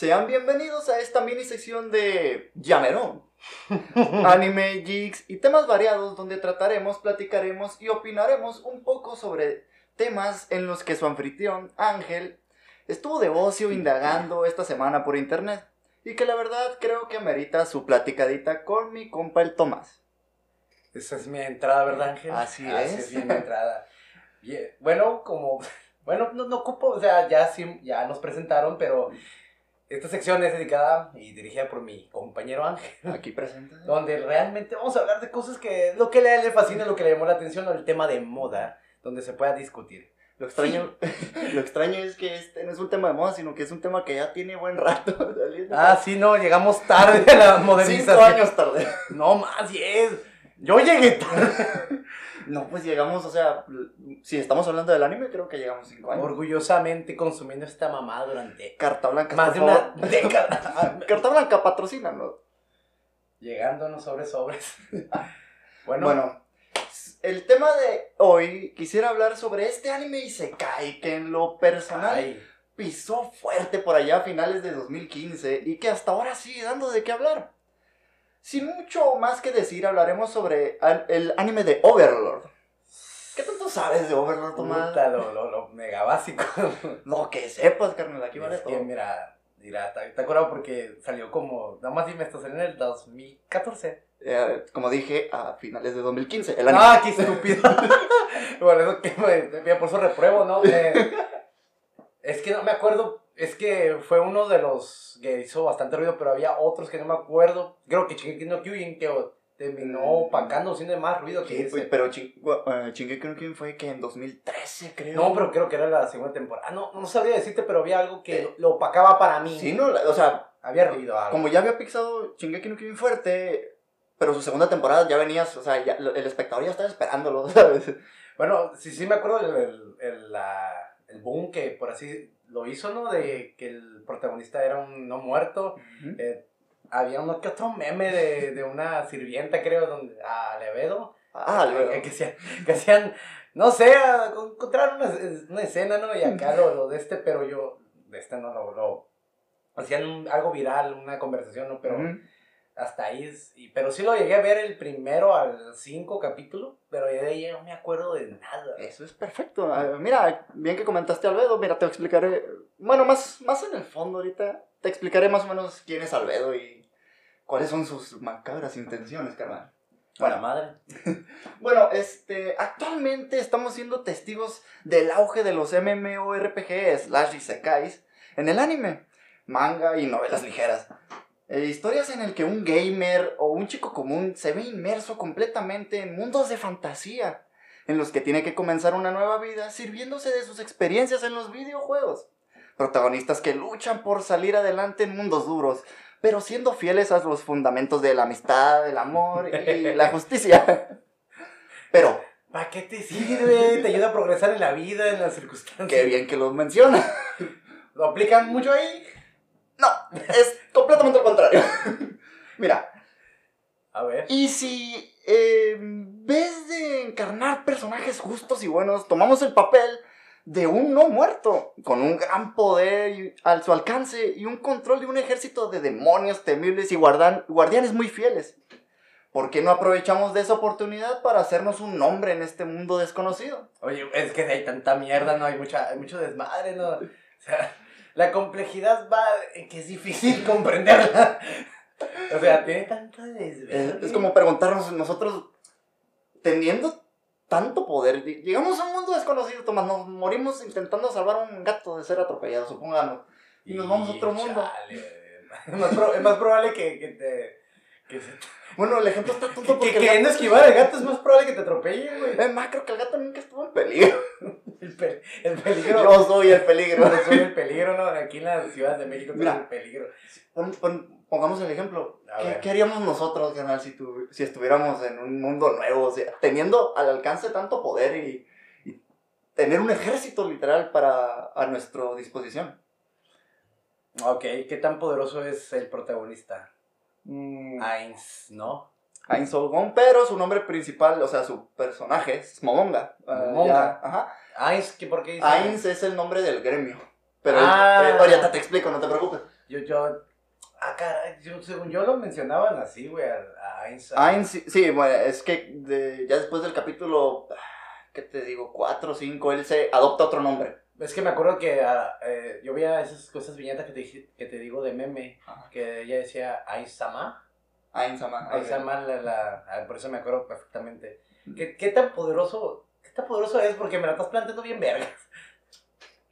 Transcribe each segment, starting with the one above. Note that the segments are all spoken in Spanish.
Sean bienvenidos a esta mini sección de Llamerón. Anime, geeks y temas variados donde trataremos, platicaremos y opinaremos un poco sobre temas en los que su anfitrión, Ángel, estuvo de ocio indagando esta semana por internet y que la verdad creo que amerita su platicadita con mi compa el Tomás. Esa es mi entrada, ¿verdad, Ángel? Así Así es. es bien mi entrada. Bien, Bueno, como... Bueno, no, no ocupo, o sea, ya, sí, ya nos presentaron, pero esta sección es dedicada y dirigida por mi compañero Ángel, Aquí presente. donde realmente vamos a hablar de cosas que lo que él le fascina, lo que le llamó la atención, o el tema de moda, donde se pueda discutir. Lo extraño, lo extraño es que este no es un tema de moda, sino que es un tema que ya tiene buen rato saliendo. Ah, sí, no, llegamos tarde a la Cinco modernización. años tarde. No, más, diez. Yo llegué tarde. No, pues llegamos, o sea, si estamos hablando del anime, creo que llegamos cinco años. Orgullosamente consumiendo esta mamá durante Carta Blanca, más de una década. Carta Blanca, patrocínanos. Llegándonos sobre sobres. Bueno, Bueno, el tema de hoy quisiera hablar sobre este anime Isekai que en lo personal ay, pisó fuerte por allá a finales de 2015 y que hasta ahora sigue dando de qué hablar. Sin mucho más que decir, hablaremos sobre el anime de Overlord. ¿Qué tanto sabes de Overlord, Tomás? puta, lo, lo, lo mega básico. Lo que sepas, carnal, aquí vale es que todo. mira, mira, está, está curado porque salió como, nada más dime, esto salió en el 2014. Eh, como dije, a finales de 2015. El anime. Ah, qué estúpido. Por eso que por eso repruebo, ¿no? Eh, es que no me acuerdo, es que fue uno de los que hizo bastante ruido, pero había otros que no me acuerdo. Creo que Shingeki no Kyojin que terminó opacando, haciendo más ruido que Sí, ese. pero uh, Shingeki no Kyojin fue que en 2013, creo. No, pero creo que era la segunda temporada. No, no sabría decirte, pero había algo que lo, lo opacaba para mí. Sí, no, o sea, Había ruido algo. como ya había pisado Shingeki no Kyojin fuerte, pero su segunda temporada ya venías, o sea, ya- el espectador ya estaba esperándolo, ¿sabes? Bueno, sí, sí me acuerdo el, el, el, la- el boom que por así lo hizo, ¿no? De que el protagonista era un no muerto. Eh, había uno que otro meme de, de una sirvienta, creo, donde, a Levedo. Ah, luego. Que, hacían, que hacían, no sé, encontraron una, una escena, ¿no? Y acá lo, lo de este, pero yo, de este no lo, lo hacían un- algo viral, una conversación, ¿no? Pero. Hasta ahí, es- y, pero sí lo llegué a ver el primero al cinco capítulo, pero de ahí ya no me acuerdo de nada. Eso es perfecto. Ah, mira, bien que comentaste Albedo, mira, te explicaré, bueno, más, más en el fondo ahorita, te explicaré más o menos quién es Albedo y cuáles son sus macabras intenciones, carnal. Bueno, madre. Bueno, este, actualmente estamos siendo testigos del auge de los MMORPG slash isekais en el anime, manga y novelas ligeras. Eh, historias en el que un gamer o un chico común se ve inmerso completamente en mundos de fantasía, en los que tiene que comenzar una nueva vida sirviéndose de sus experiencias en los videojuegos. Protagonistas que luchan por salir adelante en mundos duros, pero siendo fieles a los fundamentos de la amistad, el amor y la justicia. Pero, ¿Para qué te sirve? Te ayuda a progresar en la vida, en las circunstancias. qué bien que lo menciona. ¿Lo aplican mucho ahí? No, es completamente lo contrario. Mira, A ver. y si eh, en vez de encarnar personajes justos y buenos, tomamos el papel de un no muerto, con un gran poder al su alcance y un control de un ejército de demonios temibles y guardan- guardianes muy fieles. ¿Por qué no aprovechamos de esa oportunidad para hacernos un nombre en este mundo desconocido? Oye, es que hay tanta mierda, ¿no? Hay, mucha, hay mucho desmadre, ¿no? O sea, la complejidad va en que es difícil comprenderla. O sea, tiene Es, desmadre. es como preguntarnos nosotros, teniendo tanto poder, ll- llegamos a un mundo desconocido, Tomás, nos morimos intentando salvar a un gato de ser atropellado, supongamos. y nos vamos a otro mundo. chale. Es más, pro- es más probable que, que te... Se- Bueno, el ejemplo está tonto que, porque que queriendo gato- esquivar al gato es más probable que te atropellen, güey. Es más, creo que el gato nunca estuvo en peligro. El, pe- el peligro... Yo soy el peligro. Yo soy el peligro, ¿no? Aquí en la Ciudad de México Mira. el peligro. Pon- pon- pongamos el ejemplo. ¿Qué, haríamos nosotros, canal, si, tu- si estuviéramos en un mundo nuevo? O sea, teniendo al alcance tanto poder y, y tener un ejército literal para a nuestra disposición. Ok, ¿qué tan poderoso es el protagonista? Mm, Ainz, ¿no? Ain Solgon, pero su nombre principal, o sea, su personaje es Momonga. Ah, Momonga. ya, ajá. Ainz, ¿qué, ¿por qué dice Ainz es el nombre del gremio. Pero Ah. eh, ahorita te explico, no te preocupes. Yo, yo. Ah, caray, yo, según yo lo mencionaban así, güey, a, Einstein. Einstein, sí, sí, bueno, es que de- ya después del capítulo, ah, ¿qué te digo? 4 o 5, él se adopta otro nombre. Es que me acuerdo que ah, eh, yo veía esas cosas viñetas que te, dije- que te digo de meme, Ajá. que ella decía Aizama. Ok. Aizama, la, la, ah, por eso me acuerdo perfectamente. ¿Qué, ¿Qué tan poderoso, qué tan poderoso es? Porque me la estás planteando bien verga.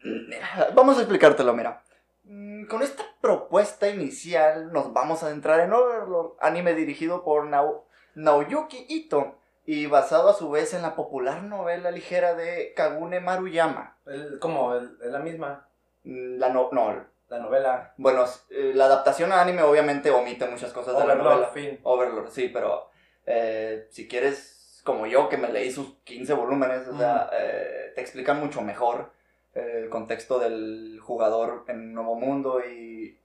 Mira, Vamos a explicártelo, mira. Mm, Con esta propuesta inicial nos vamos a adentrar en Overlord, anime dirigido por Nao- Naoyuki Ito y basado a su vez en la popular novela ligera de Kagune Maruyama. El- como el- es la misma, Mm, La no, no, la novela. bueno, eh, la adaptación a anime obviamente omite muchas cosas de la novela. fin. Overlord, sí, pero eh, si quieres, como yo, que me leí sus 15 volúmenes, o sea, eh, te explican mucho mejor el contexto del jugador en un nuevo mundo y...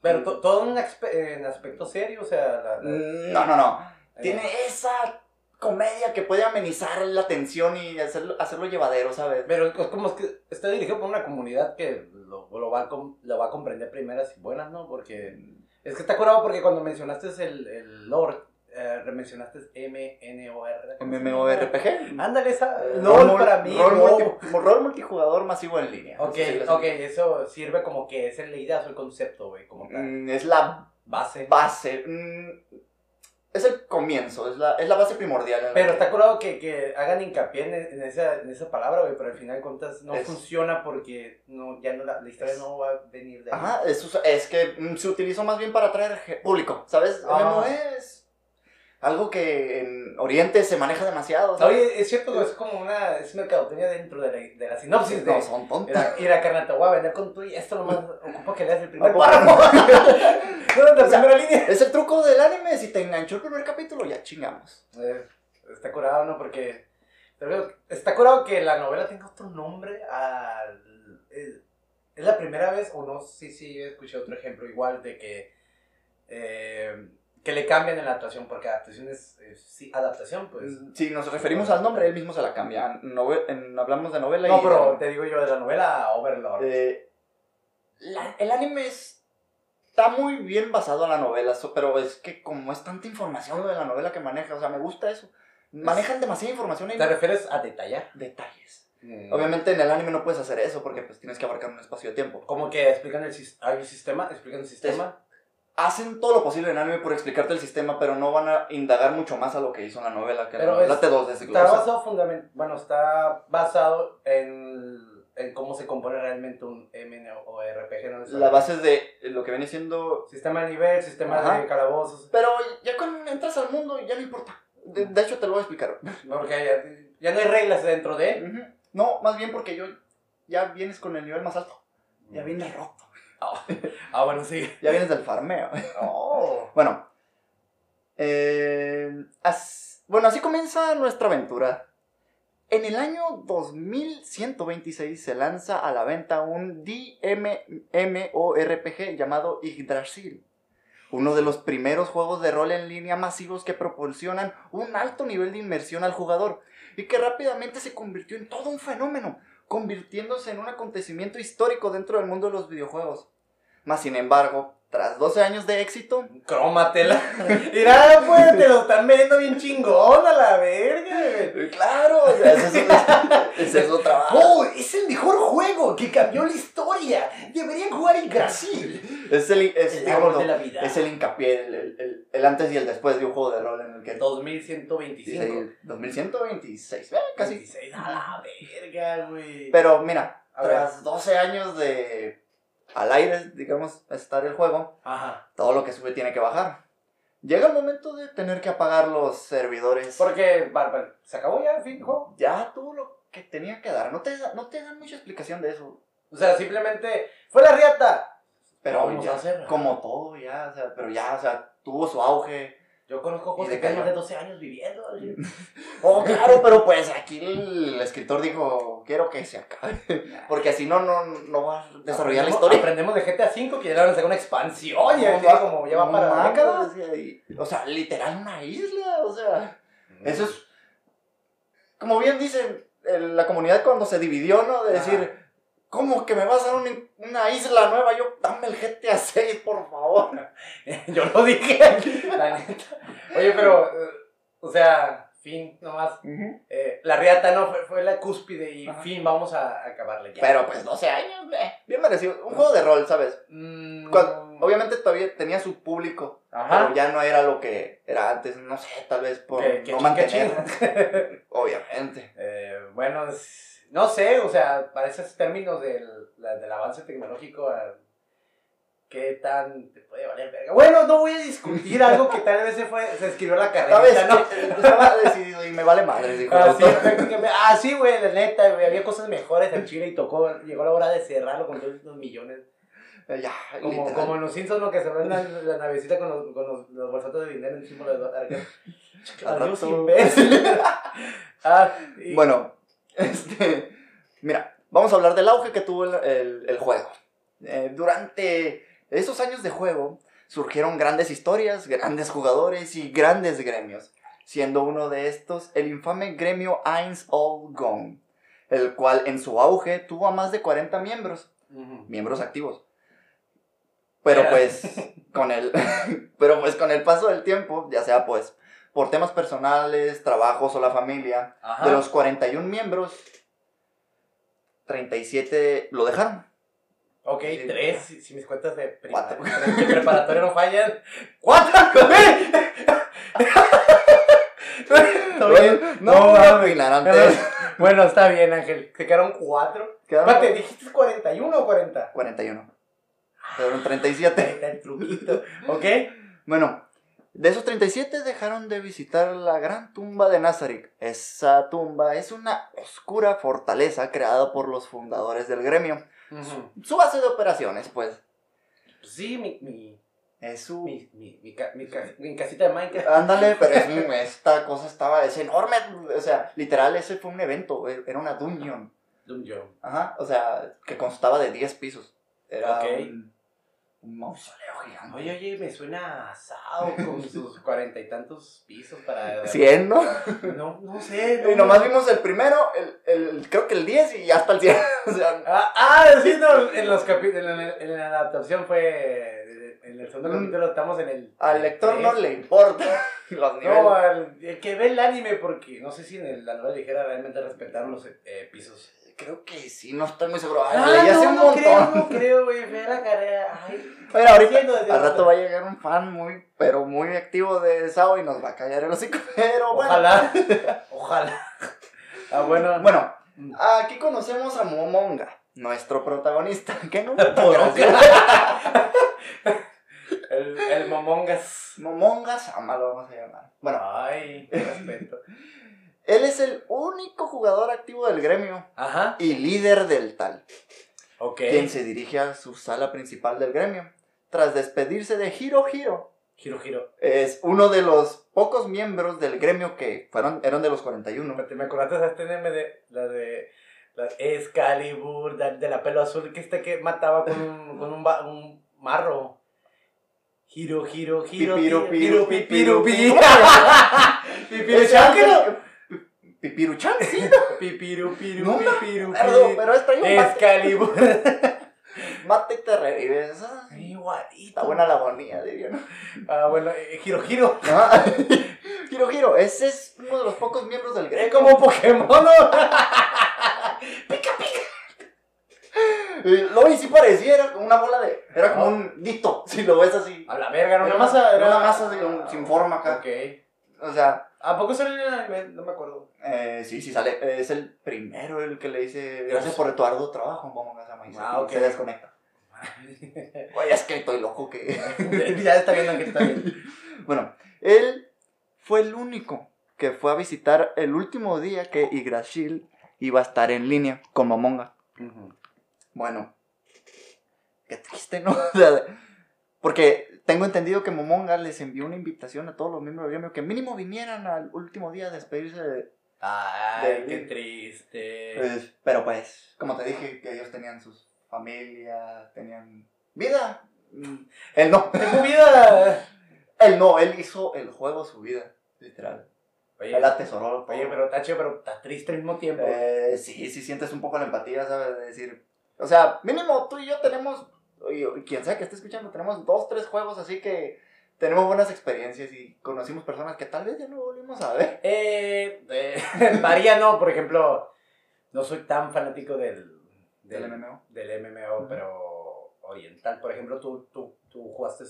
Pero to- todo en, aspe- en aspecto serio, o sea, la- la- Mm, No, no, no. Tiene esa comedia que puede amenizar la tensión y hacerlo, hacerlo llevadero, ¿sabes? Pero es como que está dirigido por una comunidad que lo, lo va, a lo va a comprender primeras y buenas, ¿no? Porque es que está curado porque cuando mencionaste el, el Lord, eh, mencionaste MNOR. MMORPG. Ándale, esa. Eh, LOL rol para mí. Rol, no. multi- rol multijugador masivo en línea. Ok, ok, eso sirve como que es la idea, o el concepto, güey, como. Mm, Es la Base. base. mm, Es el comienzo, es la, es la base primordial. la Pero está curado que, que hagan hincapié en, en esa, en esa palabra, güey, pero al final cuentas no Es- funciona porque no, ya no la, la historia Es- no va a venir de ahí. Ajá, es, es que mm, se utilizó más bien para atraer público, ¿sabes? Ah. MMO es algo que en Oriente se maneja demasiado. ¿sabes? Oye, es cierto es como una es mercadotecnia dentro de la, de la sinopsis de no, son tontos. ir a, ir a carnal, te voy a vender con tu y esto nomás ocupa que leas el primer Ocupa- párrafo. no, la O sea, primera línea. Es el truco del anime, si te enganchó el primer capítulo, ya chingamos. Eh, está curado, ¿no? Porque está curado que la novela tenga otro nombre al... Es, es la primera vez, o no sé si yo escuché otro ejemplo igual de que... eh, que le cambian en la adaptación, porque adaptación es, es- sí, adaptación, pues. Si nos referimos al nombre, él mismo se la cambia. En- hablamos de novela No, y... pero te digo yo de la novela Overlord. Eh, la- el anime es- está muy bien basado en la novela, pero es que como es tanta información lo de la novela que maneja, o sea, me gusta eso. Manejan demasiada información ¿Te refieres a detallar? detalles. Mm. Obviamente en el anime no puedes hacer eso porque pues tienes que abarcar un espacio de tiempo. Como que explican el, sistema, explican el sistema. Hacen todo lo posible en anime por explicarte el sistema, pero no van a indagar mucho más a lo que hizo en la novela, que Pero la novela es- te dos Está basado fundament bueno, está basado en, en cómo se compone realmente un MMORPG, ¿no? La base es de lo que viene siendo... Sistema de nivel, sistema Ajá. de calabozos. Pero ya cuando entras al mundo ya no importa. De, de hecho te lo voy a explicar. Porque ya, ya no hay reglas dentro de. Ujú. No, más bien porque yo ya vienes con el nivel más alto. Ya vienes roto. Ah, bueno, sí. Ya vienes del farmeo. Oh. Bueno. eh, as- bueno, así comienza nuestra aventura. En el año 2126 se lanza a la venta un DMMORPG llamado Yggdrasil. Uno de los primeros juegos de rol en línea masivos que proporcionan un alto nivel de inmersión al jugador y que rápidamente se convirtió en todo un fenómeno, convirtiéndose en un acontecimiento histórico dentro del mundo de los videojuegos. Mas sin embargo, tras 12 años de éxito, Crómatela. Mira, pues, te lo están vendiendo bien chingón a la verga, claro, o sea, ese es, es su trabajo. ¡Oh! Es el mejor juego que cambió la historia. Deberían jugar en Brasil. Es el, es, El digamos, de la vida. es el hincapié, el, el- el- antes y el después de un juego de rol en el que... 2125. Sí, 2126, eh, casi. 26 a la verga, güey. Pero mira, tras 12 años de al aire, digamos, estar el juego, Ajá. todo lo que sube tiene que bajar. Llega el momento de tener que apagar los servidores. Porque, va, ¿se acabó ya el fin juego? Ya tuvo lo que tenía que dar. No te, no te dan mucha explicación de eso. O sea, simplemente, ¡fue la riata! Pero Vamos ya, a hacerlo. como todo, ya, o sea, pero ya, o sea, tuvo su auge. Yo conozco de que tienen más de 12 años viviendo. Oh, claro, pero pues aquí el escritor dijo, quiero que se acabe. Porque así no, no, no va a desarrollar la historia. Aprendemos de GTA V que ya le van a sacar una expansión. Ya No, como ya va para décadas. o sea, literal una isla, o sea. Eso Mm. es. Como bien dicen, la comunidad cuando se dividió, ¿no? De decir, ¿Cómo que me vas a dar una, una isla nueva? Yo, dame el GTA 6, por favor. Yo lo dije, la neta. Oye, pero, eh, o sea, fin, nomás. Eh, la riata no fue, fue la cúspide y Ajá. fin, vamos a acabarle ya. Pero pues 12 años, eh, bien merecido. Un juego de rol, ¿sabes? Mm, obviamente todavía tenía su público, Ajá. pero ya no era lo que era antes. No sé, tal vez por Que- que no mantener. Obviamente. Eh, bueno, no sé, o sea, para esos términos del, del avance tecnológico, eh, ¿qué tan te puede valer verga? Bueno, no voy a discutir algo que tal vez se, fue, se escribió en la carrera, ¿no? Estaba decidido y me vale madre, dijo. Ah, sí. Ah, sí, güey, la neta, güey, había cosas mejores en Chile y tocó, llegó la hora de cerrarlo con todos los millones. Eh, Ya, Como, literal. como en los Simpsons, ¿no? Que se ven la, la navecita con los, con los, los bolsotes de dinero encima de los. Al Adiós, imbécil. ah, y- Bueno, este, mira, vamos a hablar del auge que tuvo el, el- el juego. Eh, durante esos años de juego surgieron grandes historias, grandes jugadores y grandes gremios, siendo uno de estos el infame gremio Eins All Gone, el cual en su auge tuvo a más de 40 miembros, miembros activos. Pero pues con el pero pues con el paso del tiempo, ya sea pues por temas personales, trabajos o la familia, Ajá. de los 41 miembros, 37 lo dejaron. Ok, Sí. tres, si, si mis cuentas de, prima- Cuatro. de preparatoria no fallan. ¡Cuatro! Está bien. No, No, opinar antes. Bueno, está bien, Ángel. Se quedaron cuatro. Espérate, ¿dijiste 41 o 40? 41. Quedaron Ahí 37. está el truquito. ¿Ok? Bueno, de esos 37 dejaron de visitar la gran tumba de Nazarick. Esa tumba es una oscura fortaleza creada por los fundadores del gremio. Su base de operaciones, pues, sí, mi, mi, es su... mi, mi, mi, ca- mi ca- mi casita de Minecraft. Ándale, pero es, esta cosa estaba, es enorme, o sea, literal, ese fue un evento, e, era una dungeon, Dungeon. ajá, o sea, que constaba de 10 pisos, era un, un mausoleo gigante. Oye, oye, me suena asado con sus cuarenta y tantos pisos para... 100, ¿no? No, no sé. no Y nomás vimos el primero, el, el, creo que el 10 y hasta el 100, o sea, Ah, ah, sí, no, en los en, la- en la adaptación fue, en el segundo Mm. capítulo estamos en el... al lector no le importa los niveles. No, al el que ve el anime, porque no sé si en el- la novela ligera realmente respetaron los eh, pisos. Creo que sí, no estoy muy seguro, Ah, leí hace no, un no montón. creo, no creo, güey, ve la carrera. Ay, ahorita, al rato va a llegar un fan muy, pero muy activo de Sao y nos va a callar el hocico, pero bueno. Ojalá, ojalá. Ah, bueno. Bueno, aquí conocemos a Momonga, nuestro protagonista. ¿Qué gracioso? El, el Momongas. Momonga Sama lo vamos a llamar. Bueno, Ay, qué respeto. Él es el único jugador activo del gremio Ajá. y líder del tal, Ok. quien se dirige a su sala principal del gremio. Tras despedirse de Hiro Hiro, Giro, giro. es uno de los pocos miembros del gremio que fueron, eran de los 41. Espérate, ¿Me acordaste de este meme de la de la Excalibur, de, de la pelo azul que este que mataba con un, con un, marro? Giro, giro, giro, Pipiru, giro, piru, pipiru, Pipiruchan, sí. pipiru, piru, No pipiru, acuerdo, pi. pero es mate, Excalibur. mate y te revives. Ah, Igualito. Está buena la agonía, diría, ¿no? Ah, bueno, eh, giro, giro. Ah, Giro Giro, ese es uno de los pocos miembros del Es gremio. como un Pokémon, ¿no? Eh, Lo vi, sí parecía, era como una bola de. Era como un dito, si lo ves así. A la verga, Era no una masa, era una masa un- sin forma acá. Ok. O sea, ¿A poco sale en el anime? No me acuerdo. eh, sí, sí sale. Es el primero el que le dice gracias por tu arduo trabajo, vamos a Ah, ok. se desconecta. Oye, es que estoy loco que. ya está viendo que está bien. Bueno, él fue el único que fue a visitar el último día que Yggdrasil iba a estar en línea con Momonga. Bueno, qué triste, ¿no? Porque tengo entendido que Momonga les envió una invitación a todos los miembros del gremio que mínimo vinieran al último día a despedirse de... Ay, De- qué triste. pues, pero pues, como te dije, que ellos tenían sus familias, tenían vida. Mm, Él no, Tengo vida. él no, él hizo el juego su vida, literal. Oye, Él atesoró oye, pero Tacho, pero está triste al mismo tiempo. Eh, sí, sí sientes un poco la empatía, ¿sabes? De decir, O sea, mínimo tú y yo tenemos, y quien sea que esté escuchando, tenemos dos, tres juegos así que tenemos buenas experiencias y conocimos personas que tal vez ya no volvimos a ver. Eh, eh, varía, no, por ejemplo, no soy tan fanático del, Del MMO. del MMO, Ujú. pero oriental. Por ejemplo, tú, tú, tú jugaste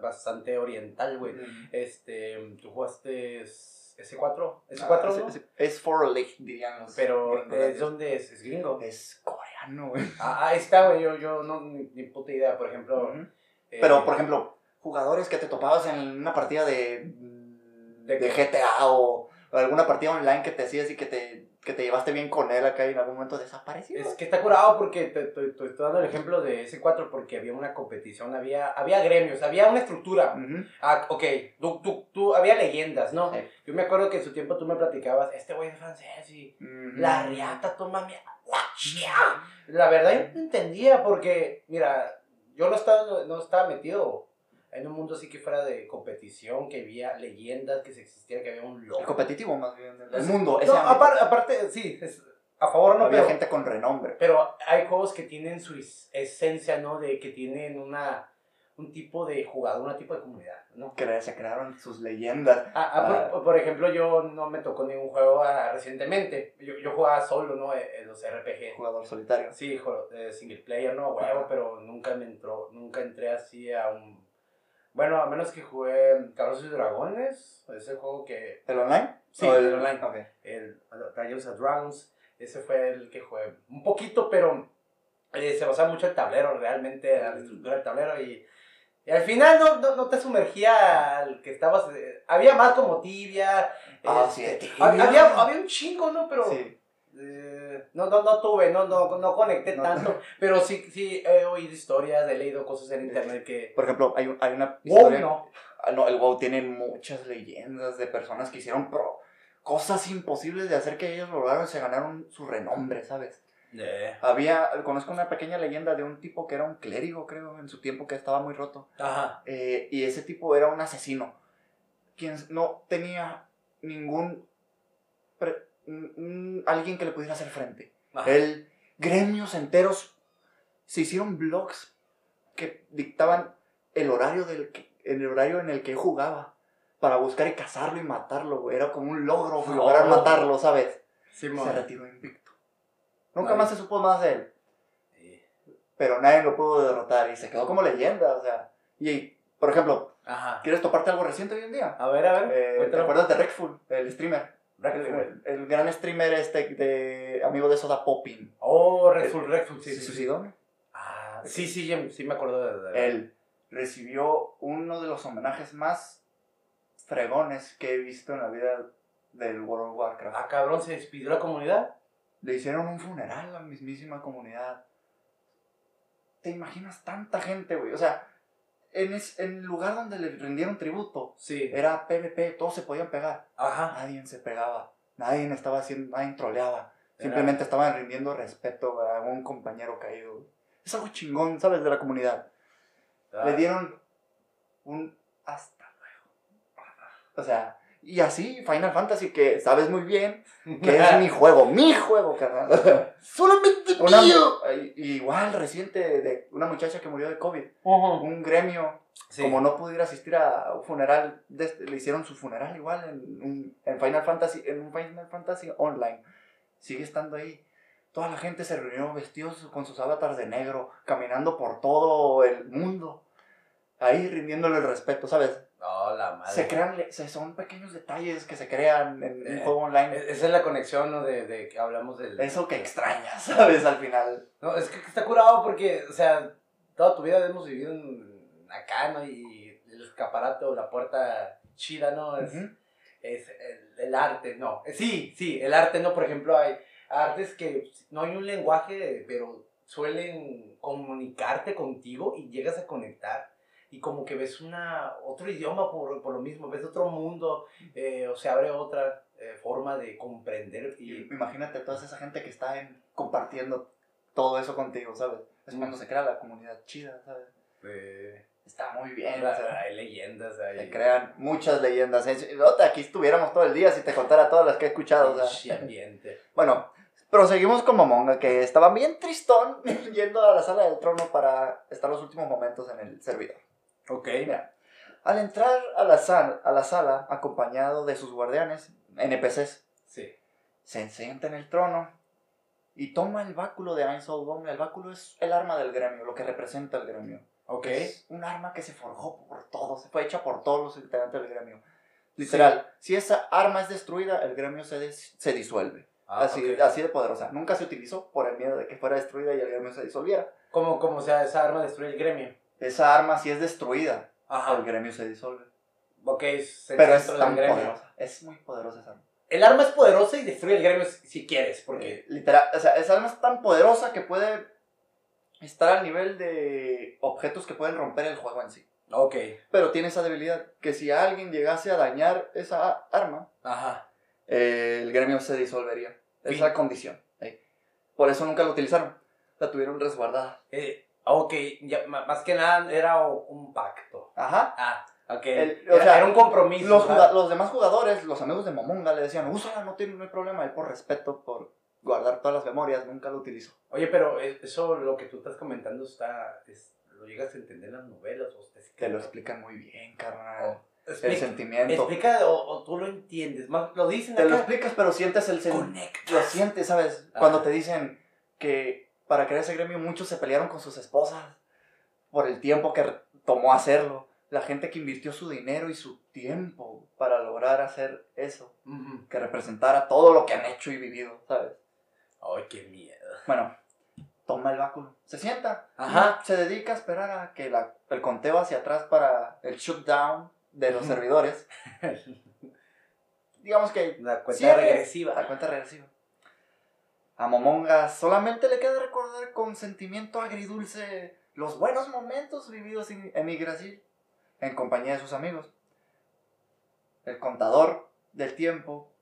bastante oriental, güey. Este, tú jugaste S4, S4, Ah, ¿no? es, es- es for League, dirían los. Pero. ¿de dónde es? ¿Es gringo? Es coreano, güey. Ah, ahí está, güey, yo, yo no, ni, ni puta idea, por ejemplo. Eh, Pero, por ejemplo, jugadores que te topabas en una partida de, ¿De de? GTA o, o alguna partida online que te hacías y que te, que te llevaste bien con él acá y en algún momento desapareció. Es que está curado porque te, te- te estoy dando el ejemplo de S4 porque había una competición, había, había gremios, había una estructura. Ujú. Ah, ok, tú, tú, tú, había leyendas, ¿no? Sí. Yo me acuerdo que en su tiempo tú me platicabas, este güey es francés y la riata toma mi... La verdad yo no entendía porque, mira, yo no estaba, no estaba metido en un mundo así que fuera de competición, que había leyendas, que se existía, que había un El loco. competitivo más bien, del mundo. Ese No, aparte, aparte, sí, es a favor no, Había pero, gente con renombre. pero hay juegos que tienen su es- esencia, ¿no? De que tienen una, un tipo de jugador, un tipo de comunidad, ¿no? Que se crearon sus leyendas. Ah, ah, por, por ejemplo, yo no me tocó ningún juego ah, recientemente. Yo, yo jugaba solo, ¿no? En, en los RPG. Jugador solitario. Sí, eh, single player, no, huevo, pero nunca me entró, nunca entré así a un... Bueno, a menos que jugué Carlos y Dragones, ese juego que... ¿El online? Sí, ¿O el online. Ok. El Dungeons and Dragons, ese fue el que jugué un poquito, pero eh, se basaba mucho el tablero, realmente, la estructura del tablero y... y al final no, no, no te sumergía al que estabas... eh, había más como tibia. Ah, este, sí, de tibia. hab- Había, había un chingo, ¿no? Pero... Sí. Eh, no, no, no tuve, no, no, no conecté No. tanto, pero sí, sí he oído historias, he leído cosas en internet que... Por ejemplo, hay, un- hay una Wow, historia. no. Ah, no, el WoW tiene muchas leyendas de personas que hicieron pro- cosas imposibles de hacer que ellos lograron y se ganaron su renombre, ¿sabes? Había, conozco una pequeña leyenda de un tipo que era un clérigo, creo, en su tiempo que estaba muy roto. Ajá. Eh, y ese tipo era un asesino, quien no tenía ningún... pre- alguien que le pudiera hacer frente. ajá. El gremios enteros se hicieron blogs que dictaban el horario del que- el horario en el que jugaba para buscar y cazarlo y matarlo, güey. Era como un logro güey, lograr Oh. matarlo, ¿sabes? Simón. Se retiró invicto. Nunca Vale. más se supo más de él, Sí. pero nadie lo pudo derrotar y se quedó como leyenda, o sea. Y, por ejemplo, Ajá. ¿quieres toparte algo reciente hoy en día? A ver, a ver. Eh, ¿Te acuerdas de Rexful, el streamer? El, el gran streamer este de amigo de Soda Popping. Oh, Redfall, Redfall, sí, ¿Se sí, sí. suicidó? ¿no? Ah, sí, sí, sí me acuerdo de, de- Él recibió uno de los homenajes más fregones que he visto en la vida del World of Warcraft. Ah, cabrón, se despidió la comunidad. Le hicieron un funeral a la mismísima comunidad. ¿Te imaginas tanta gente, güey? O sea, en, es- en el lugar donde le rindieron tributo, Sí. era PvP, todos se podían pegar. Ajá. Nadie se pegaba, nadie estaba haciendo, nadie troleaba. Simplemente estaban rindiendo respeto a un compañero caído. güey. Es algo chingón, ¿sabes? De la comunidad. Ah, Le dieron un hasta luego. O sea, y así Final Fantasy, que sabes muy bien que es mi juego, mi juego, carnal. Solamente Una- mío. igual reciente de una muchacha que murió de COVID. Un gremio, Sí. como no pudo ir a asistir a un funeral, este- le hicieron su funeral igual en, en Final Fantasy, en un Final Fantasy online. Sigue estando ahí. Toda la gente se reunió vestidos con sus avatars de negro, caminando por todo el mundo. Ahí rindiéndole el respeto, ¿sabes? No, la madre. Se crean, se- son pequeños detalles que se crean en un Eh, juego online. E- Esa es la conexión, ¿no? De, de que hablamos del... Eso que extrañas, ¿sabes? Al final. No, es que está curado porque, o sea, toda tu vida hemos vivido en- acá, ¿no? Y el escaparate o la puerta chida, ¿no? Es, es el, el arte, no. Eh, Sí, sí, el arte, ¿no? Por ejemplo, hay artes que no hay un lenguaje, pero suelen comunicarte contigo y llegas a conectar. Y como que ves una, otro idioma por, por lo mismo, ves otro mundo, eh, o se abre otra eh, forma de comprender. Y, Imagínate toda esa gente que está en- compartiendo todo eso contigo, ¿sabes? Es Mm. cuando se crea la comunidad chida, ¿sabes? Está muy bien, o sea, hay leyendas, hay... se crean muchas leyendas. Aquí estuviéramos todo el día si te contara todas las que he escuchado. o sea. Ambiente. Bueno, Proseguimos con Momonga, que estaba bien tristón yendo a la sala del trono para estar los últimos momentos en el servidor. Ok. Mira, al entrar a la, sal- a la sala, acompañado de sus guardianes, NPCs, Sí. se sienta en el trono y toma el báculo de Ain Soldom. El báculo es el arma del gremio, lo que representa el gremio. Ok. Es un arma que se forjó por todos, fue hecha por todos los integrantes del gremio. Literal, si esa arma es destruida, el gremio se, des- se disuelve. Ah, así, ok. así de poderosa. Nunca se utilizó por el miedo de que fuera destruida y el gremio se disolviera. Como, como sea, esa arma destruye el gremio. Esa arma, si es destruida, el gremio se disuelve. Ok, es el Pero es tan gremio. poderosa. Es muy poderosa esa arma. El arma es poderosa y destruye el gremio si quieres, porque... Eh, literal, o sea, esa arma es tan poderosa que puede estar al nivel de objetos que pueden romper el juego en sí. Ok. Pero tiene esa debilidad, que si alguien llegase a dañar esa arma, Ajá. eh, el gremio se disolvería. Es Sí. la condición. ¿eh? Por eso nunca la utilizaron. La tuvieron resguardada. Eh, ok, ya, más que nada era un pacto. Ajá. Ah, ok. El- o era, sea, era un compromiso. Los, demás jugadores, los amigos de Momonga, le decían, úsala, no tiene no hay problema. Él, por respeto, por guardar todas las memorias, nunca lo utilizó. Oye, pero eh, eso, lo que tú estás comentando, está, es- ¿lo llegas a entender en las novelas? O te, Te lo explican muy bien, carnal. el Explica, sentimiento. explica o, o tú lo entiendes. Más, lo dicen Te lo explicas, pero sientes el sentimiento. Lo sientes, ¿sabes? Ajá. Cuando te dicen que para crear ese gremio muchos se pelearon con sus esposas por el tiempo que tomó hacerlo. La gente que invirtió su dinero y su tiempo para lograr hacer eso. Ujú. Que representara todo lo que han hecho y vivido, ¿sabes? Ay, qué miedo. Bueno, toma el báculo. Se sienta. Ajá. Se dedica a esperar a que la- el conteo hacia atrás para el shutdown de los servidores. Digamos que La cuenta Cierre. regresiva. La cuenta regresiva. A Momonga solamente le queda recordar con sentimiento agridulce los buenos momentos vividos en, Yggdrasil en compañía de sus amigos. El contador del tiempo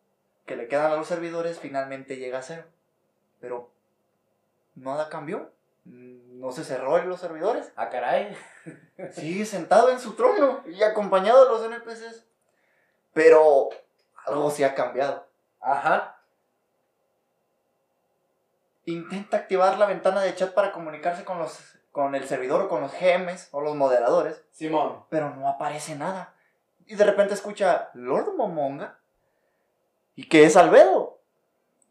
que le quedan a los servidores finalmente llega a cero. Pero nada cambió. No se cerró en los servidores. Ah, caray. Sigue sentado en su trono y acompañado de los NPCs. Pero algo sí ha cambiado. Ajá. Intenta activar la ventana de chat para comunicarse con los con el servidor o con los GMs o los moderadores, Simón. pero no aparece nada. Y de repente escucha Lord Momonga y que es Albedo,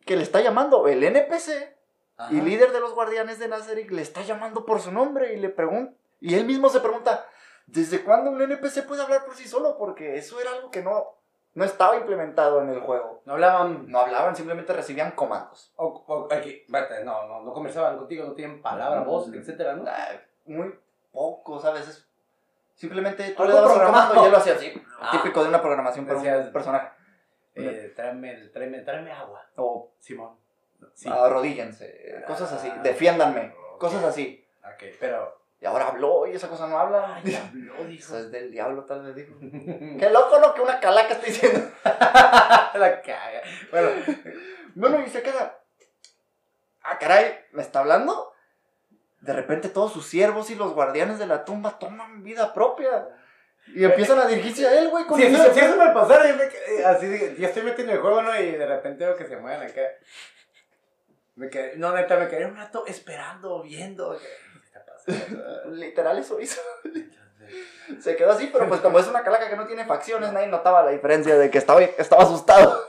que le está llamando el NPC Ajá. y líder de los guardianes de Nazarick le está llamando por su nombre y le pregunta y él mismo se pregunta, ¿desde cuándo un NPC puede hablar por sí solo? Porque eso era algo que no no estaba implementado en el juego. No hablaban. No hablaban, simplemente recibían comandos. O, o- aquí, espérate, no, no, no conversaban contigo, no tienen palabra, voz, etcétera, ¿no? Ah, muy poco, ¿sabes? Es- simplemente tú le dabas un comando y él lo hacía así. Ah. Típico de una programación para un personaje. Eh, tráeme, tráeme, tráeme agua. O Simón. Sí. arrodíllense, cosas así. Ah. Defiéndanme, cosas así. Ok, pero. Y ahora habló y esa cosa no habla. Ay, habló, dijo. Eso es del diablo, tal vez dijo. Qué loco, ¿no? Que una calaca está diciendo. La caga. Bueno, Bueno, y se queda. Ah, caray, ¿me está hablando? De repente todos sus siervos y los guardianes de la tumba toman vida propia. Y empiezan a dirigirse a él, güey. con si eso, si eso me pasara, yo me así, ya estoy metido en el juego, ¿no? Y de repente veo que se mueven acá. Me quedé, no, neta, me quedé un rato esperando, viendo. ¿Qué está pasando? Literal eso hizo. Se quedó así, pero pues como es una calaca que no tiene facciones, nadie notaba la diferencia de que estaba, estaba asustado.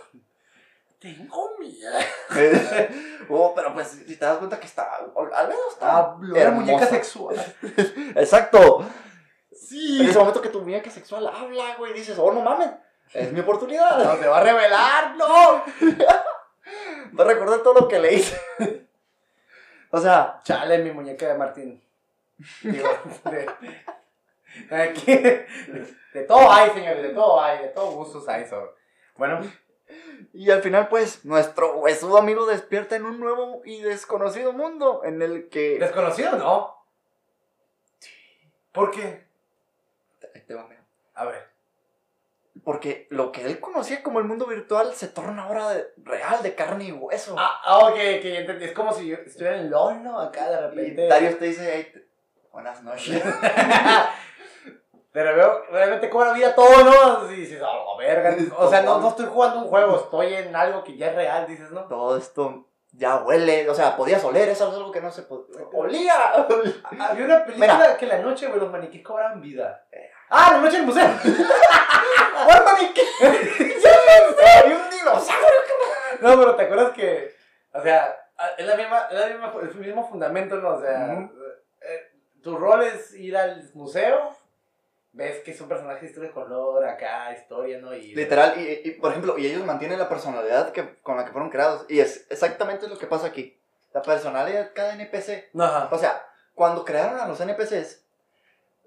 Tengo miedo. oh, pero pues si te das cuenta que está, al menos está Hablo de hermosa. muñeca sexual. Exacto. En ese momento que tu muñeca sexual habla, güey, dices, oh, no mames, es mi oportunidad. No, se va a revelar, no. Va a recordar todo lo que le hice. o sea, Chale, mi muñeca de Martín. Digo, de, aquí, de, de todo hay, señores, de todo hay, de todo gustos hay. Bueno, y al final, pues, nuestro huesudo amigo despierta en un nuevo y desconocido mundo en el que... desconocido, ¿no? ¿Por qué? Ahí te va, mira. A ver. Porque lo que él conocía como el mundo virtual se torna ahora de- real, de carne y hueso. Ah, ah, ok, que ya entendí. Es como si yo estuviera en LOL, ¿no? Acá de y repente. Darius te dice, "Hey, te- buenas noches. Pero veo, realmente cobra vida todo, ¿no? Y dices, oh, verga. O sea, no, no estoy jugando un juego, estoy en algo que ya es real, dices, ¿no? Todo esto ya huele, o sea, podías oler, eso es algo que no se podía. ¡Olía! Había una película Mira. que la noche, güey, los maniquíes cobran vida. Ah, la noche del museo. ¡Buen maniquí! ¡Hay un dinosaurio! No, pero te acuerdas que, o sea, es la misma, es la misma, es el mismo fundamento, ¿no? O sea, eh, tu rol es ir al museo, ves que es un personaje de color, acá, historia, ¿no? Y, Literal, y, y, por ejemplo, y ellos mantienen la personalidad que, con la que fueron creados. Y es exactamente lo que pasa aquí. La personalidad de cada NPC. Ajá. O sea, cuando crearon a los NPCs,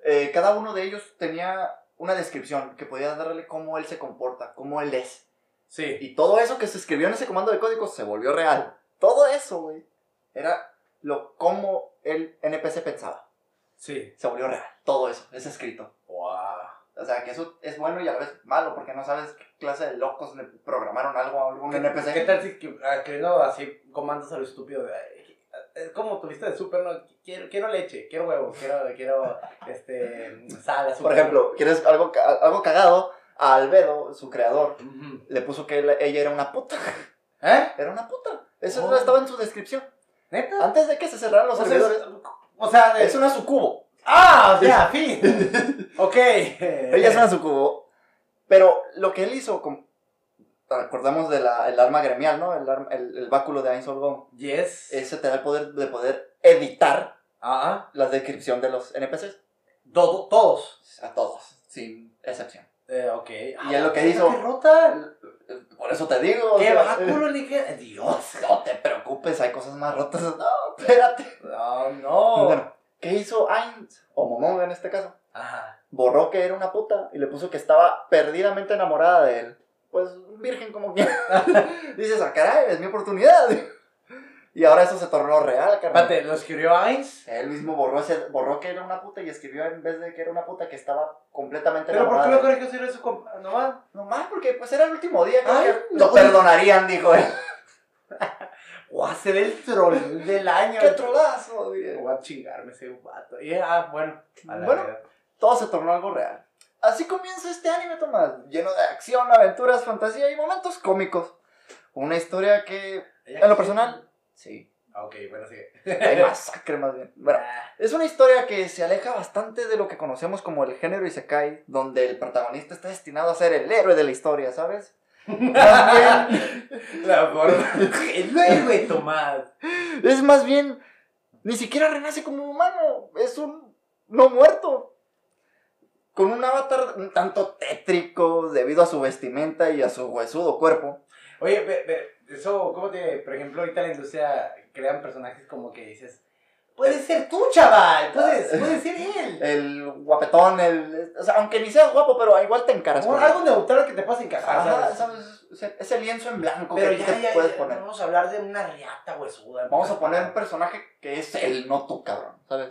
eh, cada uno de ellos tenía una descripción que podía darle cómo él se comporta, cómo él es. Sí. Y todo eso que se escribió en ese comando de código se volvió real. Todo eso, güey, era lo cómo el NPC pensaba. Sí. Se volvió real. Todo eso es escrito. Wow. O sea, que eso es bueno y a la vez malo, porque no sabes qué clase de locos le programaron algo a algún NPC. ¿Qué tal si que- ah, escribiendo así comandos a lo estúpido? ay, Es como tuviste de súper, ¿no? Quiero, quiero leche, quiero huevos, quiero, quiero este, sal, azúcar. Por ejemplo, ¿quieres algo, algo cagado? A Albedo, su creador, le puso que ella era una puta. ¿Eh? Era una puta. Eso Oh. estaba en su descripción. ¿Neta? Antes de que se cerraran los O servidores. es- o sea, de- Es una sucubo. Ah, o sea, fin. ok. Ella es una sucubo. Pero lo que él hizo, como- recordamos del arma gremial, ¿no? El, arma- el, el báculo de Ainsolgón. Yes. Ese te da el poder de poder editar Ah, la descripción de los NPCs. todo, todos. A todos, sin excepción. Eh, ok. Y es lo que hizo- ¡Qué rota! Por eso te digo. o ¡Qué sea, báculo, ni qué! ¡Dios! No te preocupes, hay cosas más rotas. No, espérate. No, no. Bueno, ¿qué hizo Ainz, o Momonga en este caso? Ajá. Borró que era una puta y le puso que estaba perdidamente enamorada de él. Pues virgen como quiera. Dices, ah, caray, es mi oportunidad. Y ahora eso se tornó real, carnal. Espérate, ¿lo escribió Ainz? Él mismo borró, ese, borró que era una puta y escribió en vez de que era una puta que estaba completamente ¿Pero por qué lo corrigió si era su compa? ¿Nomás? Nomás porque pues era el último día, creo Ay, que no. lo perdonarían, dijo él. ¡Guau! Ser el troll del año. ¡Qué trolazo! Voy a chingarme ese vato. Y, ah, bueno. A la Bueno. Todo se tornó algo real. Así comienza este anime, Tomás, lleno de acción, aventuras, fantasía y momentos cómicos. Una historia que, en lo personal, sí, Ah, Ok, bueno, sigue. hay masacre más bien. Bueno, Ah, es una historia que se aleja bastante de lo que conocemos como el género Isekai, donde el protagonista está destinado a ser el héroe de la historia, ¿sabes? La forma. El héroe, Tomás. es más bien, ni siquiera renace como humano, es un no muerto. Con un avatar un tanto tétrico debido a su vestimenta y a su huesudo cuerpo. Oye, ve, ve, eso, ¿cómo te. Por ejemplo, ahorita en la industria crean personajes como que dices. Puede ser tú, chaval. Puedes, puede ser él. El guapetón, el. O sea, aunque ni seas guapo, pero igual te encaras él. algo neutral que te puedas encajar, Ajá, ¿sabes? ¿sabes? Ese lienzo en blanco Pero que ya, te ya, puedes ya, poner. vamos a hablar de una riata huesuda. Vamos a poner un personaje que es él, no tú, cabrón, ¿sabes?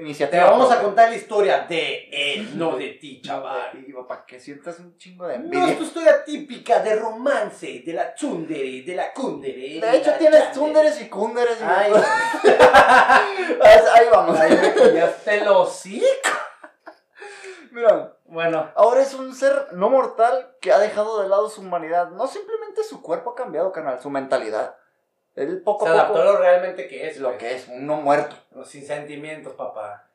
Te Iniciativa. vamos a contar la historia de él, no de ti, chaval. Y para que sientas un chingo de No envidia. es tu historia típica de romance, de la tsundere, de la kundere. De hecho, tienes chandere. tunderes y kunderes. y- Ay, Ahí vamos. ay, me el hocico. Mira, Bueno, ahora es un ser no mortal que ha dejado de lado su humanidad. No simplemente su cuerpo ha cambiado, canal, su mentalidad. Él poco se a adaptó poco a lo realmente que es. lo pues. que es, un no muerto. Sin sentimientos, papá.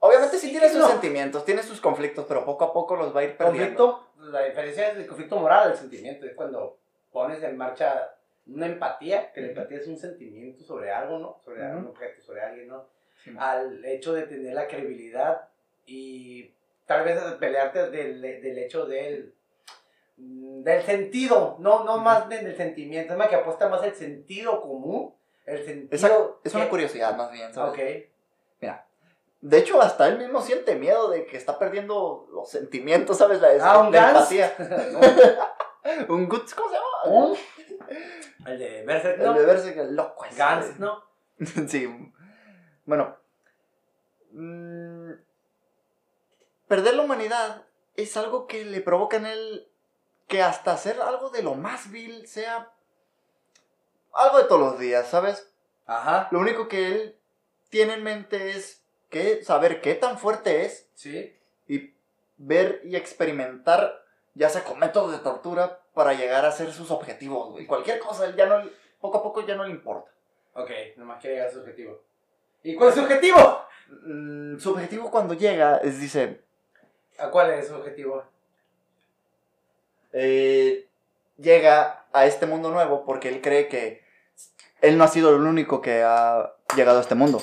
Obviamente sí, Sí, tiene sus no. sentimientos, tiene sus conflictos, pero poco a poco los va a ir perdiendo. Conflicto, la diferencia es el conflicto moral del sentimiento. Es cuando pones en marcha una empatía, que la empatía es un sentimiento sobre algo, ¿no? Sobre Ujú. un objeto, sobre alguien, ¿no? Sí. Al hecho de tener la credibilidad y tal vez pelearte del, del hecho del, del sentido, no, no más del sentimiento, es más que apuesta más el sentido común, el sentido... Esa- es una curiosidad más bien, ¿sabes? Ok. De hecho, hasta él mismo siente miedo de que está perdiendo los sentimientos, ¿sabes? La, Ah, un la un Guts, ¿cómo se llama? ¿Un? El de Berserk, El ¿no? de verse que loco es. Gans, ¿no? sí. Bueno. mm, perder la humanidad es algo que le provoca en él que hasta hacer algo de lo más vil sea algo de todos los días, ¿sabes? Ajá. Lo único que él tiene en mente es que saber qué tan fuerte es Sí. y ver y experimentar ya sea con métodos de tortura para llegar a hacer sus objetivos, güey. Cualquier cosa, él ya no, poco a poco ya no le importa. Ok, nomás quiere llegar a su objetivo. ¿Y cuál es su objetivo? Mm, su objetivo cuando llega es, dice, ¿A cuál es su objetivo? Eh, llega a este mundo nuevo porque él cree que él no ha sido el único que ha llegado a este mundo.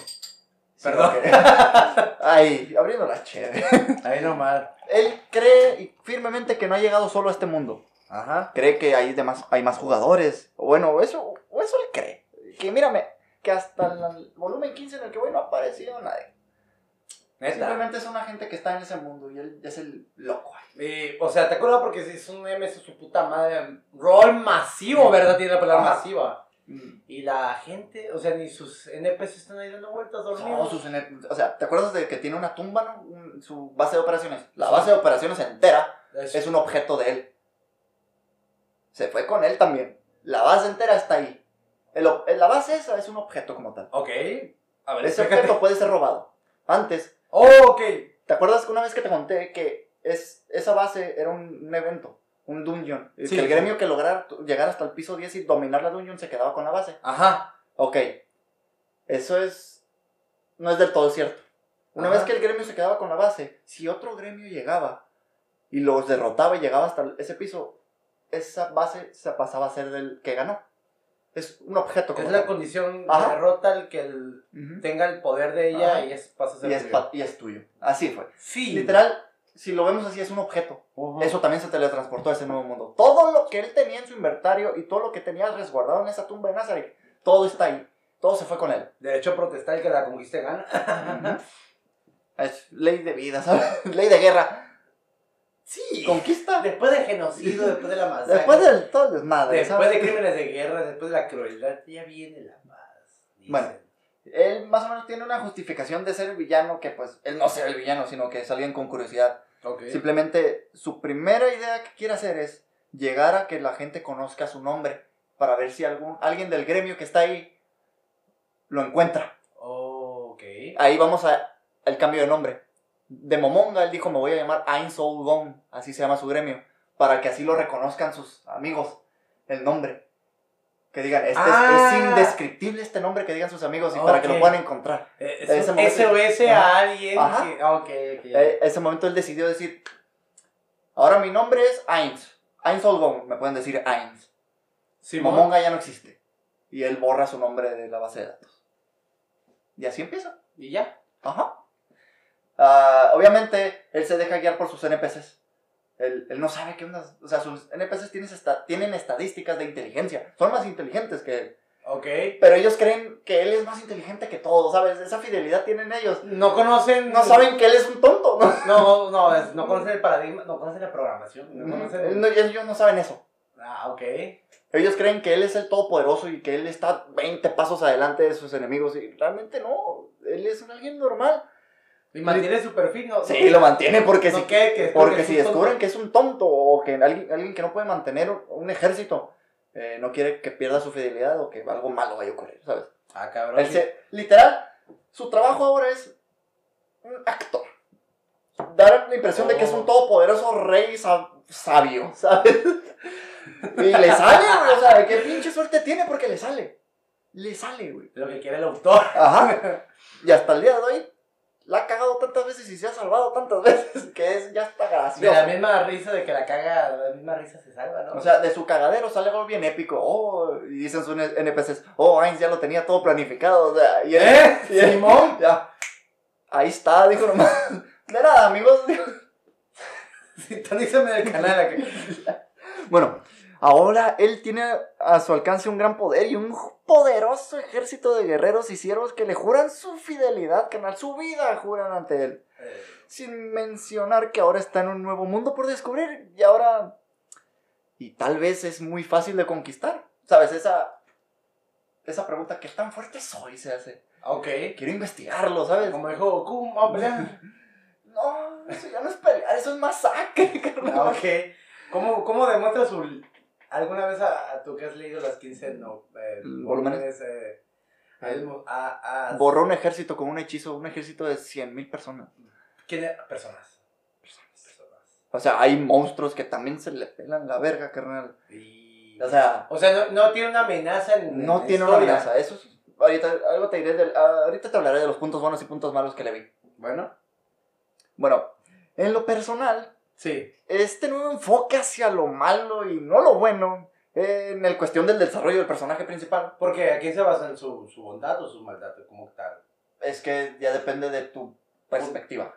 Perdón. que- Ay, abriendo la chévere. Ahí nomás. Él cree firmemente que no ha llegado solo a este mundo. Ajá. Cree que hay, demás, hay más jugadores. Bueno, eso, o eso él cree. Que mírame, que hasta el volumen 15 en el que voy no ha aparecido nadie. Neta. Simplemente es una gente que está en ese mundo y él es el loco. Y, o sea, ¿te acuerdas? Porque si es un MS, su puta madre. Rol masivo, ¿verdad? Tiene la palabra Ajá. masiva. Y la gente, o sea, ni sus NPCs están ahí dando vueltas No, dormidos. sus ener- o sea, ¿te acuerdas de que tiene una tumba, no? Un- su base de operaciones? La base de operaciones entera Es- es un objeto de él. Se fue con él también. La base entera está ahí. El la base esa es un objeto como tal. Ok. A ver, Ese objeto puede ser robado. Antes, Oh, ok. ¿te acuerdas que una vez que te conté que es, esa base era un, un evento? Un dungeon. Sí, que el sí. gremio que lograra llegar hasta el piso 10 y dominar la dungeon se quedaba con la base. Ajá. Ok. Eso es. No es del todo cierto. Una Ajá. vez que el gremio se quedaba con la base, si otro gremio llegaba y los derrotaba y llegaba hasta ese piso, esa base se pasaba a ser del que ganó. Es un objeto como Es la tal. condición de derrota el que el- tenga el poder de ella Ajá. y es, pasa a ser y, es y es tuyo. Así fue. Sí. Literal, si lo vemos así, es un objeto. Eso también se teletransportó a ese nuevo mundo. Todo lo que él tenía en su inventario y todo lo que tenía resguardado en esa tumba de Nazareth, todo está ahí. Todo se fue con él. Derecho a protestar el que la conquiste gana. Es ley de vida, ¿sabes? ley de guerra. Sí. Conquista. Después del genocidio, después de la masacre. Después del todo desmadre, Después ¿sabes? de crímenes de guerra, después de la crueldad, ya viene la paz. dicen. Bueno. Él más o menos tiene una justificación de ser el villano que pues él no sea el villano, sino que es alguien con curiosidad. Ok. Simplemente su primera idea que quiere hacer es llegar a que la gente conozca su nombre para ver si algún alguien del gremio que está ahí lo encuentra. Oh, ok. Ahí vamos a, al cambio de nombre. De Momonga él dijo me voy a llamar Ain Soul Gong, así se llama su gremio, para que así lo reconozcan sus amigos, el nombre. Que digan, este es- Ah. es, indescriptible este nombre que digan sus amigos y para que lo puedan encontrar. Eh, es Ese momento- SOS a alguien que... ah, Ok, ok. Eh, ese momento él decidió decir, ahora mi nombre es Ains. Ains Olgong, me pueden decir Ains. Simón. Momonga ya no existe. Y él borra su nombre de la base de datos. Y así empieza. Y ya. Ajá. Ah, obviamente, él se deja guiar por sus NPCs. Él, él no sabe qué onda. O sea, sus NPCs tienen, esta- tienen estadísticas de inteligencia. Son más inteligentes que él. Ok. Pero ellos creen que él es más inteligente que todos, ¿sabes? Esa fidelidad tienen ellos. No conocen... No saben que él es un tonto, ¿no? No, no, es- no conocen el paradigma, no conocen la programación. No conocen... Él no- ellos no saben eso. Ah, ok. Ellos creen que él es el todopoderoso y que él está 20 pasos adelante de sus enemigos. Y realmente no. Él es un alguien normal. Y mantiene su perfil, ¿no? Sí, lo mantiene porque No, si, ¿qué? Que- porque porque si descubren tonto. que es un tonto o que alguien, alguien que no puede mantener un ejército eh, no quiere que pierda su fidelidad o que algo malo vaya a ocurrir, ¿sabes? Ah, cabrón. Él se- literal, su trabajo ahora es un actor. Dar la impresión de que es un Oh. todopoderoso rey sab- sabio, ¿sabes? y le sale, güey, o sea, qué pinche suerte tiene porque le sale. Le sale, güey. Lo que quiere el autor. Ajá. Y hasta el día de hoy la ha cagado tantas veces y se ha salvado tantas veces que es, ya está De gracioso. la misma risa de que la caga, de la misma risa se salva, ¿no? O sea, de su cagadero sale algo bien épico. Oh, y dicen sus NPCs, oh, Ainz ya lo tenía todo planificado. O sea, y ¿Eh? y él- ¿Simón? Ya. Ahí está, dijo nomás. De nada, amigos. Sintonízame del canal aquí. Bueno, ahora él tiene a su alcance un gran poder y un poderoso ejército de guerreros y siervos que le juran su fidelidad, canal, su vida juran ante él. Eh, Sin mencionar que ahora está en un nuevo mundo por descubrir y ahora... Y tal vez es muy fácil de conquistar. ¿Sabes? Esa, esa pregunta, ¿qué tan fuerte soy? Se hace. ok. Quiero investigarlo, ¿sabes? Como dijo Goku, vamos a pelear. No, eso ya no es pelear, eso es masacre, carnal. Ah, ok. ¿Cómo, ¿Cómo demuestra su... alguna vez a, a tú que has leído las 15 no, eh, Volúmenes. eh, a- a- a- Borró un ejército con un hechizo, un ejército de 100.000 personas. ¿Quién era? Personas. Personas. O sea, hay monstruos que también se le pelan la verga, carnal. Y O sea, O sea, no, no tiene una amenaza en no en tiene una amenaza. Eso es, ahorita, algo te diré del- ah, ahorita te hablaré de los puntos buenos y puntos malos que le vi. Bueno, Bueno, en lo personal, sí. este nuevo enfoque hacia lo malo y no lo bueno, en el cuestión del desarrollo del personaje principal, Porque ¿a quién se basa en su, su bondad o su maldad? como tal? es que ya depende de tu perspectiva.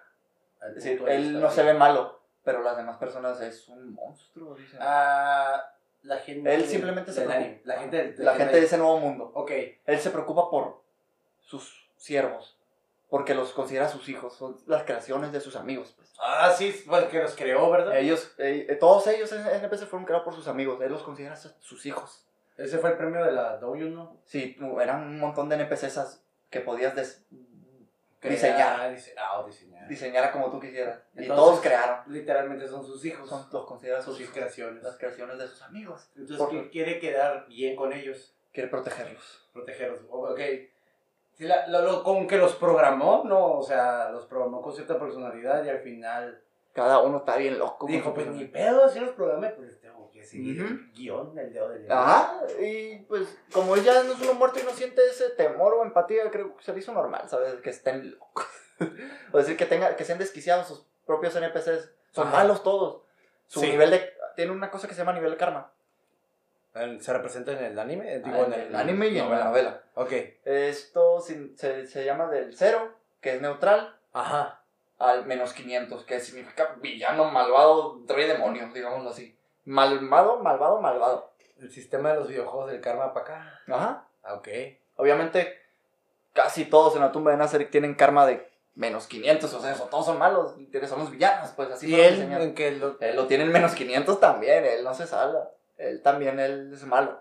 Es decir, de él no de- se ve malo, pero las demás personas es un monstruo, dicen. Ah, la gente. Él simplemente se del preocupa. anime, La gente del La gente de ese nuevo mundo. Ok. Él se preocupa por sus siervos, porque los considera sus hijos, son las creaciones de sus amigos. Pues. Ah, sí, pues que los creó, ¿verdad? Ellos, eh, todos ellos en NPC fueron creados por sus amigos, él los considera sus- hijos. Ese fue el premio de la W, ¿no? Sí, eran un montón de NPCs que podías des- diseñar, dise- ah, diseñar. diseñar a como tú quisieras. y Entonces, todos crearon. Literalmente son sus hijos. Son, los considera sus sus hijos, creaciones. las creaciones de sus amigos. Entonces, Por- ¿qué quiere quedar bien con ellos? Quiere protegerlos. Protegerlos. Ok. Sí, la- lo, lo- con que los programó, ¿no? O sea, los programó con cierta personalidad y al final Cada uno está bien loco. dijo, pues ni pedo, si los programé, pues tengo que seguir Ujú. el guion del dedo del Ajá, y pues como él ya no es uno muerto y no siente ese temor o empatía, creo que se le hizo normal, ¿sabes? Que estén locos. o decir, que, tenga, que sean desquiciados sus propios NPCs. Son Ajá. malos todos. Su Sí. nivel de... Tiene una cosa que se llama nivel de karma. ¿Se representa en el anime? Digo, Ah, en el anime y en la novela. Ok. Esto se, se llama del cero, que es neutral, Ajá. al menos 500, que significa villano, malvado, rey demonio, digámoslo así. Malvado, malvado, malvado. El sistema de los videojuegos del karma para acá. Ajá. Ah, Ok. Obviamente, casi todos en la tumba de Nazareth tienen karma de menos 500, o sea, eso, todos son malos, son los villanos, pues así Y él, en que lo... Él lo tiene en menos 500 también, él no se salva. Él también, él es malo.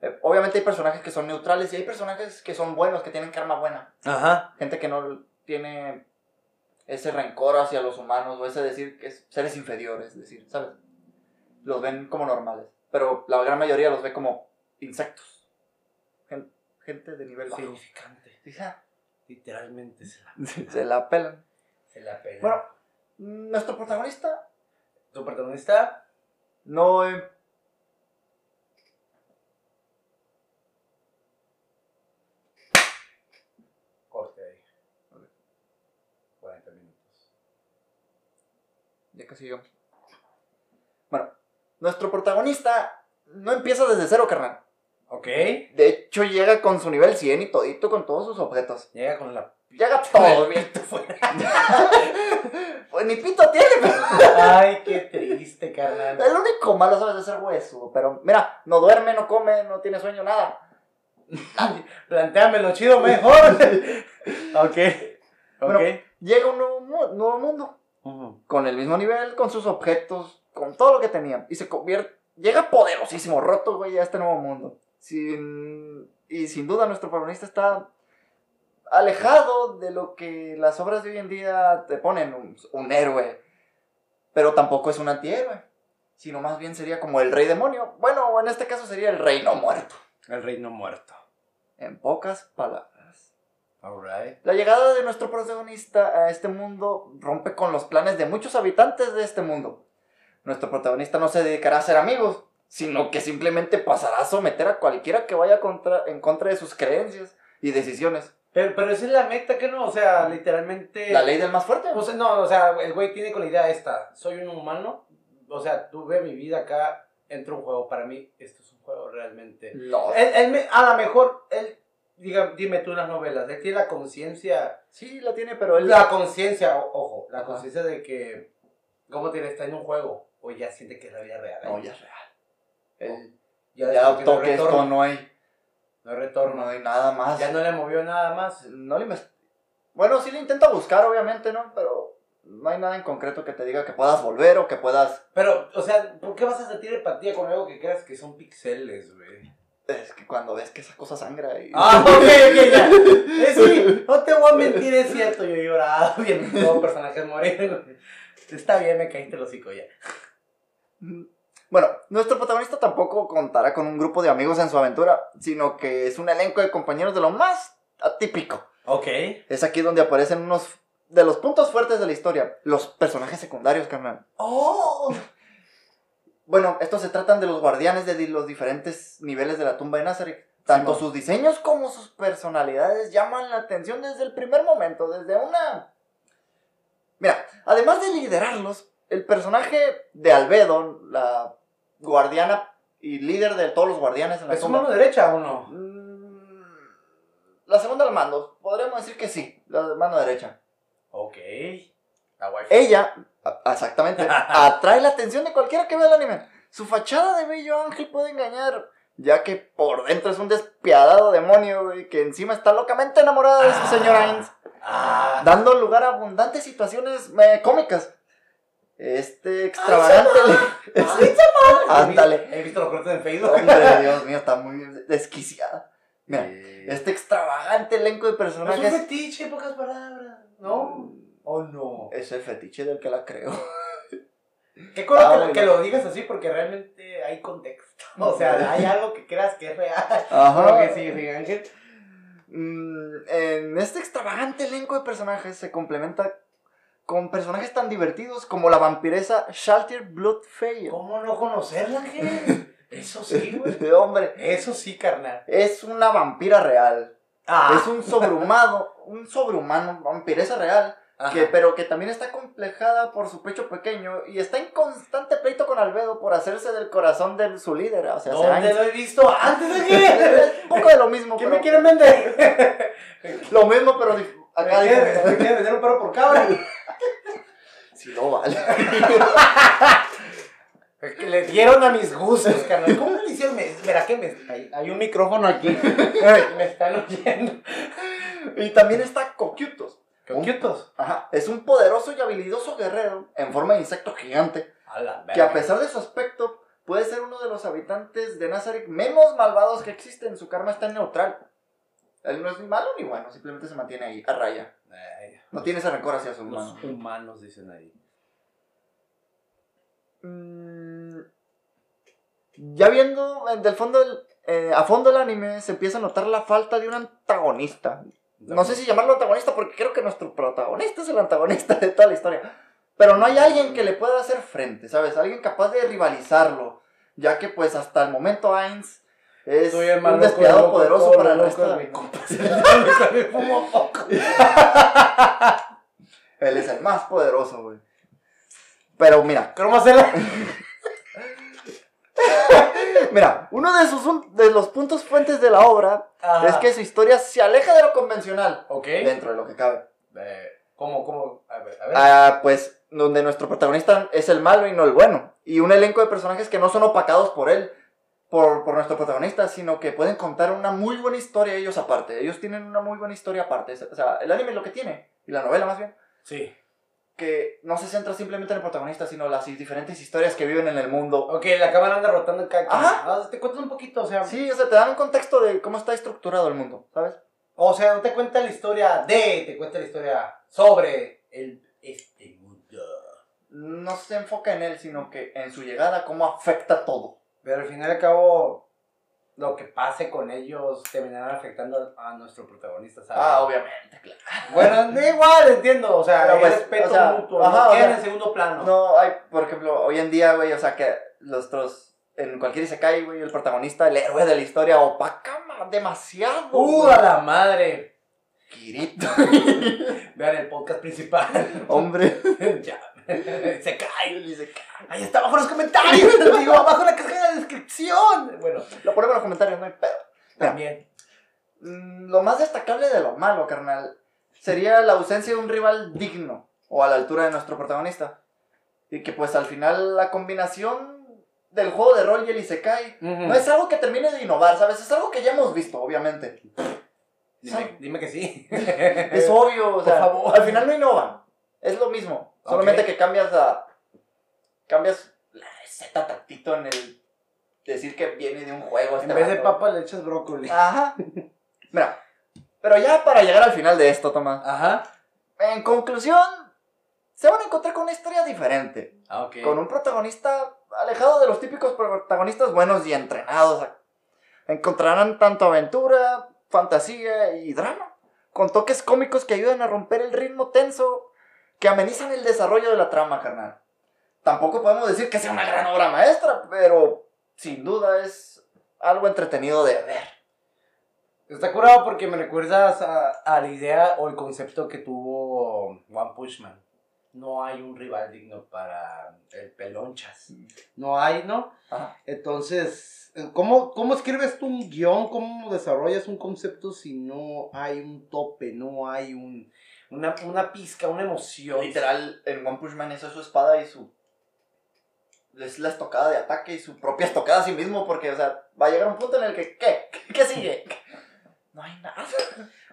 Eh, obviamente hay personajes que son neutrales y hay personajes que son buenos, que tienen karma buena. Ajá. Gente que no tiene ese rencor hacia los humanos o ese decir que es seres inferiores, es decir, ¿sabes? Los ven como normales, pero la gran mayoría los ve como insectos. Gen- Gente de nivel bajo. Significante. Sí. Literalmente se la, Se la pelan. se la pena. Bueno, nuestro protagonista tu protagonista... no... eh, Corte ahí. 40 minutos. Ya casi. Bueno, nuestro protagonista no empieza desde cero, carnal. Ok. De hecho, llega con su nivel 100 y todito con todos sus objetos. Llega con la... Llega todo el bien. Pues ni pito tiene, pero... Ay, qué triste, carnal. El único malo, ¿sabes? Es ser hueso. Pero mira, no duerme, no come, no tiene sueño, nada. Plantéamelo chido mejor. ok. Ok. Bueno. Llega un nuevo mundo. Con el mismo nivel, con sus objetos, con todo lo que tenía. Y se convierte. Llega poderosísimo, roto, güey, a este nuevo mundo. Sin, y sin duda, nuestro protagonista está alejado de lo que las obras de hoy en día te ponen, un, un héroe. Pero tampoco es un antihéroe. Sino más bien sería como el rey demonio. Bueno, en este caso sería el rey no muerto. El reino muerto. En pocas palabras. Alright. La llegada de nuestro protagonista a este mundo rompe con los planes de muchos habitantes de este mundo. Nuestro protagonista no se dedicará a ser amigos, sino que simplemente pasará a someter a cualquiera que vaya contra, en contra de sus creencias y decisiones. Pero, pero esa es la meta, que no? O sea, literalmente. La ley del más fuerte. O sea, no, o sea, el güey tiene con la idea esta. Soy un humano. O sea, tuve mi vida acá. Entra un juego. Para mí, esto es un juego realmente. No. Él, él me- a lo mejor, él. Diga, dime tú las novelas. Él tiene la conciencia. Sí, la tiene, pero él... La conciencia, ojo, la conciencia de que. ¿Cómo tiene? Está en un juego. O ya siente que es la vida real. No, ya es real. Él Ya, ya adoptó no que esto retorno. no hay, No hay retorno. no hay nada más. Ya no le movió nada más. No le invest- Bueno, sí le intenta buscar, obviamente, ¿no? Pero no hay nada en concreto que te diga que puedas volver o que puedas... Pero, o sea, ¿por qué vas a sentir empatía con algo que creas que son pixeles, güey? Es que cuando ves que esa cosa sangra y... Ah, ok, ok, ya. Eh, sí, no te voy a mentir, es cierto, yo he llorado viendo todos personajes morir. Está bien, me caíste el hocico ya. Bueno, nuestro protagonista tampoco contará con un grupo de amigos en su aventura, sino que es un elenco de compañeros de lo más atípico. Ok. Es aquí donde aparecen unos de los puntos fuertes de la historia, los personajes secundarios, carnal. Oh. Bueno, estos se tratan de los guardianes de los diferentes niveles de la tumba de Nazareth. Tanto sus diseños como sus personalidades llaman la atención desde el primer momento, desde una... Mira, además de liderarlos, el personaje de Albedo, la guardiana y líder de todos los guardianes en la ¿Es su tumba... mano derecha o no? Mm, La segunda al mando, podríamos decir que sí, la de mano derecha. Ok. La wifi. Ella, a- exactamente, atrae la atención de cualquiera que vea el anime. Su fachada de bello ángel puede engañar, ya que por dentro es un despiadado demonio, güey, que encima está locamente enamorada de su señora Ainz, Ah, dando lugar a abundantes situaciones eh, cómicas. Este extravagante... ¡Ay, Ándale. He visto los cortes en Facebook. Hombre, Dios mío, está muy desquiciada. Mira, Eh, este extravagante elenco de Es un personajes... fetiche, en pocas palabras. ¿No? ¿O no? Es el fetiche del que la creo. Qué cosa Ah, que, bueno. que lo digas así porque realmente hay contexto. O sea, hay algo que creas que es real. Ajá. Que sí, sí, Ángel. Mm, en este extravagante elenco de personajes se complementa con personajes tan divertidos como la vampiresa Shalter Bloodfeyer. ¿Cómo no conocerla, Ángel? Eso sí, güey. Hombre, Eso sí, carnal. es una vampira real. Ah, Es un sobrehumano, un sobrehumano, vampiresa real. Que, pero que también está complejada por su pecho pequeño y está en constante pleito con Albedo por hacerse del corazón de su líder. O sea, se ¿Dónde lo he visto antes, Ángel? es un poco de lo mismo. ¿Qué pero- me quieren vender? Lo mismo, pero acá ¿Me quieren, diferente. me quieren vender un perro por cabra? Si no vale. Que le dieron a mis gustos, carnal. ¿Cómo le hicieron? Que me, hay, hay un micrófono aquí. me están oyendo. Y también está Coquiutos. Coquitos. Ajá. Es un poderoso y habilidoso guerrero en forma de insecto gigante. A la Que a pesar de su aspecto, puede ser uno de los habitantes de Nazareth menos malvados que existen. Su karma está neutral. Él no es ni malo ni bueno, simplemente se mantiene ahí, a raya. Ay, No tiene ese rencor hacia su hermano. los humanos dicen ahí. Mm, ya viendo eh, del fondo del- eh, a fondo el anime, se empieza a notar la falta de un antagonista. No sé si llamarlo antagonista porque creo que nuestro protagonista es el antagonista de toda la historia. Pero no hay alguien que le pueda hacer frente, ¿sabes? Alguien capaz de rivalizarlo. Ya que pues hasta el momento Ainz es Soy el un loco, despiadado loco, poderoso todo para el loco, resto de la mi vida. compa. Me fumo poco. Él es el más poderoso, güey. Pero mira, ¿Cómo hacerla? mira, uno de, sus, de los puntos fuentes de la obra es que su historia se aleja de lo convencional. Ok. Dentro de lo que cabe. Eh, ¿Cómo, cómo? A ver, a ver. Ah, pues donde nuestro protagonista es el malo y no el bueno. Y un elenco de personajes que no son opacados por él, por, por nuestro protagonista, sino que pueden contar una muy buena historia ellos aparte. Ellos tienen una muy buena historia aparte. O sea, el anime es lo que tiene, y la novela más bien, Sí. Que no se centra simplemente en el protagonista, sino las diferentes historias que viven en el mundo. Ok, la cámara anda rotando en cada. Ajá. Ah, te cuentas un poquito, o sea. Sí, o sea, te dan un contexto de cómo está estructurado el mundo, ¿sabes? O sea, no te cuenta la historia de, te cuenta la historia sobre el, este mundo. No se enfoca en él, sino que en su llegada, cómo afecta todo. Pero al final y al cabo, lo que pase con ellos terminará afectando a nuestro protagonista, ¿sabes? Ah, obviamente, claro. Bueno, da igual, entiendo. O sea, Pero pues, respeto o sea, mutuo. ajá, no o queda sea, en segundo plano. No, hay, por ejemplo, hoy en día, güey, o sea, que los otros, en cualquier Isekai, güey, el protagonista, el héroe de la historia, opaca ma- demasiado. ¡Uh, güey. a la madre! Kirito. Vean el podcast principal. Hombre. ya. Se cae. El Isekai. Ahí está abajo en los comentarios. Digo, abajo en la cajita de descripción. Bueno, Lo ponemos en los comentarios, no hay pedo. también. Mm, Lo más destacable de lo malo, carnal, sería la ausencia de un rival digno o a la altura de nuestro protagonista. Y que pues al final la combinación del juego de rol y el Isekai no es algo que termine de innovar, ¿sabes? Es algo que ya hemos visto, obviamente. Dime, dime que sí. Es obvio, o por sea, favor. al final no innovan. Es lo mismo. Solamente que cambias la. Cambias la receta tantito en el. Decir que viene de un juego. En este vez de papa le echas brócoli. Ajá. Mira, pero ya para llegar al final de esto, Tomás. Ajá. En conclusión, se van a encontrar con una historia diferente. Ah, ok. Con un protagonista alejado de los típicos protagonistas buenos y entrenados. Encontrarán tanto aventura, fantasía y drama, con toques cómicos que ayudan a romper el ritmo tenso que amenizan el desarrollo de la trama, carnal. tampoco podemos decir que sea una gran obra maestra, pero sin duda es algo entretenido de ver. Está curado porque me recuerdas a, a la idea o el concepto que tuvo One Punch Man. No hay un rival digno para el pelonchas. No hay, ¿no? Ajá. Entonces, ¿cómo, ¿cómo escribes tú un guion? ¿Cómo desarrollas un concepto si no hay un tope, no hay un, una, una pizca, una emoción? Literal, en One Punch Man eso es su espada y su. Es la estocada de ataque y su propia estocada a sí mismo, porque, o sea, va a llegar un punto en el que, ¿qué? ¿Qué sigue? No hay nada.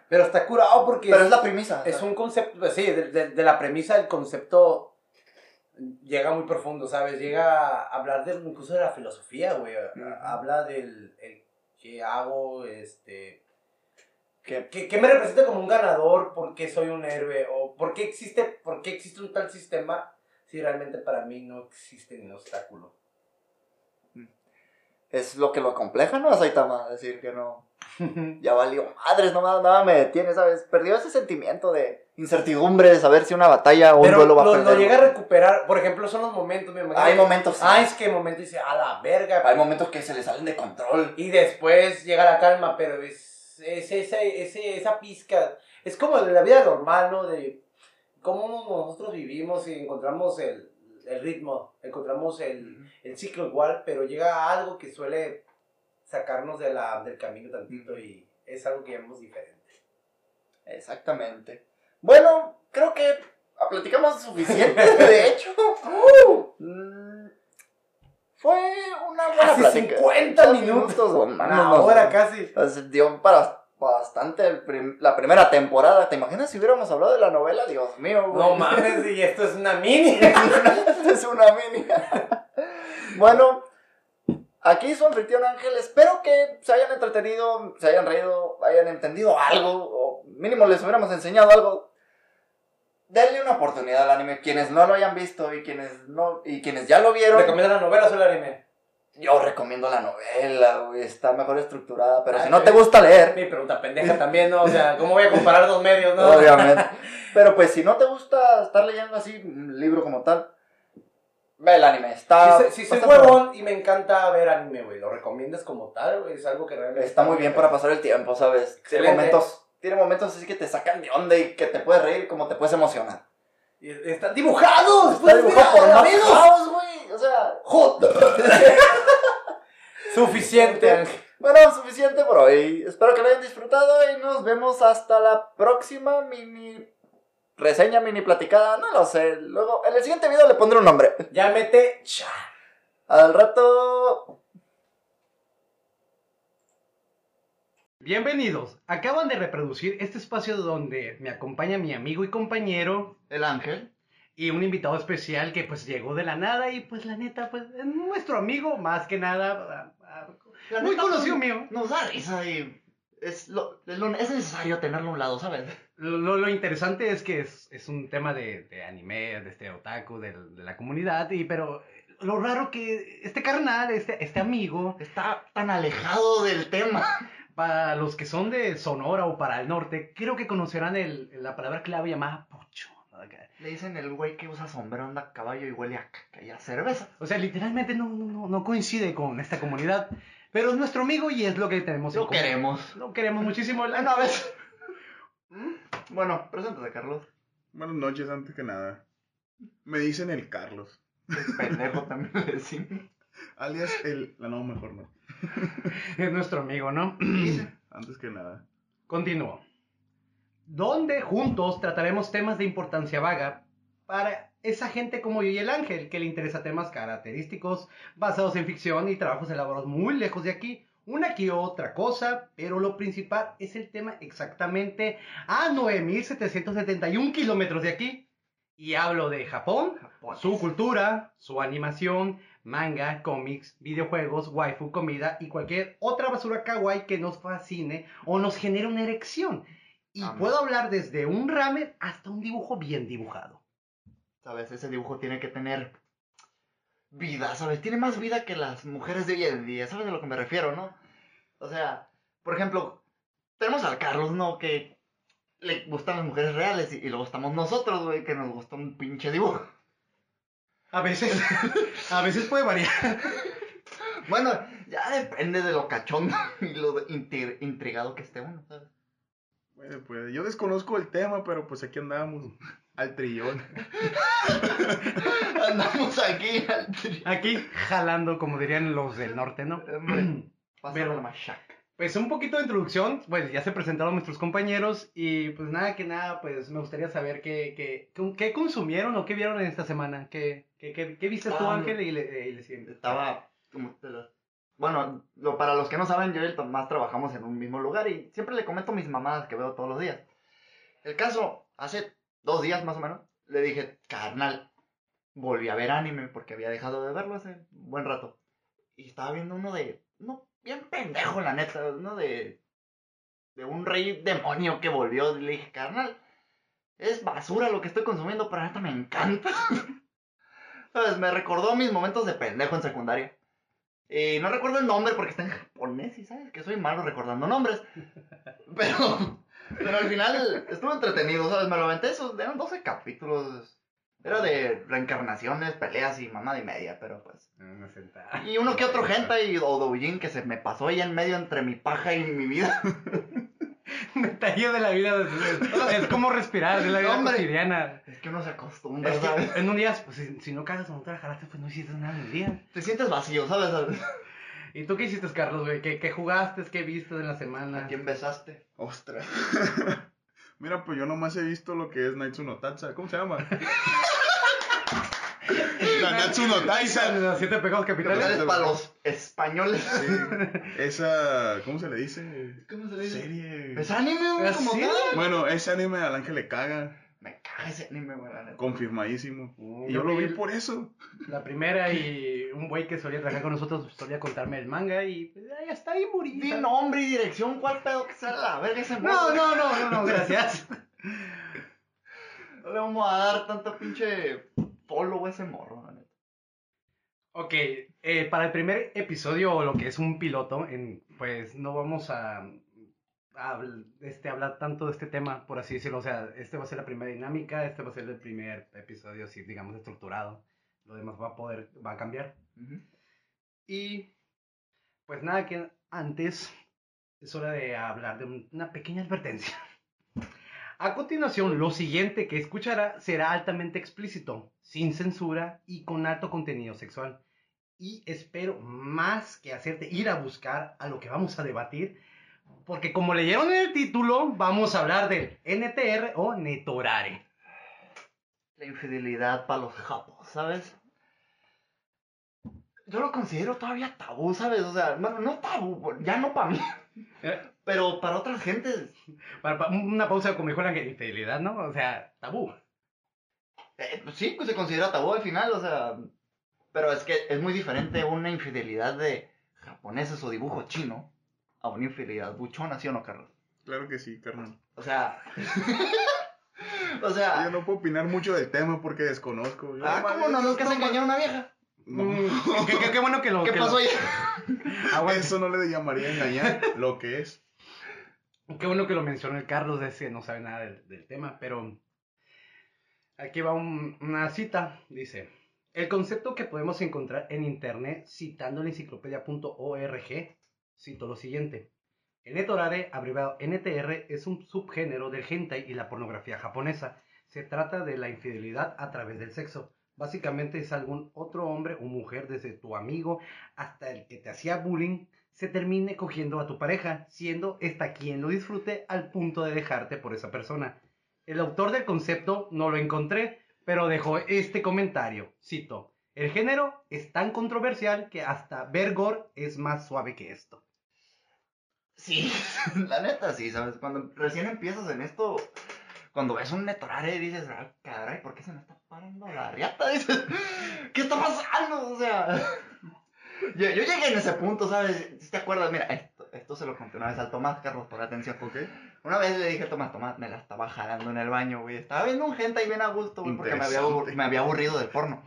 Pero está curado porque Pero es, es la premisa. es un concepto, pues sí, de, de- de la premisa el concepto llega muy profundo, ¿sabes? Llega a hablar de, incluso de la filosofía, güey. Habla del el, qué hago, este... que ¿Qué, qué me representa como un ganador? ¿Por qué soy un héroe? ¿O por qué existe, por qué existe un tal sistema si realmente para mí no existe ningún obstáculo? es lo que lo compleja, ¿no? A Saitama, decir que no. Ya valió madres, no nada me detiene, ¿sabes? Perdió ese sentimiento de incertidumbre de saber si una batalla o un duelo va a perder. lo llega a recuperar, por ejemplo, son los momentos, me imagino. Hay momentos, sí. Ah, es que momento dice, a la verga. Hay momentos que se le salen de control. Y después llega la calma, pero es, es ese, ese, esa pizca. Es como de la vida normal, ¿no? De cómo nosotros vivimos y encontramos el, el ritmo, encontramos el, el ciclo igual, pero llega algo que suele sacarnos de la, del camino tantito y es algo que llamamos diferente. Exactamente. Bueno, creo que platicamos suficiente, de hecho. Mm, Fue una buena Casi plática. 50 Muchos minutos, no Una hora casi. nos dio para bastante prim- la primera temporada. ¿Te imaginas si hubiéramos hablado de la novela? Dios mío, güey. No mames, y esto es una mini. Esto es una mini. bueno, aquí su anfitrión Ángel. Espero que se hayan entretenido, se hayan reído, hayan entendido algo, o mínimo les hubiéramos enseñado algo. Denle una oportunidad al anime. Quienes no lo hayan visto y quienes no y quienes ya lo vieron, ¿Recomienda la novela o el anime? yo recomiendo la novela, güey, Está mejor estructurada. Pero si Ay, no te güey. gusta leer, Mi pregunta pendeja también, ¿no? O sea, ¿cómo voy a comparar dos medios, no? Obviamente. Pero pues si no te gusta estar leyendo así un libro como tal, ve el anime. Está, Si, si soy huevón y me encanta ver anime, güey, ¿lo recomiendas como tal, güey? Es algo que realmente... Está muy bien para pasar el tiempo, ¿sabes? Excelente. momentos, tiene momentos así que te sacan de onda y que te puedes reír como te puedes emocionar. Y Están dibujados. Está pues, dibujado mira, por amigos. Güey. O sea, Joder. Suficiente, bueno, suficiente por hoy. Espero que lo hayan disfrutado y nos vemos hasta la próxima mini reseña, mini platicada. No lo sé. Luego, en el siguiente video le pondré un nombre. Llámete Chan. Al rato. Bienvenidos. Acaban de reproducir este espacio donde me acompaña mi amigo y compañero El ángel. y un invitado especial que pues llegó de la nada y pues la neta pues es nuestro amigo más que nada muy conocido mío. Nos da risa y es, lo, es, lo- es necesario tenerlo a un lado, ¿sabes? Lo, interesante es que es, es un tema de, de anime, de este otaku, de, la comunidad y pero lo raro que este carnal, este, este amigo, Está tan alejado del tema. Para los que son de Sonora o para el norte, creo que conocerán el, la palabra clave llamada pocho. ¿no? Le dicen el güey que usa sombrero, anda a caballo y huele a caca y a cerveza. O sea, literalmente no, no, no, no coincide con esta comunidad. Pero es nuestro amigo y es lo que tenemos en Lo común. queremos. Lo queremos muchísimo. Una vez. Bueno, preséntate, Carlos. Buenas noches, antes que nada. Me dicen el Carlos. Pendejo también le decimos. Alias el. La no, mejor no. Es nuestro amigo, ¿no? Antes que nada. Continúo. Donde juntos trataremos temas de importancia vaga para esa gente como yo y el ángel, que le interesa temas característicos basados en ficción y trabajos elaborados muy lejos de aquí. Una que otra cosa, pero lo principal es el tema exactamente a 9.771 kilómetros de aquí. Y hablo de Japón, su cultura, su animación, manga, cómics, videojuegos, waifu, comida y cualquier otra basura kawaii que nos fascine o nos genere una erección. Y Amén. puedo hablar desde un ramen hasta un dibujo bien dibujado. Sabes, ese dibujo tiene que tener vida, ¿sabes? Tiene más vida que las mujeres de hoy en día, ¿sabes a lo que me refiero, no? O sea, por ejemplo, tenemos al Carlos, ¿no? Que le gustan las mujeres reales y, y luego estamos nosotros, güey, que nos gusta un pinche dibujo. A veces, a veces puede variar. Bueno, ya depende de lo cachondo y lo intrigado que esté uno, ¿sabes? Bueno, pues yo desconozco el tema, pero pues aquí andamos. Al trillón. Andamos aquí al tri- Aquí jalando, como dirían los del norte, ¿no? Hombre, Pero- la machaca. Pues un poquito de introducción, pues ya se presentaron nuestros compañeros y pues nada que nada, pues me gustaría saber qué, qué, qué consumieron o qué vieron en esta semana, qué, qué, qué, qué viste tú Ah, Ángel y le, y le siguiente. Estaba como te lo- Bueno, lo, para los que no saben, yo y el Tomás trabajamos en un mismo lugar y siempre le comento mis mamadas que veo todos los días. El caso, hace dos días más o menos, le dije, carnal, volví a ver anime porque había dejado de verlo hace un buen rato. Y estaba viendo uno de, no, bien pendejo la neta, uno de, de un rey demonio que volvió. Y le dije, carnal, es basura lo que estoy consumiendo, pero la neta me encanta. ¿Sabes? Me recordó mis momentos de pendejo en secundaria. Y no recuerdo el nombre porque está en japonés y sabes que soy malo recordando nombres. Pero, pero al final estuvo entretenido, ¿sabes? Me lo aventé esos, eran 12 capítulos. Era de reencarnaciones, peleas y mamada y media, pero pues. Y uno que otro hentai o doujin que se me pasó ahí en medio entre mi paja y mi vida. Detalle de la vida, es, es como respirar, de la vida Hombre. cotidiana. Es que uno se acostumbra, Es en un día, pues si, si no cagas o no te la jalaste, pues no hiciste nada en el día. Te sientes vacío, ¿sabes? ¿Y tú qué hiciste, Carlos, güey? ¿Qué, qué jugaste? ¿Qué viste en la semana? ¿A quién besaste? Ostras. Mira, pues yo nomás he visto lo que es Naitsu no Tatsa. ¿Cómo se llama? La Natsu no Taisa. Los siete pecados capitales. Para los españoles. Sí. Esa, ¿cómo se le dice? ¿Cómo se le dice? Serie. ¿Es anime, güey? ¿Ah, Como tal. Bueno, ese anime al ángel le caga. Me caga ese anime, güey. Confirmadísimo. Mm, Y yo lo vi el- por eso. La primera y un güey que solía trabajar con nosotros solía contarme el manga y pues, ya está ahí morí. Di nombre y dirección, ¿cuál pedo que sea la verga ese No, no, no, no, no, gracias. No le vamos a dar tanto pinche follow a ese morro, la neta. Ok, eh, para el primer episodio, o lo que es un piloto, en, pues no vamos a, este, hablar tanto de este tema, por así decirlo. O sea, este va a ser la primera dinámica, este va a ser el primer episodio, así, digamos, estructurado. Lo demás va a poder, va a cambiar. Y pues nada, que antes es hora de hablar de un- una pequeña advertencia. A continuación, lo siguiente que escuchará será altamente explícito, sin censura y con alto contenido sexual. Y espero más que hacerte ir a buscar a lo que vamos a debatir, porque como leyeron en el título, vamos a hablar del NTR o Netorare. La infidelidad para los japos, ¿sabes? Yo lo considero todavía tabú, ¿sabes? O sea, bueno, no tabú, ya no para mí, Eh, pero para otras gentes. para- para- una pausa como dijo la infidelidad, ¿no? O sea, tabú. eh, pues sí, pues se considera tabú al final, o sea. Pero es que es muy diferente una infidelidad de japoneses o dibujo chino a una infidelidad buchona, ¿sí o no, Carlos? Claro que sí, carnal. O sea. o sea. Yo no puedo opinar mucho del tema porque desconozco. Yo Ah, ¿cómo no? ¿Nunca se engañó a una vieja? No. Mm, qué, qué- qué bueno que lo ¿Qué que pasó lo- ahí? Aguanta. Eso no le llamaría engañar lo que es. Qué bueno que lo mencionó el Carlos, es que no sabe nada del, tema, pero aquí va un- una cita, dice, el concepto que podemos encontrar en internet citando la enciclopedia.org, cito lo siguiente, el netorare, abreviado NTR, es un subgénero del hentai y la pornografía japonesa. Se trata de la infidelidad a través del sexo. Básicamente es algún otro hombre o mujer, desde tu amigo hasta el que te hacía bullying, se termine cogiendo a tu pareja, siendo esta quien lo disfrute al punto de dejarte por esa persona. El autor del concepto no lo encontré, pero dejó este comentario. Cito, el género es tan controversial que hasta Vergor es más suave que esto. Sí, la neta sí, ¿sabes? Cuando recién empiezas en esto, cuando ves un netorare dices, ah, caray, ¿por qué se me está parando la riata? Dices, ¿qué está pasando? O sea, yo, yo llegué en ese punto, ¿sabes? Si te acuerdas, mira, esto, esto se lo conté una vez al Tomás, Carlos, por atención. ¿Ok? Una vez le dije, Tomás, Tomás, me la estaba jalando en el baño, güey. Estaba viendo un gente ahí bien a gusto, güey, porque me había, me había aburrido del porno.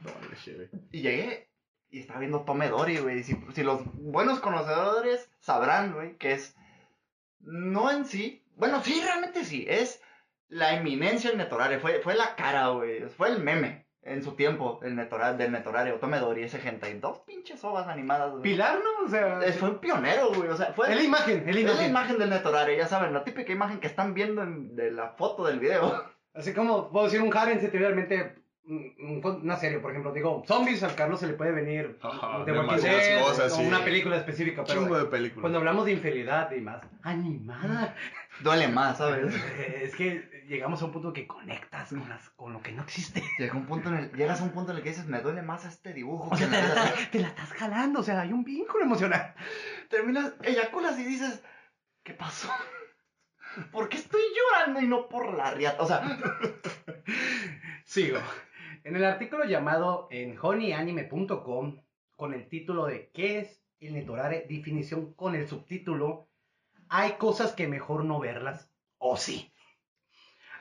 Y llegué y estaba viendo Tomedori, güey. Si, si los buenos conocedores sabrán, güey, que es no en sí, bueno, sí, realmente sí, es la eminencia del Netorare. Fue, fue la cara, güey. Fue el meme. En su tiempo, el Netora, del Netorare, Otomedori, ese gente, dos pinches ovas animadas, güey. Pilar, ¿no? O sea, Eh, Fue un pionero, güey, o sea, fue... es la imagen, es la es la imagen. imagen del Netorare, ya saben, la típica imagen que están viendo en, de la foto del video. Así como puedo decir un Harem sentimentalmente mm, mm, una serie, por ejemplo, digo, zombies, al Carlos se le puede venir Ajá, de Dead, cosas, o sí. una película específica, pero Chingo de películas. cuando hablamos de infidelidad y más, animada, Duele más, ¿sabes? es que llegamos a un punto que conectas con, las, con lo que no existe. Llega un punto en el, llegas a un punto en el que dices, me duele más este dibujo. O sea, que te la la, vida estás, te la estás jalando, o sea, hay un vínculo emocional. terminas, eyaculas y dices, ¿qué pasó? ¿Por qué estoy llorando y no por la riata? O sea, Sigo. En el artículo llamado en honeyanime.com, con el título de ¿Qué es el Netorare? Definición con el subtítulo Hay cosas que mejor no verlas, o sí.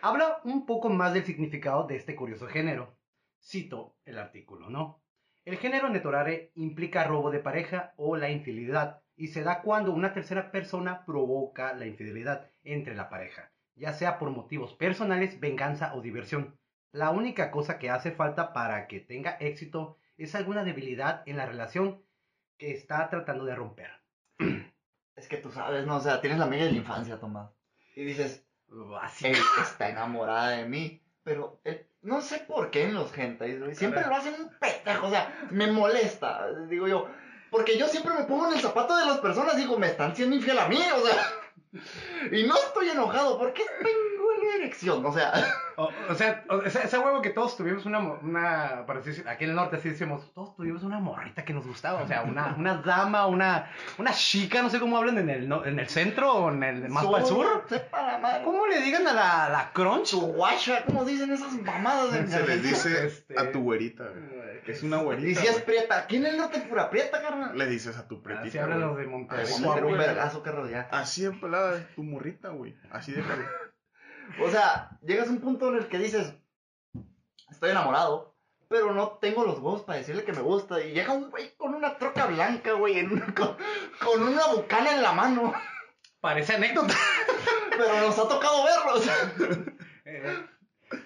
Habla un poco más del significado de este curioso género. Cito el artículo, ¿no? El género Netorare implica robo de pareja o la infidelidad y se da cuando una tercera persona provoca la infidelidad entre la pareja, ya sea por motivos personales, venganza o diversión. La única cosa que hace falta para que tenga éxito es alguna debilidad en la relación que está tratando de romper. Es que tú sabes, ¿no? O sea, tienes la amiga de la infancia, Tomás. Y dices, Así. él está enamorada de mí. Pero él- no sé por qué en los hentais, güey, Siempre lo hacen un pendejo. O sea, me molesta, digo yo. Porque yo siempre me pongo en el zapato de las personas. Digo, me están siendo infiel a mí, o sea. Y no estoy enojado porque tengo erección, o sea. O, o sea, o- esa huevo que todos tuvimos una, una para decir- aquí en el norte así decimos, todos tuvimos una morrita que nos gustaba, o sea, una, una dama, una, una chica, no sé cómo hablan en el, en el centro o en el más para el sur. ¿Cómo le digan a la, la crunch? Su guacha, ¿cómo dicen esas mamadas? en Se les dice Este- a tu güerita, güey. Es una güerita. Y si es prieta, aquí en el norte pura prieta, carnal. Le dices a tu pretita. Así hablan los de Monterrey. Así. Así de pelada es tu morrita, güey. Así de pelada. O sea, llegas a un punto en el que dices, estoy enamorado, pero no tengo los huevos para decirle que me gusta. Y llega un güey con una troca blanca, güey, en con, con una bucana en la mano. Parece anécdota. Pero nos ha tocado verlo. o sea. Eh,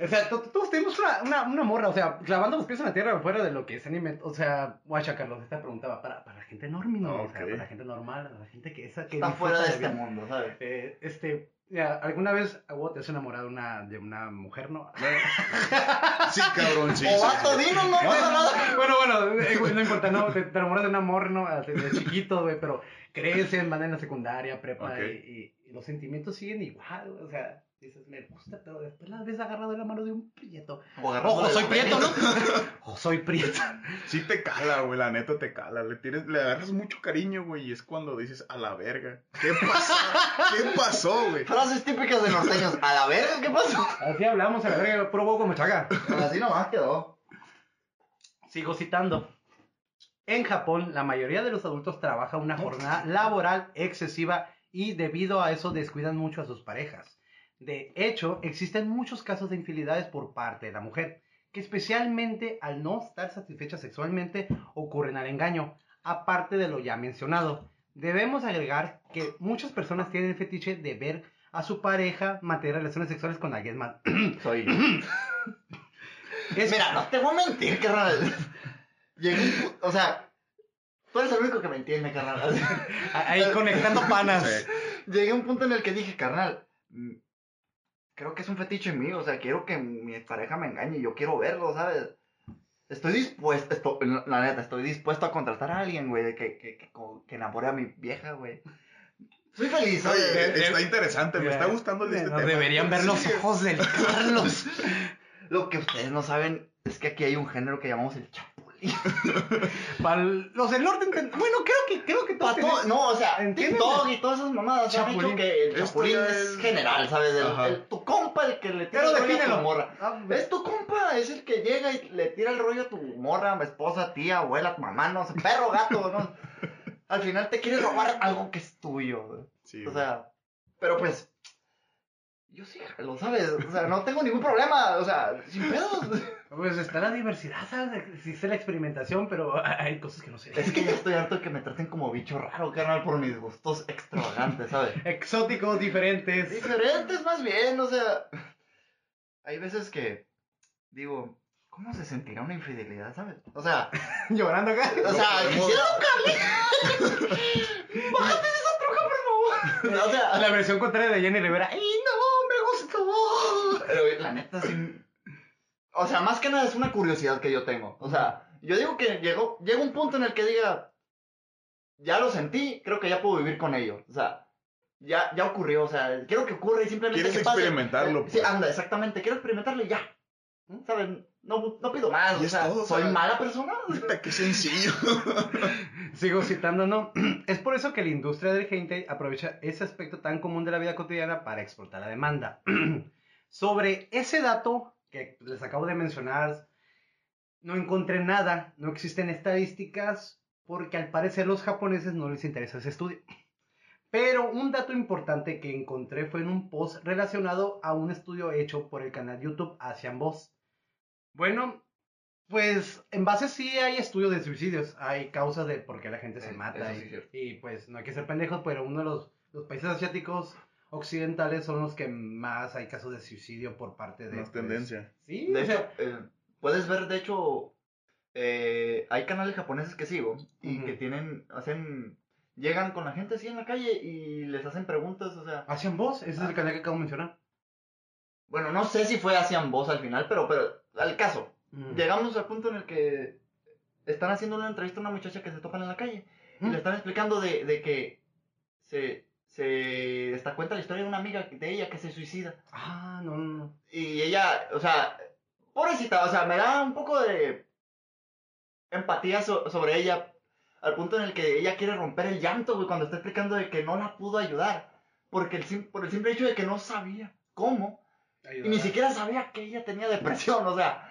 o sea, to- todos tenemos una, una, una morra, o sea, clavando los pies en la tierra fuera de lo que es anime. O sea, guacha, Carlos, esta pregunta va para, para la gente enorme, ¿no? O sea, para la gente normal, la gente que, esa, que Está fuera de este mundo, ¿sabes? Eh, este, ya, ¿alguna vez a vos te has enamorado de una, de una mujer, no? Sí, cabrón, sí. o vato, sí. dinos, no pasa nada. bueno, bueno, eh, no importa, no, te, te enamoras de un amor, ¿no? De, de chiquito, güey, pero crecen, van en la secundaria, prepa, Ok. y, y- y los sentimientos siguen igual, o sea, dices, me gusta, pero después la ves agarrado de la mano de un prieto. O agarrando Ojo, de soy prieto, ¿no? O soy prieto. Sí te cala, güey, la neta te cala. Le, tienes, le agarras mucho cariño, güey, y es cuando dices, a la verga. ¿Qué pasó? ¿Qué pasó, güey? Frases típicas de norteños. A la verga, ¿qué pasó? Así hablamos, a la verga, puro como chaga. Así nomás quedó. Sigo citando. En Japón, la mayoría de los adultos trabaja una jornada laboral excesiva y debido a eso descuidan mucho a sus parejas. De hecho, existen muchos casos de infidelidades por parte de la mujer, que especialmente al no estar satisfecha sexualmente ocurren al engaño, aparte de lo ya mencionado. Debemos agregar que muchas personas tienen el fetiche de ver a su pareja mantener relaciones sexuales con alguien más. Soy. Es- Mira, no te voy a mentir, carnal. Llegué un O sea, tú eres el único que me entiende, carnal. ahí conectando panas. Sí. Llegué a un punto en el que dije, carnal, creo que es un fetiche mío. O sea, quiero que mi pareja me engañe. Yo quiero verlo, ¿sabes? Estoy dispuesto, esto- la neta, estoy dispuesto a contratar a alguien, güey, que, que, que, que enamore a mi vieja, güey. Soy feliz, Oye, está interesante, me está gustando de este tema. deberían ver los ojos del Carlos. Lo que ustedes no saben es que aquí hay un género que llamamos el chapulín. Para los del norte, bueno, creo que creo que todos todo- no, o sea, y todas esas mamadas han Chapulín. dicho que el Esto chapulín es general, ¿sabes? El, Ajá. el- tu compa, el que le tira Pero el rollo a tu morra. Ah, Es tu compa, es el que llega y le tira el rollo a tu morra, esposa, tía, abuela, mamá, no sé, perro, gato, ¿no? Al final te quiere robar algo que es tuyo. Sí, O sea, pero pues, yo sí lo sabes, o sea, no tengo ningún problema, o sea, sin pedos. Pues está la diversidad, ¿sabes? Existe la experimentación, pero hay cosas que no sé. Es que ya estoy harto de que me traten como bicho raro, carnal, por mis gustos extravagantes, ¿sabes? Exóticos, diferentes. Diferentes más bien, o sea. Hay veces que digo, ¿cómo se sentirá una infidelidad, sabes? O sea, Llorando acá. o sea, quisiera un cable. Bájate de esa troca, por favor. O sea, La versión contraria de Jenny Rivera. ¡Ay, no! Pero la neta sí. O sea, más que nada es una curiosidad que yo tengo. O sea, yo digo que llegó, llega un punto en el que diga, ya lo sentí, creo que ya puedo vivir con ello. O sea, ya, ya ocurrió. O sea, quiero que ocurra y simplemente Quieres que pase. experimentarlo, Sí, pues. anda, exactamente. Quiero experimentarlo y ya. ¿Sabes? No, no pido más. O sea, todo, o soy sea. mala persona. Qué sencillo. Sigo citando, ¿no? Es por eso que la industria del hentai aprovecha ese aspecto tan común de la vida cotidiana para explotar la demanda. Sobre ese dato que les acabo de mencionar, no encontré nada, no existen estadísticas, porque al parecer los japoneses no les interesa ese estudio. Pero un dato importante que encontré fue en un post relacionado a un estudio hecho por el canal YouTube Asian Boss. Bueno, pues en base sí hay estudios de suicidios, hay causas de por qué la gente se Eh, mata eso sí y, es cierto. y, pues no hay que ser pendejos, pero uno de los, los países asiáticos occidentales son los que más hay casos de suicidio por parte de... Más pues, tendencia. Sí, De o sea, hecho, eh, puedes ver, de hecho, eh, hay canales japoneses que sigo y que tienen, hacen, llegan con la gente así en la calle y les hacen preguntas, o sea, Asian Boss, ese es el canal que acabo de mencionar. bueno, no sé si fue Asian Boss al final, pero, pero, al caso, Mm. llegamos al punto en el que están haciendo una entrevista a una muchacha que se topan en la calle y Mm. le están explicando de, de que se, se está cuenta la historia de una amiga de ella que se suicida. Ah, no, no, no. Y ella, o sea, pobrecita, o sea, me da un poco de empatía so- sobre ella, al punto en el que ella quiere romper el llanto, güey, cuando está explicando de que no la pudo ayudar, porque el, sim- por el simple hecho de que no sabía cómo, y ni siquiera sabía que ella tenía depresión, o sea.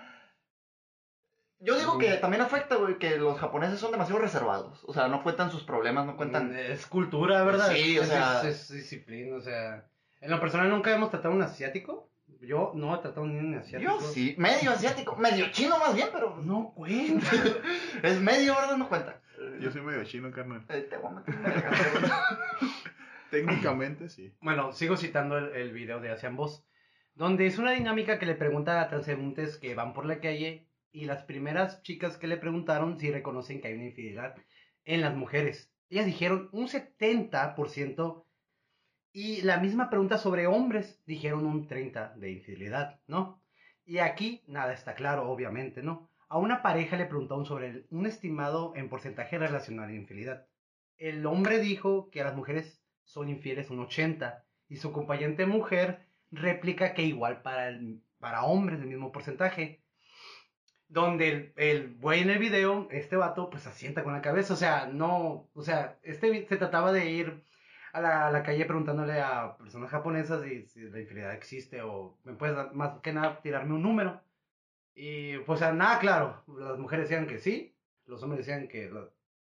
Yo digo que también afecta, güey, que los japoneses son demasiado reservados, o sea, no cuentan sus problemas, no cuentan... Mm, Es cultura, ¿verdad? Sí, o Es- sea- Es, es disciplina, o sea... En lo personal nunca hemos tratado a un asiático. Yo no he tratado a un asiático. Yo sí, medio asiático, medio chino más bien, pero No cuenta. es medio, ¿verdad? No cuenta. Yo soy medio chino, carnal. Eh, te voy a meter. Técnicamente sí. Bueno, sigo citando el, el video de Asian Boss, donde es una dinámica que le pregunta a transeúntes que van por la calle y las primeras chicas que le preguntaron si reconocen que hay una infidelidad en las mujeres. Ellas dijeron un 70% y la misma pregunta sobre hombres dijeron un 30% de infidelidad, ¿no? Y aquí nada está claro, obviamente, ¿no? A una pareja le preguntaron sobre un estimado en porcentaje relacionado a infidelidad. El hombre dijo que las mujeres son infieles un 80 y su acompañante mujer replica que igual para, el- para hombres el mismo porcentaje. Donde el, el güey en el video, este vato, pues asienta con la cabeza. O sea, no. O sea, este se trataba de ir a la, a la calle preguntándole a personas japonesas si, si la infidelidad existe o me puedes dar- más que nada tirarme un número. Y pues, o sea, nada claro. Las mujeres decían que sí, los hombres decían que.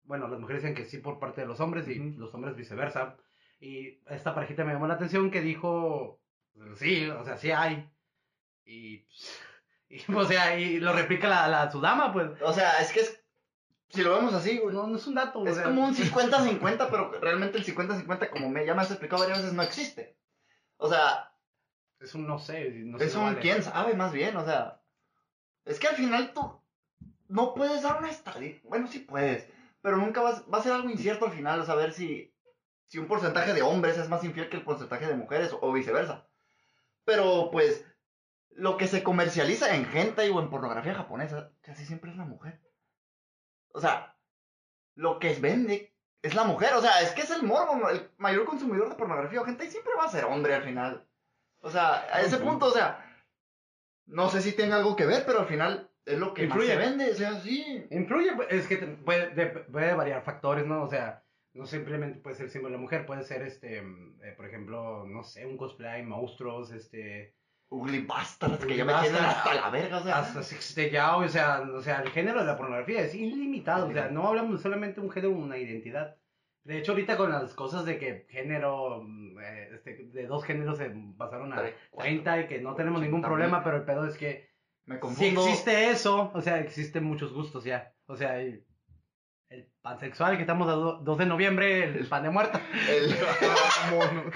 bueno, las mujeres decían que sí por parte de los hombres y los hombres viceversa. Y esta parejita me llamó la atención que dijo, sí, o sea, sí hay. Y, y, o sea, y lo replica la, la su dama, pues. O sea, es que es. Si lo vemos así, güey. No, no es un dato. o Es sea, como un 50-50, pero realmente el 50-50, como me, ya me has explicado varias veces, no existe. O sea, Es un no sé. No es un vale. quién sabe más bien, o sea. Es que al final tú no puedes dar una estadística. Bueno, sí puedes, pero nunca vas, va a ser algo incierto al final, saber si, si un porcentaje de hombres es más infiel que el porcentaje de mujeres o viceversa. Pero pues, lo que se comercializa en hentai o en pornografía japonesa casi siempre es la mujer. O sea, lo que vende es la mujer. O sea, es que es el morbo. El mayor consumidor de pornografía o hentai siempre va a ser hombre al final. O sea, a ese punto, o sea, no sé si tenga algo que ver, pero al final es lo que Influye. más se vende. O sea, sí. Influye, pues, es que puede, de- puede variar factores, ¿no? O sea, no simplemente puede ser símbolo de mujer, puede ser, este, eh, por ejemplo, no sé, un cosplay, monstruos, este, Ugly bastards que ya me tienen hasta la verga. O sea, hasta ya, o sea, o sea, el género de la pornografía es ilimitado, o sea, no hablamos de solamente un género, una identidad. De hecho, ahorita con las cosas de que género, mm, eh, este, de dos géneros se pasaron a Tres, cuatro, 30 y que no tenemos ningún problema, pero el pedo es que me si confundo. existe eso, o sea, existen muchos gustos ya. O sea, el pansexual que estamos a do- 2 de noviembre, el pan de muerta. El, Mono.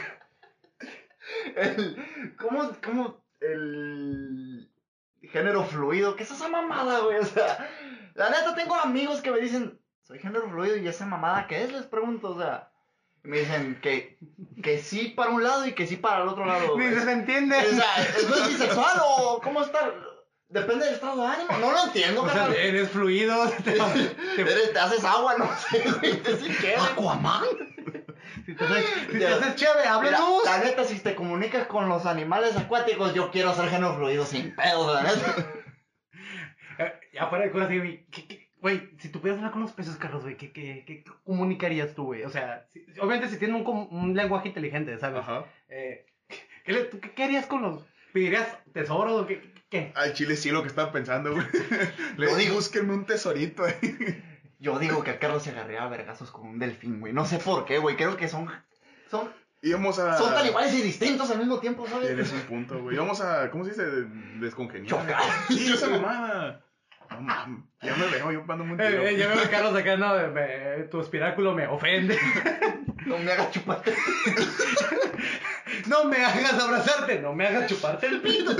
el- ¿Cómo, cómo, el género fluido. ¿Qué es esa mamada, güey? O sea, la neta, tengo amigos que me dicen, soy género fluido y esa mamada, ¿qué es? Les pregunto, o sea. Me dicen que, que sí para un lado y que sí para el otro lado. Ni se entiende. O sea, ¿no es bisexual o cómo está? Depende del estado de ánimo. No lo entiendo, O sea, eres fluido. Te, te- Eres- te haces agua, no sé. Aquaman. Si te haces, si te haces chévere, háblanos. la neta, si te comunicas con los animales acuáticos, yo quiero ser género fluido sin pedos, la neta. Eh, Ya fuera de cosas, güey. ¿qué- qué- Güey, si tú pudieras hablar con los peces, Carlos, güey, ¿qué, qué, qué comunicarías tú, güey? O sea, si- obviamente si tienen un, un lenguaje inteligente, ¿sabes? Ajá. Eh, ¿qué, qué- qué harías con los... ¿Pedirías tesoro? ¿Qué? Qué-? Al chile sí lo que estaba pensando, güey. Le digo. búsquenme un tesorito ahí. Yo digo que a Carlos se agarraría a vergazos con un delfín, güey. No sé por qué, güey. Creo que son. Son, Íbamos a. son tan iguales y distintos al mismo tiempo, Tienes ¿sabes? un punto, güey. Vamos a. ¿Cómo se dice? Descongeniar. Chocar. Sí, esa mamada. No mames. Ya me veo yo dándome un tiro. Eh, eh, ya veo a Carlos acá, no, me- tu espiráculo me ofende. No me hagas chuparte. No me hagas abrazarte, no me hagas chuparte el pito.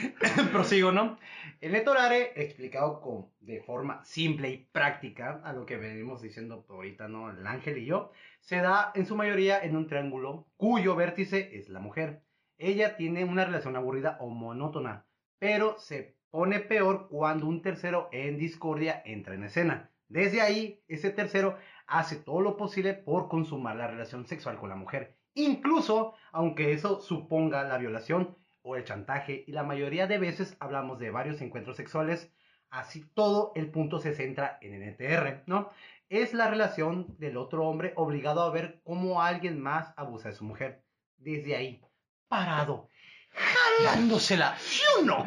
Prosigo, ¿no? El netorare, explicado con, de forma simple y práctica, a lo que venimos diciendo ahorita, ¿no? El ángel y yo, se da en su mayoría en un triángulo cuyo vértice es la mujer. Ella tiene una relación aburrida o monótona, pero se pone peor cuando un tercero en discordia entra en escena. Desde ahí, ese tercero hace todo lo posible por consumar la relación sexual con la mujer, incluso aunque eso suponga la violación o el chantaje, y la mayoría de veces hablamos de varios encuentros sexuales, así todo el punto se centra en NTR, ¿no? Es la relación del otro hombre obligado a ver cómo alguien más abusa de su mujer. Desde ahí, parado, jalándosela, ¿sí o no?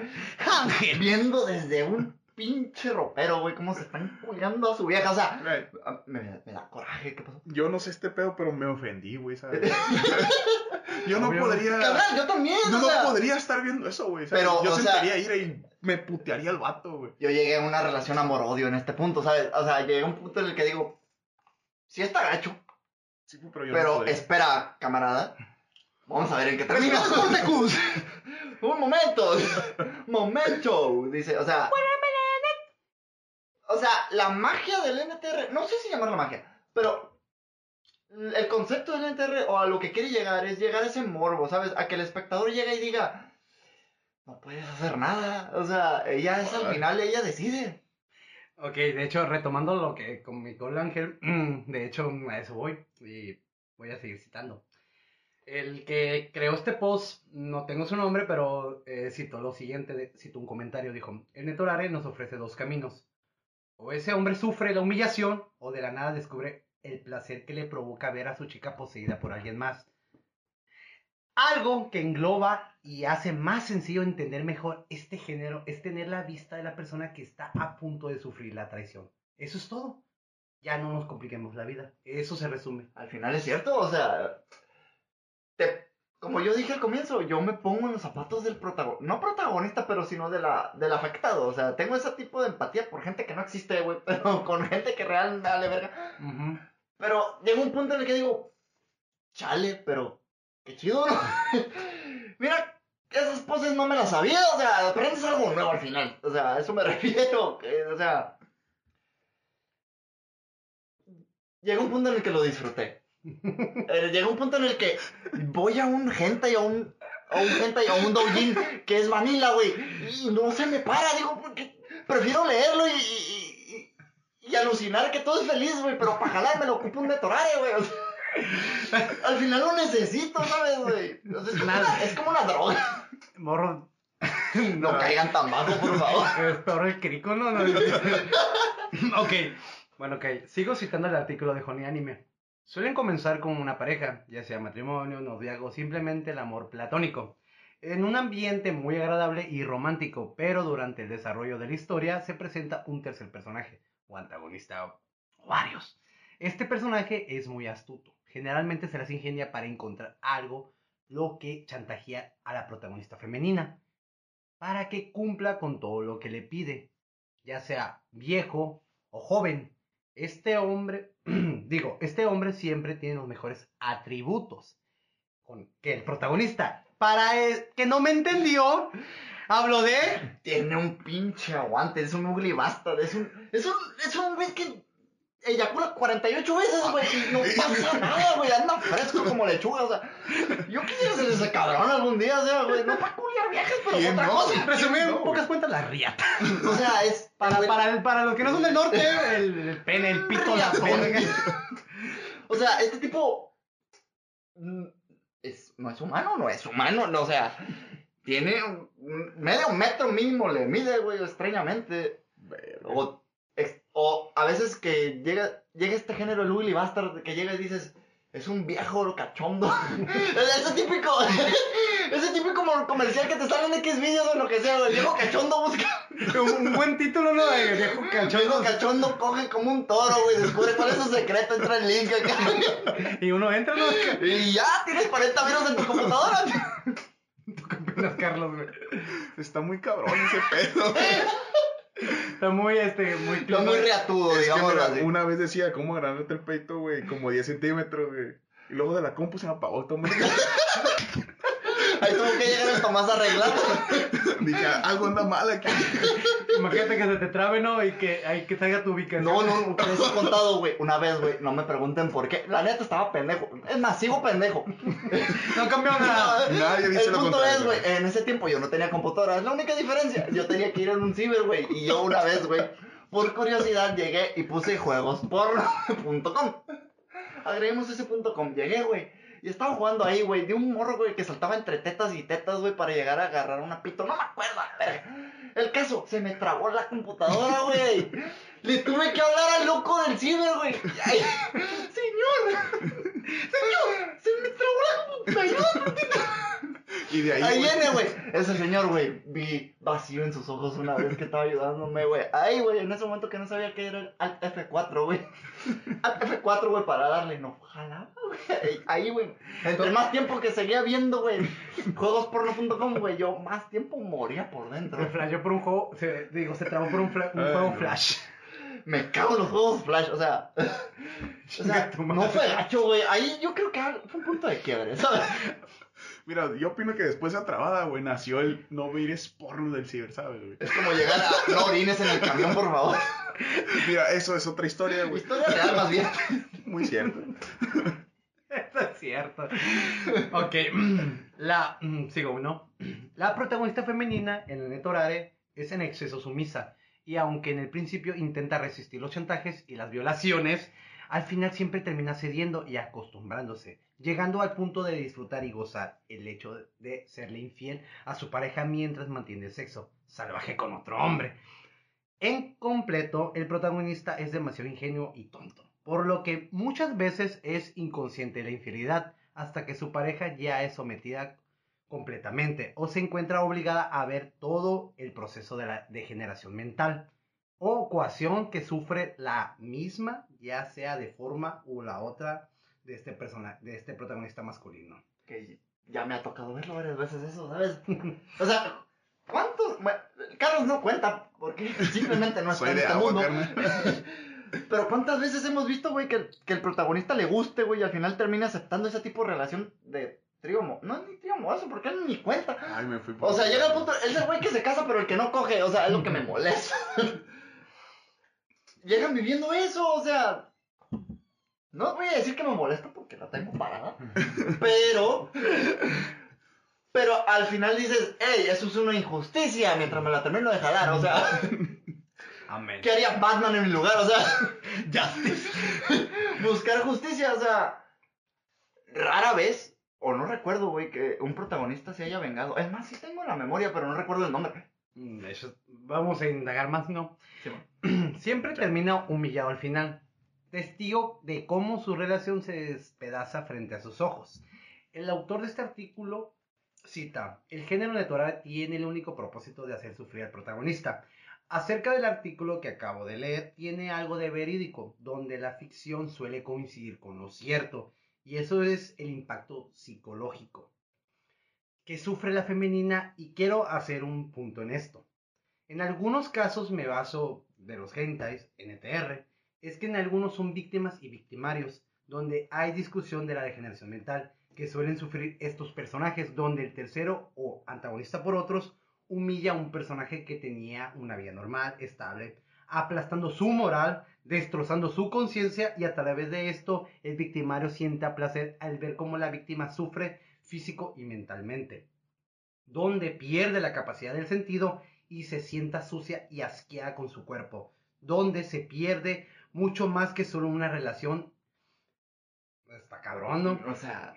Ángel. Viendo desde un pinche ropero, güey, cómo se están colgando a su vieja. O sea, Güey, a- me, me da coraje. ¿Qué pasó? Yo no sé este pedo, pero me ofendí, güey, ¿sabes? yo no podría. Cabrón, yo también. Yo o no sea, podría estar viendo eso, güey. Pero, yo sentaría ira y me putearía el vato, güey. Yo llegué a una relación amor-odio en este punto, ¿sabes? O sea, llegué a un punto en el que digo, sí está gacho, Sí, pero yo pero espera, camarada. Vamos a ver en qué termina. Un momento. Momento. Dice, o sea. O sea, la magia del NTR, no sé si llamarla magia, pero el concepto del NTR o a lo que quiere llegar es llegar a ese morbo, ¿sabes? A que el espectador llegue y diga, no puedes hacer nada. O sea, ella es al final, ella decide. Ok, de hecho, retomando lo que comentó el ángel, de hecho, a eso voy y voy a seguir citando. El que creó este post, no tengo su nombre, pero eh, citó lo siguiente, de- citó un comentario, dijo, el Netorare nos ofrece dos caminos. O ese hombre sufre la humillación, o de la nada descubre el placer que le provoca ver a su chica poseída por alguien más. Algo que engloba y hace más sencillo entender mejor este género es tener la vista de la persona que está a punto de sufrir la traición. Eso es todo. Ya no nos compliquemos la vida. Eso se resume. Al final es cierto, o sea, te- como yo dije al comienzo, yo me pongo en los zapatos del protagonista, no protagonista, pero sino de la, del afectado, o sea, tengo ese tipo de empatía por gente que no existe, güey, pero con gente que real me vale verga. Ujú. Pero llega un punto en el que digo, chale, pero qué chido, ¿no? Mira, esas poses no me las sabía, o sea, aprendes algo nuevo al final, o sea, a eso me refiero, que, o sea... Llega un punto en el que lo disfruté. Eh, llega un punto en el que voy a un hentai, a un, a un hentai, a un doujin que es vanilla, güey, y no se me para, digo, porque prefiero leerlo y, y, y- alucinar que todo es feliz, güey, pero para jalar me lo ocupo un detorare, güey, o sea, al final lo necesito, ¿sabes, güey? O sea, es, como una, es como una droga. Morro. No caigan tan bajo, por favor. Es peor el crico, ¿no? No, ok. Bueno, ok. Sigo citando el artículo de Honey Anime. Suelen comenzar con una pareja, ya sea matrimonio, noviazgo, simplemente el amor platónico. En un ambiente muy agradable y romántico, pero durante el desarrollo de la historia se presenta un tercer personaje, o antagonista, o varios. Este personaje es muy astuto. Generalmente se las ingenia para encontrar algo lo que chantajea a la protagonista femenina para que cumpla con todo lo que le pide, ya sea viejo o joven. Este hombre, digo, este hombre siempre tiene los mejores atributos con, que el protagonista. Para el que no me entendió, Hablo de. Tiene un pinche aguante, es un ugly bastard, es un, es un, es un güey que eyacula 48 veces, güey, y no pasa nada, güey, anda fresco como lechuga, o sea, yo quisiera ser ese cabrón algún día, o sea, güey, no para culiar viajes, pero ¿Quién otra no? cosa. Resumiendo No, en pocas cuentas, la riata. O sea, es Para, para, para los que no son del norte, el, el pene, el pito, la verga. O sea, este tipo mm, es, no es humano, no es humano, no, o sea, tiene un- un medio metro mínimo le mide, güey, extrañamente. O, ex- o a veces que llega, llega este género, el ugly bastard, que llega y dices, es un viejo cachondo. ese típico, ese típico comercial que te sale en X videos o lo que sea, el viejo cachondo busca. Un buen título, ¿no? De viejo El cachondo. viejo cachondo coge como un toro, güey, descubre cuál es su secreto, entra el link acá. Y uno entra, ¿no? Y ya tienes 40 virus en tu computadora. ¿Tú qué opinas, Carlos, güey? Está muy cabrón ese pedo. Está muy, este, muy... Está muy reatudo, Es que digamos una vez decía, ¿cómo agrandarte el peito, güey? Como 10 centímetros, güey. Y luego de la compu se me apagó automáticamente. Ahí tuvo que llegar el Tomás a arreglarlo. Dije, algo anda mal aquí. Imagínate que se te trabe, ¿no? Y que ahí que salga tu ubicación. No, no, nunca les he contado, güey. Una vez, güey, no me pregunten por qué. La neta estaba pendejo. Es más, sigo pendejo. No cambió nada. Nadie dice El lo punto contrario. es, güey, en ese tiempo yo no tenía computadora. Es la única diferencia. Yo tenía que ir en un ciber, güey. Y yo una vez, güey, por curiosidad llegué y puse juegosporno.com. Agreguemos ese punto com. Llegué, güey. Y estaba jugando ahí, güey, de un morro, güey, que saltaba entre tetas y tetas, güey, para llegar a agarrar una pito. No me acuerdo, verga. El caso, se me trabó la computadora, güey. Le tuve que hablar al loco del ciber, güey. Ay, Señor, señor, se me trabó la computadora. Y de ahí. Ahí güey, viene, güey. Ese señor, güey, vi vacío en sus ojos una vez que estaba ayudándome, güey. Ahí, güey, en ese momento que no sabía que era el Alt F4, güey. Alt F4, güey, para darle, no jalaba, güey. Ahí, güey. Entre más tiempo que seguía viendo, güey, juegosporno.com, güey, yo más tiempo moría por Se dentro. flasheó por un juego, se, digo, se trabó por un, fla- un Ay, juego no. flash. Me cago en los juegos Flash, o sea. O no fue gacho, güey. Ahí yo creo que fue un punto de quiebre, ¿sabes? Mira, yo opino que después de esa trabada, güey, nació el no mires porno del ciber, ¿sabes, güey? Es como llegar a. No orines en el camión, por favor. Mira, eso es otra historia, güey. Historia real, más bien. Muy cierto. Eso es cierto. Ok, la. mm, Sigo, ¿no? La protagonista femenina en el Netorare es en exceso sumisa. Y aunque en el principio intenta resistir los chantajes y las violaciones, al final siempre termina cediendo y acostumbrándose, llegando al punto de disfrutar y gozar el hecho de- de serle infiel a su pareja mientras mantiene el sexo salvaje con otro hombre. En completo, el protagonista es demasiado ingenuo y tonto, por lo que muchas veces es inconsciente de la infidelidad hasta que su pareja ya es sometida completamente o se encuentra obligada a ver todo el proceso de la degeneración mental o coacción que sufre la misma, ya sea de forma u la otra de este persona, de este protagonista masculino. que ya me ha tocado verlo varias veces eso, ¿sabes? O sea, ¿cuántos? Bueno, Carlos no cuenta, porque simplemente no está en este mundo. Pero ¿cuántas veces hemos visto, güey, que, que el protagonista le guste, güey, y al final termina aceptando ese tipo de relación de trío mo- No es ni trío amoroso, porque él ni cuenta. Ay, me fui por O sea, llega al punto, es el güey que se casa, pero el que no coge, o sea, es lo que me molesta. Llegan viviendo eso, o sea. No voy a decir que me molesta porque la tengo parada. Pero. Pero al final dices, hey, eso es una injusticia mientras me la termino de jalar, o sea. Amén. ¿Qué haría Batman en mi lugar? O sea. Buscar justicia, o sea. Rara vez, o no recuerdo, güey, que un protagonista se haya vengado. Es más, sí tengo la memoria, pero no recuerdo el nombre. Mm, eso- vamos a indagar más, ¿no? Sí, bueno. Siempre termina humillado al final, testigo de cómo su relación se despedaza frente a sus ojos. El autor de este artículo cita, el género electoral tiene el único propósito de hacer sufrir al protagonista. Acerca del artículo que acabo de leer, tiene algo de verídico, donde la ficción suele coincidir con lo cierto, y eso es el impacto psicológico que sufre la femenina, y quiero hacer un punto en esto. En algunos casos me baso de los hentais, NTR, es que en algunos son víctimas y victimarios, donde hay discusión de la degeneración mental que suelen sufrir estos personajes, donde el tercero o antagonista por otros humilla a un personaje que tenía una vida normal, estable, aplastando su moral, destrozando su conciencia y a través de esto el victimario siente placer al ver cómo la víctima sufre físico y mentalmente, donde pierde la capacidad del sentido y se sienta sucia y asqueada con su cuerpo, donde se pierde mucho más que solo una relación. Está cabrón, ¿no? O sea.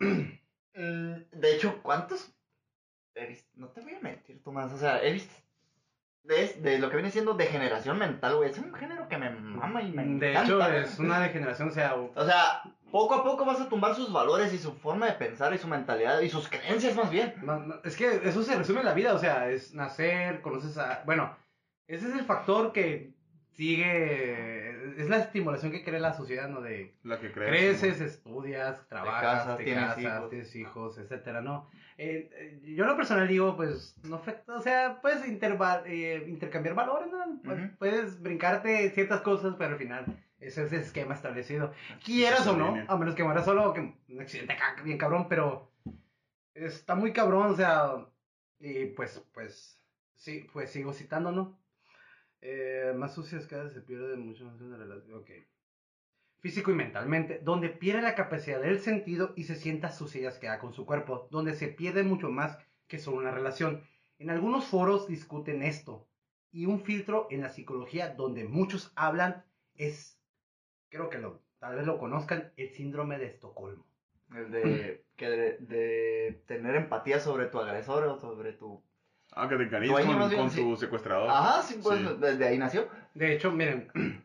mm, de hecho, ¿cuántos? He visto, no te voy a mentir, Tomás. O sea, he visto. De, de lo que viene siendo degeneración mental, güey. Es un género que me mama y me De encanta. hecho, güey. es una degeneración, o sea, O sea, poco a poco vas a tumbar sus valores y su forma de pensar y su mentalidad y sus creencias más bien. No, no, es que eso se resume en la vida, o sea, es nacer, conoces a... Bueno, ese es el factor que sigue... Es la estimulación que crea la sociedad, ¿no? De La que crees. creces, estudias, trabajas, casas, te tienes casas, hijos. tienes hijos, etcétera, ¿no? Eh, eh, yo lo personal digo, pues, no afecta, o sea, puedes eh, intercambiar valores, ¿no? Puedes brincarte ciertas cosas, pero al final ese es el esquema establecido. Quieras o no, a menos que mueras solo, que un accidente acá, bien cabrón, pero está muy cabrón, o sea, y pues, pues, sí, pues sigo citando, ¿no? Eh, más sucias cada se pierde mucho más en la relación, ok. Físico y mentalmente, donde pierde la capacidad del sentido y se sienta sucia y asqueada con su cuerpo, donde se pierde mucho más que solo una relación. En algunos foros discuten esto, y un filtro en la psicología donde muchos hablan es, creo que lo, tal vez lo conozcan, el síndrome de Estocolmo. El de, que de tener empatía sobre tu agresor o sobre tu... Ah, que te con, con sí. tu secuestrador. Ajá, sí, pues Sí. desde ahí nació. De hecho, miren,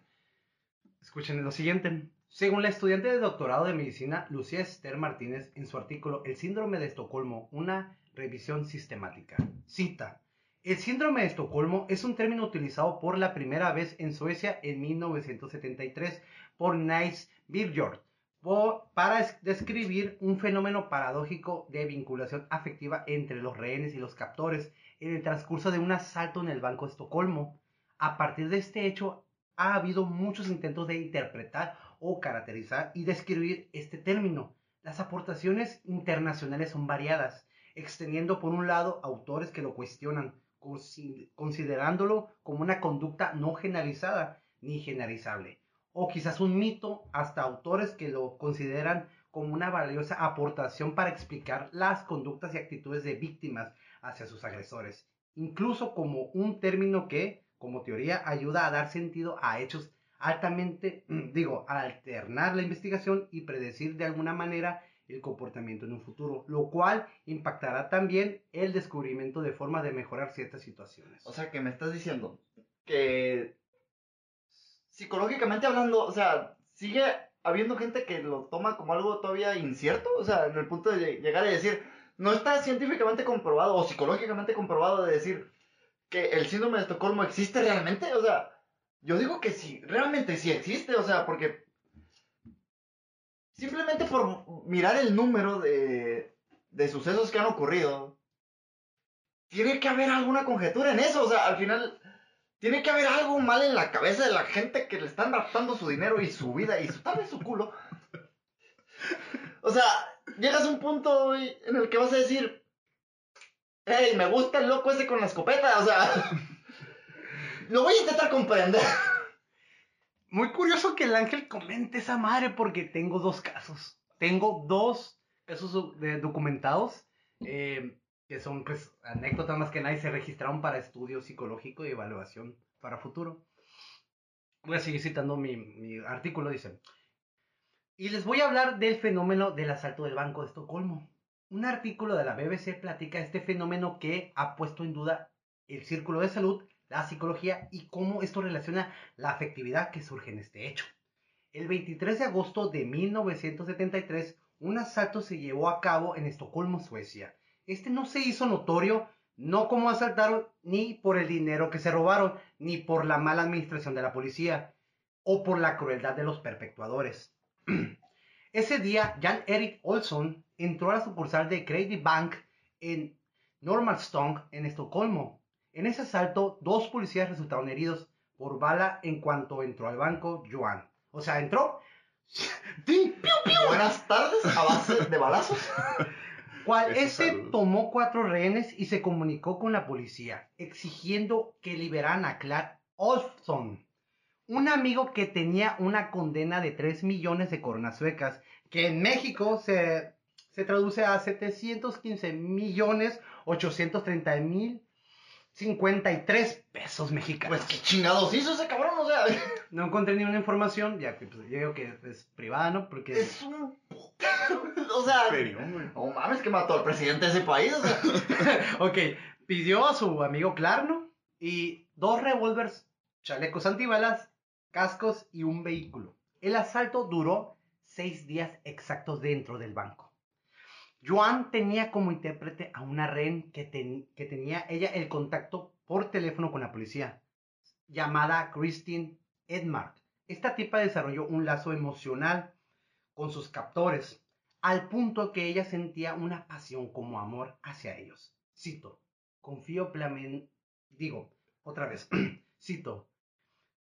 escuchen lo siguiente. Según la estudiante de doctorado de medicina Lucía Esther Martínez en su artículo El síndrome de Estocolmo, una revisión sistemática. Cita. El síndrome de Estocolmo es un término utilizado por la primera vez en Suecia en 1973 por Nice Birjord po- para es- describir un fenómeno paradójico de vinculación afectiva entre los rehenes y los captores en el transcurso de un asalto en el Banco de Estocolmo. A partir de este hecho, ha habido muchos intentos de interpretar o caracterizar y describir este término. Las aportaciones internacionales son variadas, extendiendo por un lado autores que lo cuestionan, consi- considerándolo como una conducta no generalizada ni generalizable, o quizás un mito, hasta autores que lo consideran como una valiosa aportación para explicar las conductas y actitudes de víctimas hacia sus agresores, incluso como un término que, como teoría, ayuda a dar sentido a hechos altamente, digo, a alternar la investigación y predecir de alguna manera el comportamiento en un futuro, lo cual impactará también el descubrimiento de formas de mejorar ciertas situaciones. O sea, que me estás diciendo que psicológicamente hablando, o sea, sigue habiendo gente que lo toma como algo todavía incierto, o sea, en el punto de lle- llegar y decir, no está científicamente comprobado o psicológicamente comprobado de decir que el síndrome de Estocolmo existe realmente, o sea, yo digo que sí, realmente sí existe, o sea, porque simplemente por mirar el número de, de sucesos que han ocurrido, tiene que haber alguna conjetura en eso, o sea, al final tiene que haber algo mal en la cabeza de la gente que le están raptando su dinero y su vida y su, tal vez su culo. O sea, llegas a un punto en el que vas a decir, hey, me gusta el loco ese con la escopeta, o sea, lo voy a intentar comprender. Muy curioso que el ángel comente esa madre porque tengo dos casos. Tengo dos casos documentados eh, que son pues anécdotas más que nada y se registraron para estudio psicológico y evaluación para futuro. Voy a seguir citando mi, artículo, dice. Y les voy a hablar del fenómeno del asalto del Banco de Estocolmo. Un artículo de la BBC platica este fenómeno que ha puesto en duda el círculo de salud, la psicología y cómo esto relaciona la afectividad que surge en este hecho. El 23 de agosto de 1973, un asalto se llevó a cabo en Estocolmo, Suecia. Este no se hizo notorio, no como asaltaron, ni por el dinero que se robaron, ni por la mala administración de la policía, o por la crueldad de los perpetuadores. Ese día, Jan Erik Olsson entró a la sucursal de Credit Bank en Normalstone, en Estocolmo. En ese asalto, dos policías resultaron heridos por bala en cuanto entró al banco Joan. O sea, entró. ¡Ting! ¡Piu! Buenas tardes, a base de balazos. cual este tomó cuatro rehenes y se comunicó con la policía, exigiendo que liberaran a Clark Olson, un amigo que tenía una condena de 3 millones de coronas suecas, que en México se, se traduce a 715 millones 830 mil 53 pesos mexicanos. Pues qué chingados hizo ese cabrón, o sea. No encontré ni una información, ya que pues, yo digo que es privada, ¿no? Porque... Es un. O sea. No mames, que mató al presidente de ese país, o sea. Ok, pidió a su amigo Clarno y dos revólveres, chalecos antibalas, cascos y un vehículo. El asalto duró seis días exactos dentro del banco. Joan tenía como intérprete a una rehén que, ten- que tenía ella el contacto por teléfono con la policía, llamada Christine Edmark. Esta tipa desarrolló un lazo emocional con sus captores, al punto que ella sentía una pasión como amor hacia ellos. Cito, confío plenamente, digo, otra vez, cito,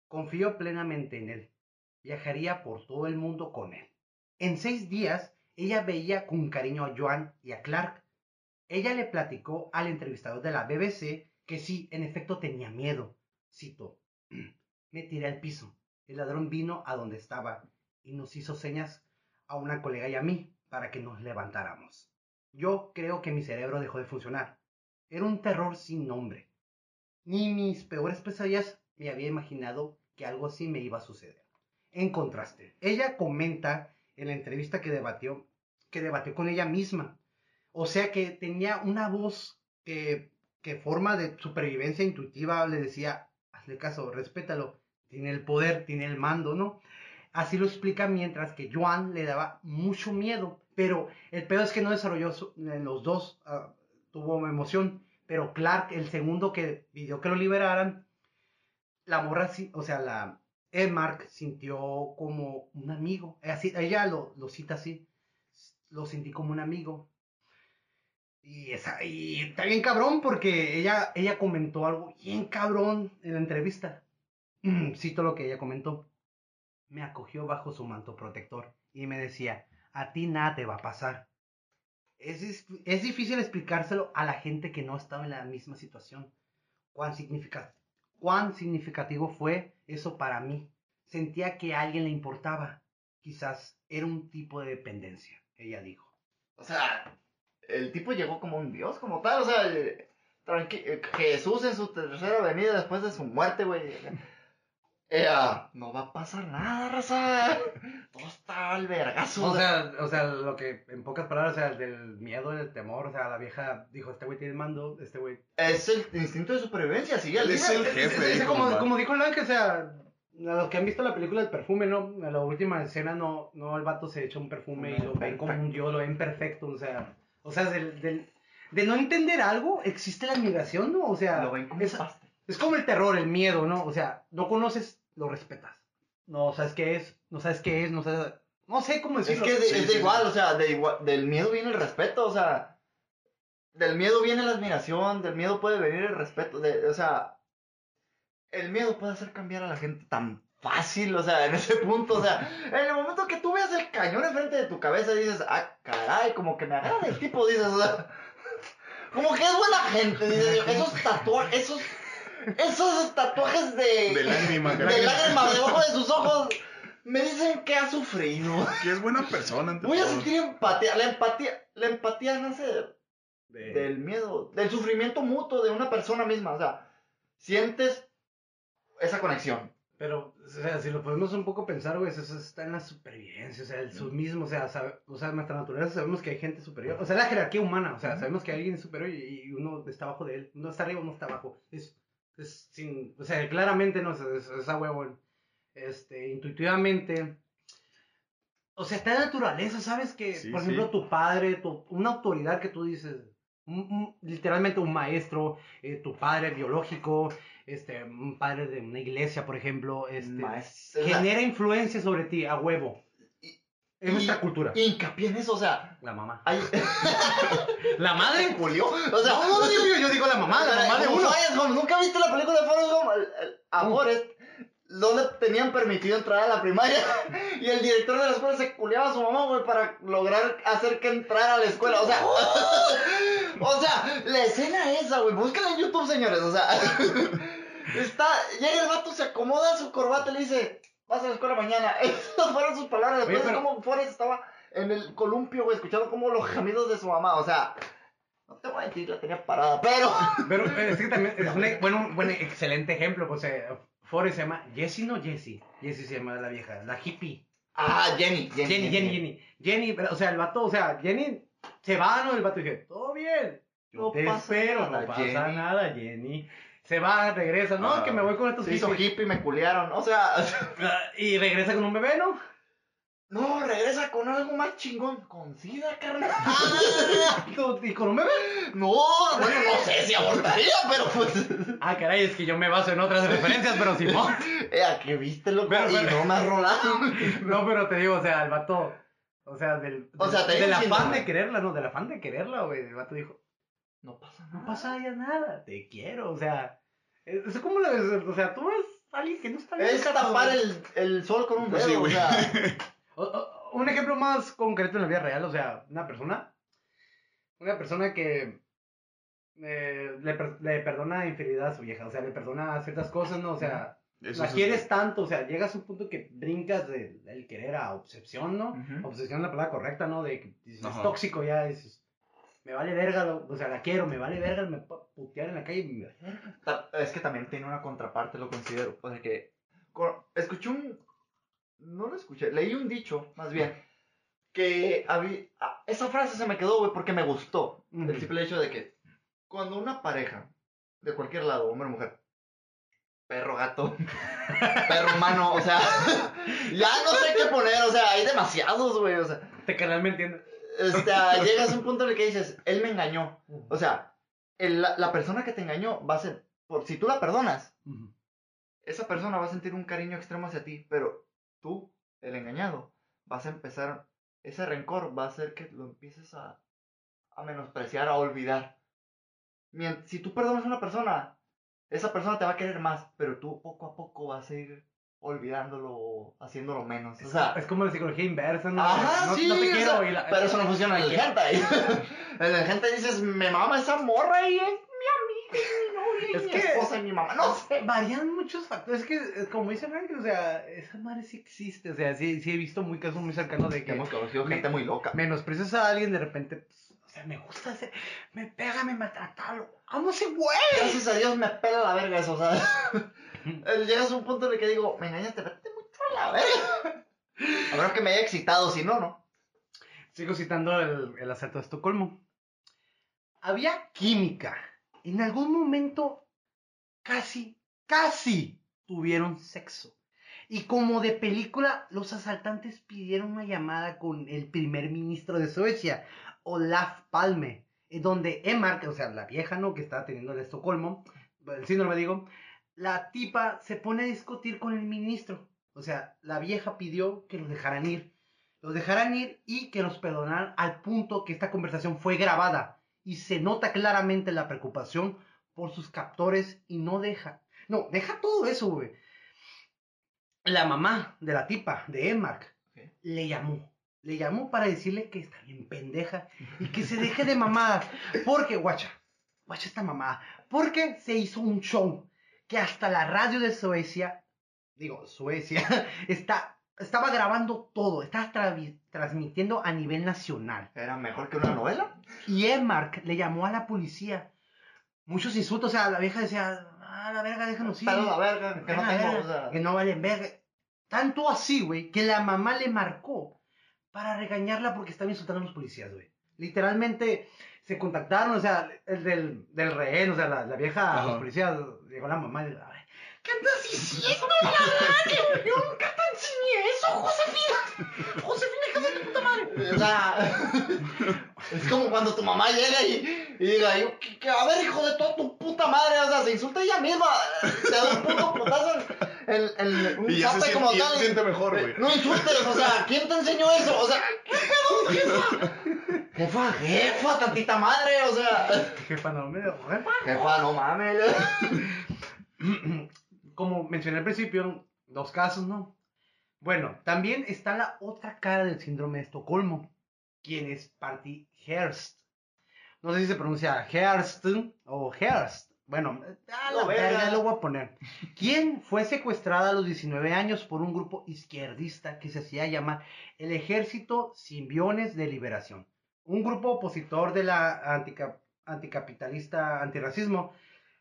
confío plenamente en él. Viajaría por todo el mundo con él. En seis días, ella veía con cariño a Joan y a Clark. Ella le platicó al entrevistador de la BBC que sí, en efecto tenía miedo. Cito, me tiré al piso. El ladrón vino a donde estaba y nos hizo señas a una colega y a mí para que nos levantáramos. Yo creo que mi cerebro dejó de funcionar. Era un terror sin nombre. Ni mis peores pesadillas me había imaginado que algo así me iba a suceder. En contraste, ella comenta en la entrevista que debatió, que debatió con ella misma. O sea que tenía una voz que, que forma de supervivencia intuitiva le decía, hazle caso, respétalo, tiene el poder, tiene el mando, ¿no? Así lo explica mientras que Joan le daba mucho miedo, pero el peor es que no desarrolló su- los dos, ah, tuvo emoción, pero Clark, el segundo que pidió que lo liberaran, la morra, o sea, la Mark sintió como un amigo, así, ella lo, lo cita así, lo sentí como un amigo. Y, esa, está bien cabrón porque ella, ella comentó algo bien cabrón en la entrevista. Cito lo que ella comentó me acogió bajo su manto protector y me decía, a ti nada te va a pasar. Es, es difícil explicárselo a la gente que no estaba en la misma situación. Cuán, significa- cuán significativo fue eso para mí. Sentía que a alguien le importaba. Quizás era un tipo de dependencia, ella dijo. O sea, el tipo llegó como un dios, como tal, o sea, eh, eh, Jesús en su tercera venida después de su muerte, güey. Ah, no va a pasar nada, raza. Todo está al vergazo. O sea, o sea, lo que, en pocas palabras, o sea, del miedo, del temor, o sea, la vieja dijo, este güey tiene mando, este güey es el instinto de supervivencia, al Él es el jefe. Es como, como dijo el ángel, o sea, a los que han visto la película del perfume, ¿no? A la última escena, no, no el vato se echa un perfume y lo ven como un dios, lo ven perfecto, o sea, o sea, del, del- de no entender algo, existe la admiración, ¿no? O sea, Lo ven como es, un paste. Es como el terror, el miedo, ¿no? O sea, no conoces, lo respetas. No sabes qué es, no sabes qué es, no sabes, no sé cómo Es decirlo. que de, Sí, es de sí, igual, sí. o sea, de igual, del miedo viene el respeto, o sea, del miedo viene la admiración, del miedo puede venir el respeto, de, o sea, el miedo puede hacer cambiar a la gente tan fácil, o sea, en ese punto, o sea, en el momento que tú veas el cañón enfrente de tu cabeza dices, ah, caray, como que me agrada el tipo, dices, o sea, como que es buena gente, dices, esos tatuajes, esos, esos tatuajes de, De lágrima, de lágrimas debajo de sus ojos, me dicen que ha sufrido. Que es buena persona ante Voy a todo. sentir empatía. La empatía, la empatía nace De- del miedo, del sufrimiento mutuo de una persona misma. O sea, sientes esa conexión. Pero, o sea, si lo podemos un poco pensar, güey, eso está en la supervivencia, o sea, el submismo, o sea, sabe- o sea, nuestra naturaleza sabemos que hay gente superior, o sea, la jerarquía humana, o sea, sabemos que alguien es superior y, y uno está abajo de él, uno está arriba, uno está abajo, es, es sin, o sea, claramente, no, es, es, es a huevo, este, intuitivamente, o sea, está en la naturaleza, ¿sabes? Que, Sí, por ejemplo, sí. tu padre, tu, una autoridad que tú dices, un- un- literalmente un maestro, eh, tu padre biológico, este, un padre de una iglesia, por ejemplo, este, genera influencia sobre ti, a huevo. Y- Es nuestra cultura. hincapié en eso, o sea, La mamá. hay... La madre. Julio, o sea, No, no, no digo yo, digo la mamá, la mamá de uno. Gump. ¿Nunca viste la película de Forrest Gump? El- el- A. Forrest no le tenían permitido entrar a la primaria. Y el director de la escuela se culeaba a su mamá, güey, para lograr hacer que entrara a la escuela. O sea, o sea, la escena esa, güey. Búscala en YouTube, señores. O sea, está, llega el vato, se acomoda su corbata y le dice, vas a la escuela mañana. Estas fueron sus palabras. Después Oye, de pero- cómo Forrest estaba en el columpio, güey, escuchando como los gemidos de su mamá. O sea, no te voy a decir, la tenía parada, pero. Pero eh, es que también es un, bueno, un buen excelente ejemplo. Pues eh, Forrest se llama Jessie, no Jessie. Jessie se llama la vieja, la hippie. Ah, Jenny, Jenny. Jenny, Jenny, Jenny. Jenny, o sea, el vato, o sea, Jenny se va, ¿no? El vato dije, todo bien. Yo No te pasa espero, nada, no pasa Jenny. nada, Jenny. Se va, regresa, no, Ah. que me voy con estos Se hizo hippies. hippie, me culearon. O sea, Y regresa con un bebé, ¿no? no, regresa con algo más chingón. Con sida, carnal. ¿Y con un bebé? No, bueno, no sé si abortaría, pero pues. Ah, caray, es que yo me baso en otras referencias, pero Simón. Eh, ¿a qué viste, loco? Pero, y pero- no me has rolado. No, pero te digo, o sea, el vato, o sea, del, O sea, te del afán de quererla, no, del afán de quererla, güey. El vato dijo, No pasa nada. no pasa ya nada, te quiero, o sea, es es como lo ves, o sea, tú ves a alguien que no está bien. Es tapar el, el sol con un Pues dedo, sí, o sea. O- o- un ejemplo más concreto en la vida real, o sea, una persona, una persona que eh, le, per- le perdona infidelidad a su vieja, o sea, le perdona ciertas cosas, ¿no? O sea, Eso la es- quieres tanto, o sea, llegas a un punto que brincas del del querer a obsesión, ¿no? Ujú. Obsesión es la palabra correcta, ¿no? De que dices, es Ajá. tóxico ya, dices, me vale verga, lo- o sea, la quiero, me vale verga, me putear en la calle, me Es que también tiene una contraparte, lo considero. O sea que. Escuché un. No lo escuché, leí un dicho, más bien. Que había. Esa frase se me quedó, güey, porque me gustó. El simple hecho de que. Cuando una pareja, de cualquier lado, hombre o mujer, perro, gato, perro, humano, o sea. ya no sé qué poner, o sea, hay demasiados, güey, o sea. Te canal me entiende. Este, llegas a un punto en el que dices, él me engañó. O sea, el- la, la persona que te engañó va a ser, por si tú la perdonas, esa persona va a sentir un cariño extremo hacia ti, pero tú, el engañado, vas a empezar, ese rencor va a hacer que lo empieces a, a menospreciar, a olvidar. Mien- si tú perdonas a una persona, esa persona te va a querer más, pero tú poco a poco vas a ir olvidándolo, haciéndolo menos. O sea, es como la psicología inversa, ¿no? Ajá, no, sí, no te o quiero. sea, y la- pero eso no funciona en el hentai. en el hentai dices, me mama esa morra y es mi amiga, y mi novia, y Es mi que- esposa y mi mamá. No sé. Varían muchos factores. Es que, eh, como dice Frank, o sea, esa madre sí existe. O sea, sí, sí he visto muy casos muy cercanos de que Hemos conocido Me- gente muy loca. menosprecias a alguien de repente. pues, o sea, me gusta hacer. Me pega, me maltrata. lo Amo ese güey. Gracias a Dios me pela la verga eso, o sea. Llegas a un punto en el que digo, me engañaste, vete mucho a la verga. A menos que me haya excitado, si no, no. Sigo citando el, acerto de Estocolmo. Había química. En algún momento, casi, casi tuvieron sexo. Y como de película, los asaltantes pidieron una llamada con el primer ministro de Suecia, Olaf Palme, donde Emma, o sea, la vieja, ¿no? Que estaba teniendo el Estocolmo, el síndrome, digo, la tipa se pone a discutir con el ministro. O sea, la vieja pidió que los dejaran ir. Los dejaran ir y que los perdonaran al punto que esta conversación fue grabada. Y se nota claramente la preocupación por sus captores y no deja. No, deja todo eso, güey. La mamá de la tipa, de Enmark, le llamó. Le llamó para decirle que está bien pendeja y que se deje de mamadas. Porque, guacha, guacha esta mamada. Porque se hizo un show que hasta la radio de Suecia, digo, Suecia, está, estaba grabando todo, estaba transmitiendo a nivel nacional. Era mejor que una novela. Y Enmark le llamó a la policía. Muchos insultos, o sea, la vieja decía, ah, la verga, déjanos ir. La verga, que no tengo, verga, o sea. que no valen verga. Tanto así, güey, que la mamá le marcó para regañarla porque estaba insultando a los policías, güey. Literalmente se contactaron, o sea, el del, del rehén, o sea, la, la vieja, Ajá. los policías, llegó la mamá y le "Ay, ¿Qué andas diciendo, la madre? Yo nunca te enseñé eso, Josefina. Josefina, hija de tu puta madre. O sea, es como cuando tu mamá llega y, y diga, yo, a ver, hijo de toda tu puta madre, o sea, se insulta ella misma, te da un puto putazo en, en un Y ya se siente, como y tal. se siente mejor, güey. No insultes, o sea, ¿quién te enseñó eso? O sea, ¿qué pedo, jefa? Jefa, tantita madre, o sea. Jefa, no me jefa. Jefa, no mames. como mencioné al principio, Dos casos, ¿no? Bueno, también está la otra cara del síndrome de Estocolmo, quien es Patty Hearst. No sé si se pronuncia Hearst o Hearst. Bueno, a la No, verga. verga lo voy a poner. Quien fue secuestrada a los 19 años por un grupo izquierdista que se hacía llamar el Ejército Simbiones de Liberación. Un grupo opositor de la antica- anticapitalista antirracismo.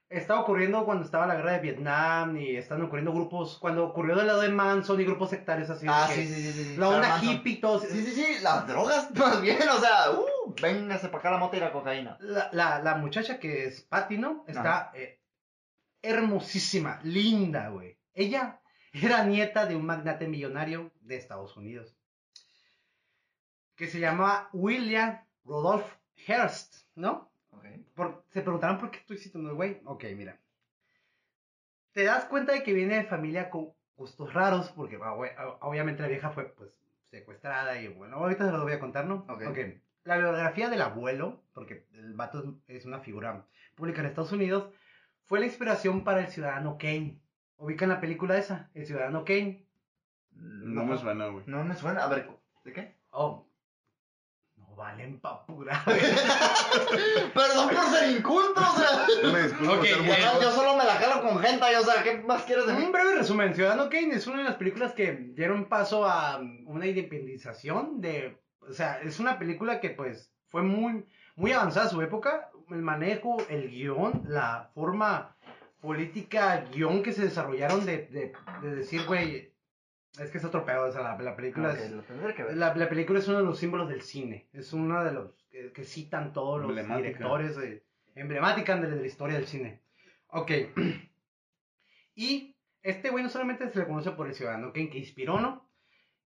Está ocurriendo cuando estaba la guerra de Vietnam y están ocurriendo grupos, cuando ocurrió del lado de Manson y grupos sectarios así. Ah, sí, sí, sí, sí. La onda hippie y todo. Sí, sí, sí, las drogas más bien, o sea, uh, véngase para acá la mota y la cocaína. La, la, la muchacha que es Patty, ¿no? Está eh, hermosísima, linda, güey. Ella era nieta de un magnate millonario de Estados Unidos. Que se llamaba William Rodolph Hearst, ¿no? Ok. Por- se preguntarán por qué estoy citando güey. Ok, mira. Te das cuenta de que viene de familia con gustos raros, porque ah, obviamente la vieja fue pues secuestrada y bueno, ahorita se lo voy a contar, ¿no? Ok. La biografía del abuelo, porque el vato es es una figura pública en Estados Unidos, fue la inspiración para el Ciudadano Kane. ¿Ubican la película esa? El Ciudadano Kane. No me suena, güey. No me suena. A ver, ¿de qué? Oh. Valen pa' pura. Perdón por ser inculto, o sea. Me disculpo Ok, por ser eh, Yo, solo me la jalo con gente, o sea, ¿qué más quieres de mí? Un breve resumen, Ciudadano Kane es una de las películas que dieron paso a um, una independización de... O sea, es una película que pues fue muy, muy avanzada a su época. El manejo, el guion, la forma política, guion que se desarrollaron de, de, de decir, güey, es que es otro pedo, o sea, la, la película Ok, es... lo tendré que ver. La, la película es uno de los símbolos del cine. Es uno de los que, que citan todos los directores de- emblemática de, de la historia del cine. Ok. Y este güey no solamente se le conoce por el ciudadano Kane que inspiró, ¿no?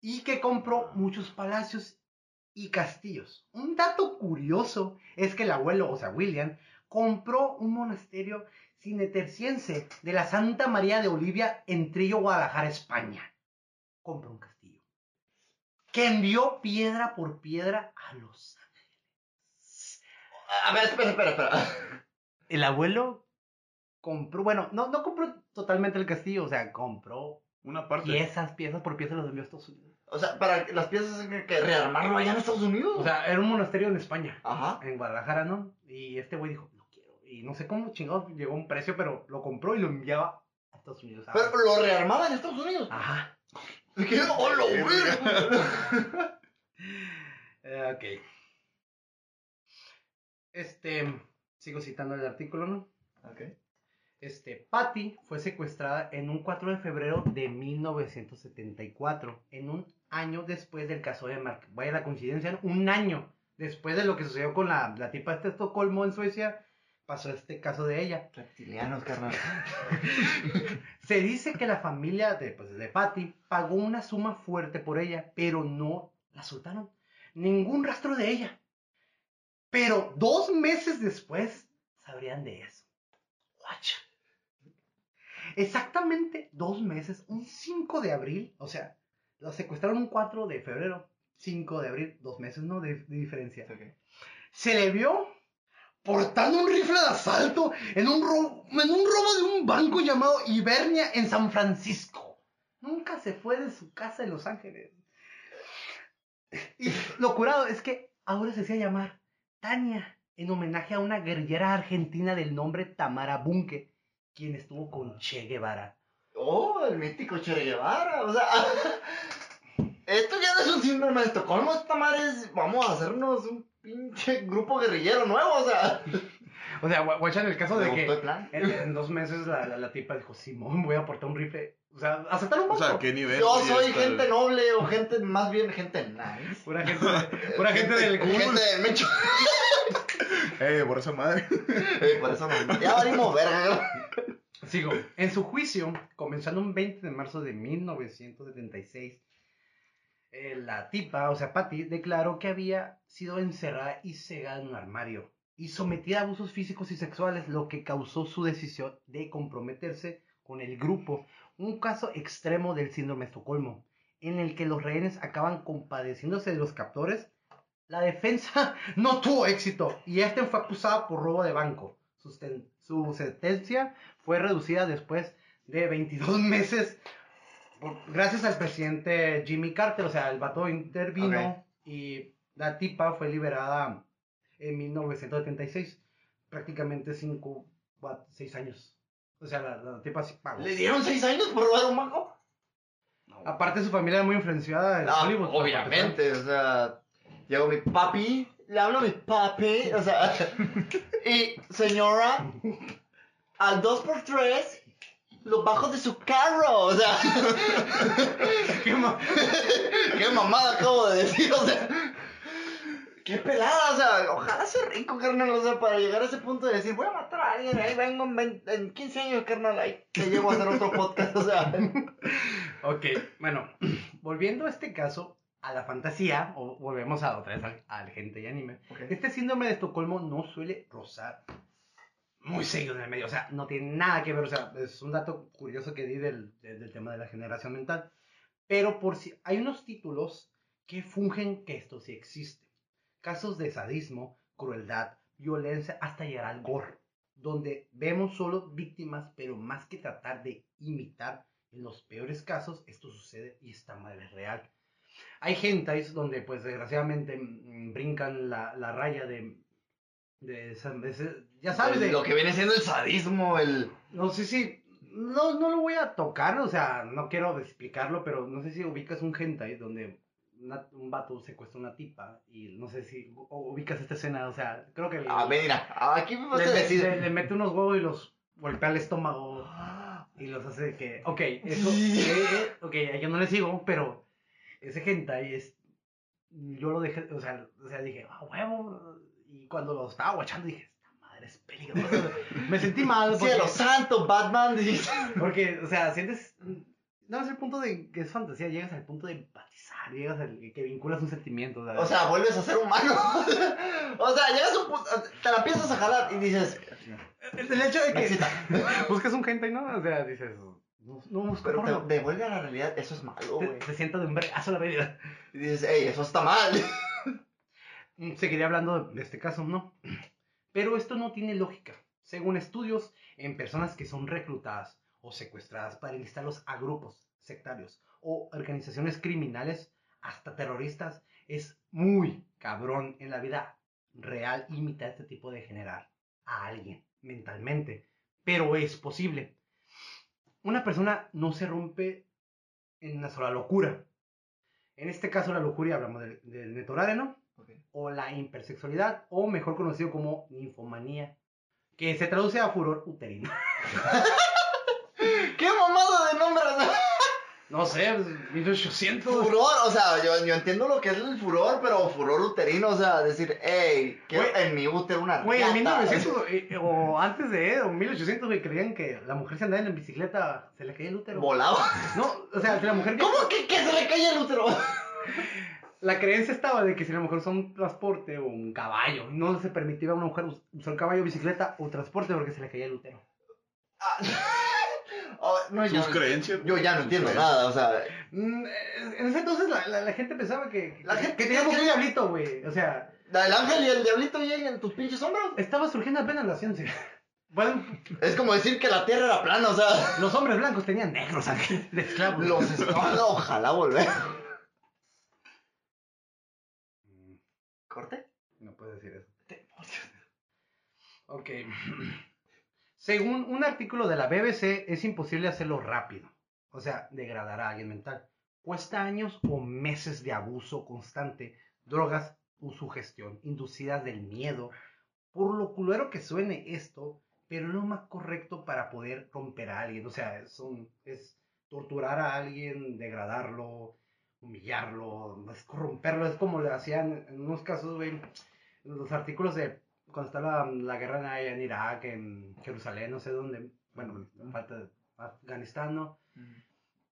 Y que compró muchos palacios y castillos. Un dato curioso es que el abuelo, o sea, William, compró un monasterio cineterciense de la Santa María de Olivia en Trillo, Guadalajara, España compró un castillo. Que envió piedra por piedra a los ángeles. A ver, espera, espera, espera. El abuelo compró, bueno, no, no compró totalmente el castillo, o sea, compró Una parte. piezas, piezas por piezas los envió a Estados Unidos. O sea, para que las piezas hay que rearmarlo allá en Estados Unidos. O sea, era un monasterio en España, Ajá. en Guadalajara, ¿no? Y este güey dijo, lo quiero. Y no sé cómo chingado llegó a un precio, pero lo compró y lo enviaba a Estados Unidos. Pero lo rearmaba en Estados Unidos. Ajá. ¡Oh, lo verga! Eh, ok. Este, sigo citando el artículo, ¿no? Ok. Este, Patty fue secuestrada en un 4 de febrero de 1974, en un año después del caso de Mark. Vaya la coincidencia, ¿no? un año después de lo que sucedió con la, la tipa de Estocolmo en Suecia, pasó este caso de ella. Reptilianos, carnal. Se dice que la familia de, pues, de Patty pagó una suma fuerte por ella, pero no la soltaron. Ningún rastro de ella. Pero dos meses después sabrían de eso. Guacha. Exactamente dos meses, un 5 de abril, o sea, la secuestraron un 4 de febrero, 5 de abril, dos meses, ¿no? De, de diferencia. Se le vio portando un rifle de asalto en un, ro- en un robo de un banco llamado Ibernia en San Francisco. Nunca se fue de su casa en Los Ángeles. Y lo curado es que ahora se hacía llamar Tania en homenaje a una guerrillera argentina del nombre Tamara Bunke, quien estuvo con Che Guevara. Oh, el mítico Che Guevara. O sea, esto ya no es un síndrome de Estocolmo. Es. Vamos a hacernos un pinche grupo guerrillero nuevo. O sea, O sea, gua- guacha en el caso de que en, en dos meses la, la- la tipa dijo, Simón, voy a aportar un rifle. O sea, aceptar un O banco. sea, ¿qué nivel? Yo soy gente el- noble o gente, más bien gente nice. Pura gente, de- pura gente del. Gente del mecho. Eh, por esa madre. Eh, por eso no. Ya valimos verga. Sigo. En su juicio, comenzando un 20 de marzo de 1976, eh, la tipa, o sea, Patty, declaró que había sido encerrada y cegada en un armario y sometida a abusos físicos y sexuales, lo que causó su decisión de comprometerse con el grupo. Un caso extremo del síndrome de Estocolmo, en el que los rehenes acaban compadeciéndose de los captores. La defensa no tuvo éxito y este fue acusada por robo de banco. Su sentencia fue reducida después de 22 meses por- gracias al presidente Jimmy Carter, o sea, el vato intervino y la tipa fue liberada en 1976, prácticamente 5, 6 años. O sea, la, la tipa sí pagó. ¿Le dieron seis años por robar un banco? Aparte su familia era muy influenciada en No, Hollywood. obviamente, o sea, llegó mi papi, le hablo a mi papi, o sea, y señora, al 2x3 lo bajo de su carro, o sea. Qué ma- qué mamada acabo de decir, o sea, qué pelada, o sea, ojalá sea rico, carnal, o sea, para llegar a ese punto de decir, voy a matar a alguien, ahí vengo en, 20 en 15 años, carnal, ahí te llevo a hacer otro podcast, o sea, Ok, bueno, volviendo a este caso, a la fantasía, o volvemos a otra vez al, al gente y anime. Este síndrome de Estocolmo no suele rozar muy seguido en el medio, o sea, no tiene nada que ver, o sea, es un dato curioso que di del, del- tema de la generación mental. Pero por si hay unos títulos que fungen que esto sí existe. Casos de sadismo, crueldad, violencia, hasta llegar al gore, donde vemos solo víctimas, pero más que tratar de imitar, en los peores casos esto sucede y esta madre es real. Hay hentais donde pues desgraciadamente mm, brincan la, la raya de... de, de ese- ya sabes, de, lo que viene siendo el sadismo, el... no sé si. No, no lo voy a tocar, o sea, no quiero explicarlo, pero no sé si ubicas un hentai donde una- un vato secuestra una tipa y no sé si ubicas esta escena, o sea, creo que le, A ver, mira, aquí me vas le, a decir... le- le mete unos huevos y los golpea el estómago y los hace que, ok, eso, eh, eh, ok, yo no le sigo, pero ese hentai es, yo lo dejé, o sea, o sea dije, ah, huevo, y cuando lo estaba guachando dije, esta madre es peligrosa, me sentí mal. porque- Cielo santo, Batman, porque, o sea, sientes. No es el punto de que es fantasía, llegas al punto de empatizar, llegas al que vinculas un sentimiento. ¿sabes? O sea, vuelves a ser humano. o sea, llegas a un punto, te la empiezas a jalar y dices, el, hecho de que buscas un hentai, ¿no? O sea, dices, no, no busco Pero te devuelve a la realidad, eso es malo, Te, güey. te sienta de un bregazo la vida. Y dices, hey, eso está mal. Mm, Seguiría hablando de este caso, ¿no? Pero esto no tiene lógica. Según estudios, en personas que son reclutadas o secuestradas para enlistarlos a grupos sectarios o organizaciones criminales, hasta terroristas, es muy cabrón en la vida real imitar este tipo de generar a alguien mentalmente. Pero es posible. Una persona no se rompe en una sola locura. En este caso, la lujuria, hablamos del, del o la hipersexualidad, o mejor conocido como ninfomanía, que se traduce a furor uterino. ¿Qué mamada de nombre? o sea, No sé, 1800. Furor, o sea, yo, yo entiendo lo que es el furor, pero furor uterino, o sea, decir, hey, quiero en mi útero una Güey, en riata". 1900, eh, o antes de, o 1800, güey, creían que la mujer se andaba en bicicleta, se le caía el útero. Volaba. No, o sea, la mujer... ¿Cómo que, que se le cae el útero? La creencia estaba de que si la mujer usaba un transporte o un caballo, no se permitía a una mujer us- usar caballo, bicicleta o transporte porque se le caía el útero. Ah, oh, no, Sus yo, creencias. yo ya no entiendo creencias. nada, o sea, Mm, eh, En ese entonces la, la, la gente pensaba que, La que, gente que teníamos que- un diablito, güey. O sea, el ángel y el diablito llegan en tus pinches hombros. estaba surgiendo apenas la ciencia. Bueno, Es como decir que la tierra era plana, o sea, los hombres blancos tenían negros ángeles de esclavos. los esclavos, ojalá volver. ¿Corte? No puedes decir eso. Ok. Según un artículo de la BBC, es imposible hacerlo rápido. O sea, degradar a alguien mental. Cuesta años o meses de abuso constante, drogas o sugestión, inducidas del miedo. Por lo culero que suene esto, pero lo más correcto para poder romper a alguien. O sea, es, un- es torturar a alguien, degradarlo, humillarlo, es corromperlo. Es como le hacían en unos casos, güey, los artículos de cuando estaba la guerra en Irak, en Jerusalén, no sé dónde, bueno, falta de Afganistán, ¿no?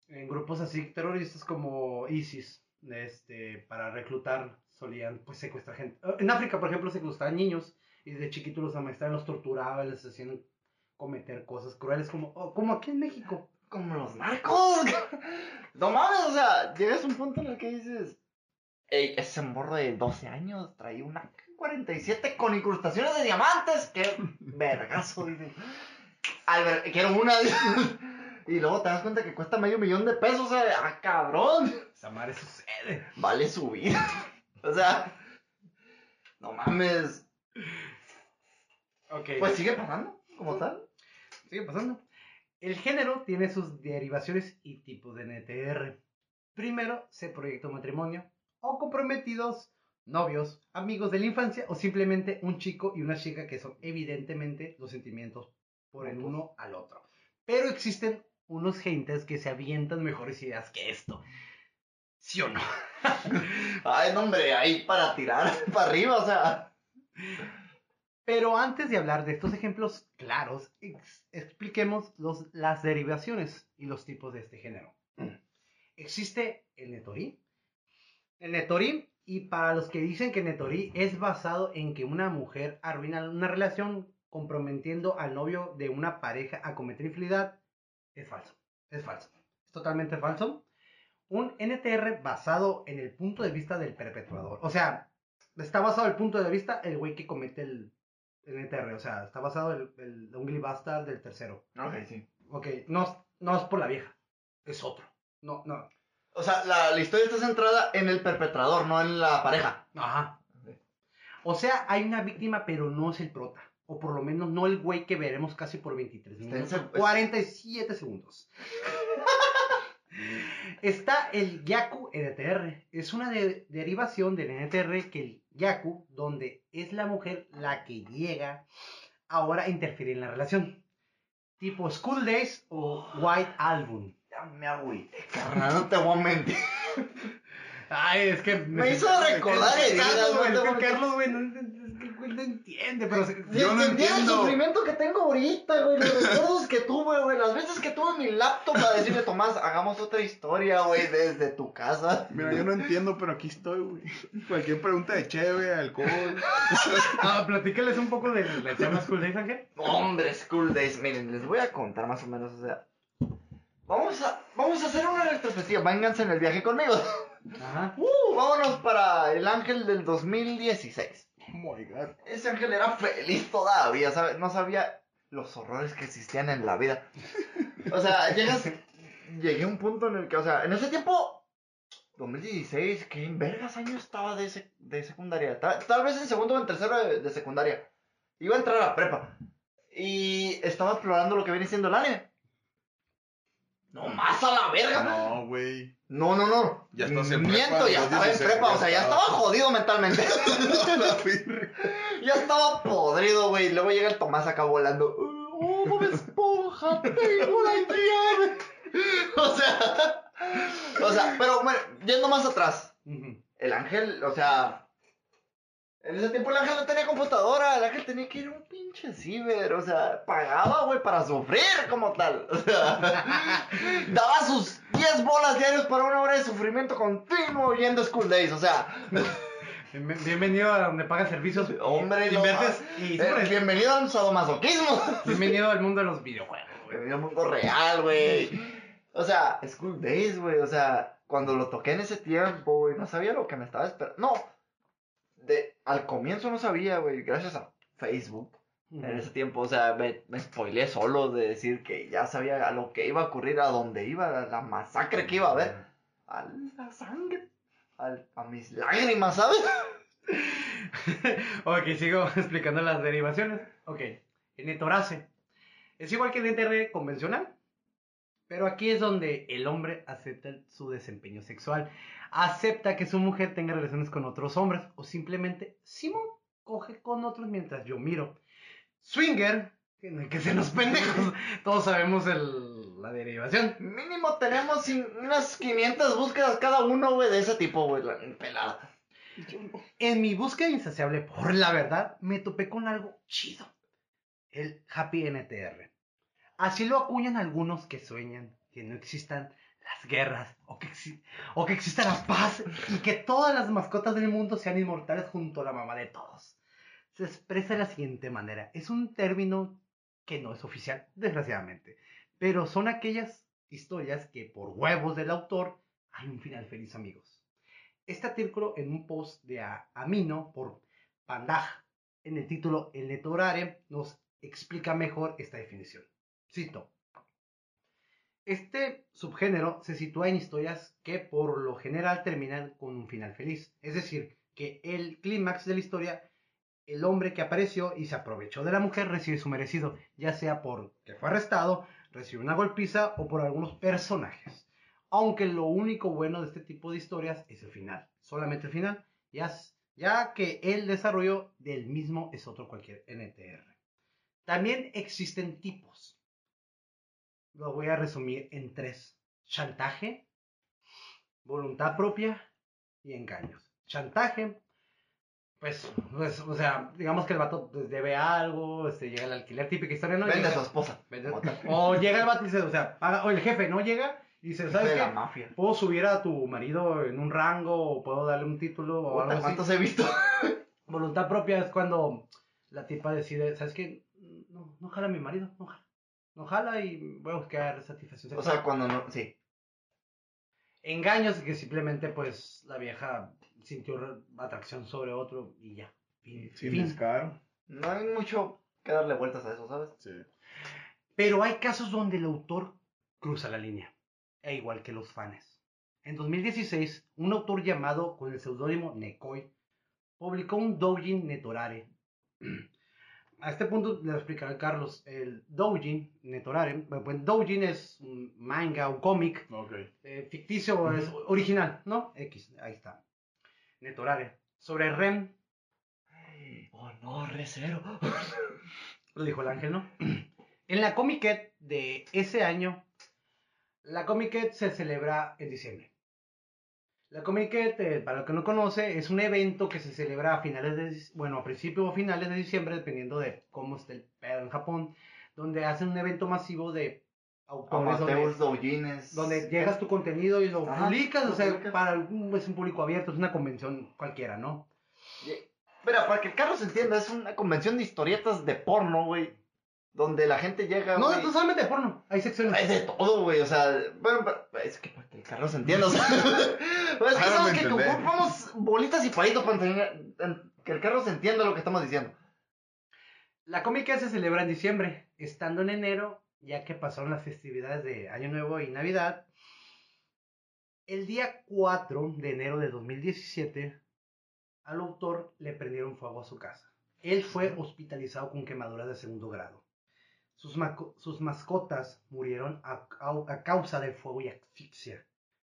En grupos así terroristas como ISIS, este, para reclutar, solían pues secuestrar gente. En África, por ejemplo, secuestraban niños y de chiquitos los amaestraban, los torturaban, les hacían cometer cosas crueles como, oh, como aquí en México. Como los narcos. No mames, o sea, llegas a un punto en el que dices, ey, ese morro de 12 años traía una 47 con incrustaciones de diamantes. Qué vergazo, dice. Ver, quiero una. Y luego te das cuenta que cuesta medio millón de pesos, o sea, ¡ah, cabrón! Esa madre sucede. Vale su vida. O sea, no mames. Ok. Pues sigue pasando, como tal. Sigue pasando. El género tiene sus derivaciones y tipos de NTR. Primero, se proyecta un matrimonio, o comprometidos, novios, amigos de la infancia, o simplemente un chico y una chica que son evidentemente los sentimientos por el uno al otro. Pero existen unos gentes que se avientan mejores ideas que esto. ¿Sí o no? Ay, no, hombre, ahí para tirar para arriba, o sea. Pero antes de hablar de estos ejemplos claros, ex- expliquemos los, las derivaciones y los tipos de este género. Existe el Netori. El Netori, y para los que dicen que Netori es basado en que una mujer arruina una relación comprometiendo al novio de una pareja a cometer infidelidad, es falso. Es falso. Es totalmente falso. Un NTR basado en el punto de vista del perpetuador. O sea, está basado en el punto de vista el güey que comete el, el NTR. O sea, está basado el, el Ungly Bastard del tercero. Ok, sí. Ok, no, es- no es por la vieja. Es otro. No, no. O sea, la, la historia está centrada en el perpetrador, no en la pareja. Ajá. O sea, hay una víctima, pero no es el prota. O por lo menos no el güey que veremos casi por 23 Está en minutos. seg- 47 segundos. Está el Yaku NTR. Es una de- derivación del NTR que el Yaku, donde es la mujer la que llega ahora a interferir en la relación. Tipo School Days o White Album. Ya me agüité, carnal, no te voy a mentir. Ay, es que Me hizo recordar heridas, Carlos, güey, no es te que voy a- Carlos, güey, no, es que el güey no entiende, pero se- Si Yo no entendiera el entiendo. sufrimiento que tengo ahorita, güey, los recuerdos que tuve, güey, las veces que tuve mi laptop para decirle, Tomás, hagamos otra historia, güey, desde tu casa. Mira, yo no entiendo, pero aquí estoy, güey. Cualquier pregunta de cheve, alcohol. Ah, platícales un poco del del tema School Days, Ángel. Hombre, School Days, miren, les voy a contar más o menos, o sea, vamos a, vamos a hacer una retrospectiva, vénganse en el viaje conmigo. Ajá. Uh, vámonos para el ángel del 2016. Oh my god. Ese ángel era feliz todavía, ¿sabes? No sabía los horrores que existían en la vida. O sea, llegas. Llegué a un punto en el que, o sea, en ese tiempo. 2016, ¿qué en vergas año estaba de, sec- de secundaria? Tal, tal vez en segundo o en tercero de, de secundaria. Iba a entrar a la prepa. Y estaba explorando lo que viene siendo el anime. No más a la verga. No, güey. No, no, no. Ya estás en Miento, prepa, ya estaba en 2016, prepa, o sea, ya estaba. jodido mentalmente. Ya estaba podrido, güey. Luego llega el Tomás acá volando. ¡Oh, Bob Esponja! ¡Tengo la llave! O sea. O sea, pero bueno, yendo más atrás. El ángel, o sea. En ese tiempo el ángel no tenía computadora. El ángel tenía que ir a un pinche ciber. O sea, pagaba, güey, para sufrir como tal. O sea, daba sus 10 bolas diarios para una hora de sufrimiento continuo yendo School Days. O sea, Bien- Bienvenido a donde pagan servicios. hombre, no y Eh, bienvenido al sadomasoquismo. Bienvenido al mundo de los videojuegos, güey. Bienvenido al mundo real, güey. O sea, School Days, güey. O sea, cuando lo toqué en ese tiempo, güey, no sabía lo que me estaba esperando. No, de, al comienzo no sabía, güey, gracias a Facebook. En ese tiempo, o sea, me, me spoileé solo de decir que ya sabía a lo que iba a ocurrir, a dónde iba, a la masacre que iba a haber. A la sangre, a mis lágrimas, ¿sabes? ok, sigo explicando las derivaciones. Ok, el netorase. Es igual que el NTR convencional, pero aquí es donde el hombre acepta su desempeño sexual. Acepta que su mujer tenga relaciones con otros hombres o simplemente Simón coge con otros mientras yo miro. Swinger, que se los pendejos, todos sabemos el- la derivación. Mínimo tenemos unas 500 búsquedas cada uno, güey, de ese tipo, güey, la pelada. En mi búsqueda insaciable por la verdad, me topé con algo chido. El Happy NTR. Así lo acuñan algunos que sueñan que no existan las guerras o que, o que exista la paz y que todas las mascotas del mundo sean inmortales junto a la mamá de todos. Se expresa de la siguiente manera. Es un término que no es oficial, desgraciadamente. Pero son aquellas historias que por huevos del autor hay un final feliz, amigos. Este artículo en un post de Amino por Pandaj en el título El netorare nos explica mejor esta definición. Cito. Este subgénero se sitúa en historias que por lo general terminan con un final feliz. Es decir, que el clímax de la historia, el hombre que apareció y se aprovechó de la mujer recibe su merecido, ya sea porque fue arrestado, recibió una golpiza o por algunos personajes. Aunque lo único bueno de este tipo de historias es el final, solamente el final, ya, ya que el desarrollo del mismo es otro cualquier NTR. También existen tipos. Lo voy a resumir en tres. Chantaje, voluntad propia y engaños. Chantaje, pues, pues, o sea, digamos que el vato pues, debe algo, este, llega el alquiler, típica historia, ¿no? Vende Llega- a su esposa. vende- o llega el vato y dice, o sea, paga- o el jefe no llega y dice, ¿sabes qué? mafia. Puedo subir a tu marido en un rango o puedo darle un título o Puta, algo así. ¿Cuántos he visto? Voluntad propia es cuando la tipa decide, ¿sabes qué? No, no jala a mi marido, no jala. No jala y voy a buscar satisfacción O sea, cuando no. Sí. Engaños que simplemente pues la vieja sintió atracción sobre otro y ya. Fin, Sin fin. descaro. No hay mucho que darle vueltas a eso, ¿sabes? Sí. Pero hay casos donde el autor cruza la línea, e igual que los fans. En 2016, un autor llamado con el seudónimo Nekoi publicó un doujin Netorare. A este punto le explicará Carlos. El doujin Netorare, bueno, pues doujin es un manga, un cómic Ok. eh, ficticio, es original, ¿no? X, ahí está. Netorare. Sobre Ren, Oh, no, recero. Lo dijo el ángel, ¿no? En la Comiquet de ese año, la Comiquet se celebra en diciembre. La Comiquet, eh, para el que no conoce, es un evento que se celebra a finales de, bueno, a principios o finales de diciembre, dependiendo de cómo esté el pedo en Japón, donde hacen un evento masivo de autores, donde, donde llegas tu contenido y lo Ajá, publicas, lo o sea, publicas. para es un público abierto, es una convención cualquiera, ¿no? Mira, para que el Carlos entienda, es una convención de historietas de porno, güey. Donde la gente llega. No, güey, no solamente de porno, hay secciones. Es de todo, güey. O sea, bueno, pero es que para que el Carlos entienda. O sea, pues es que sabes que ocupamos bolitas y palitos para que el Carlos entienda lo que estamos diciendo. La Comic se celebra en diciembre, estando en enero, ya que pasaron las festividades de Año Nuevo y Navidad. El día 4 de enero de 2017, al autor le prendieron fuego a su casa. Él fue hospitalizado con quemaduras de segundo grado. Sus, mascotas murieron a, cau- a causa de fuego y asfixia.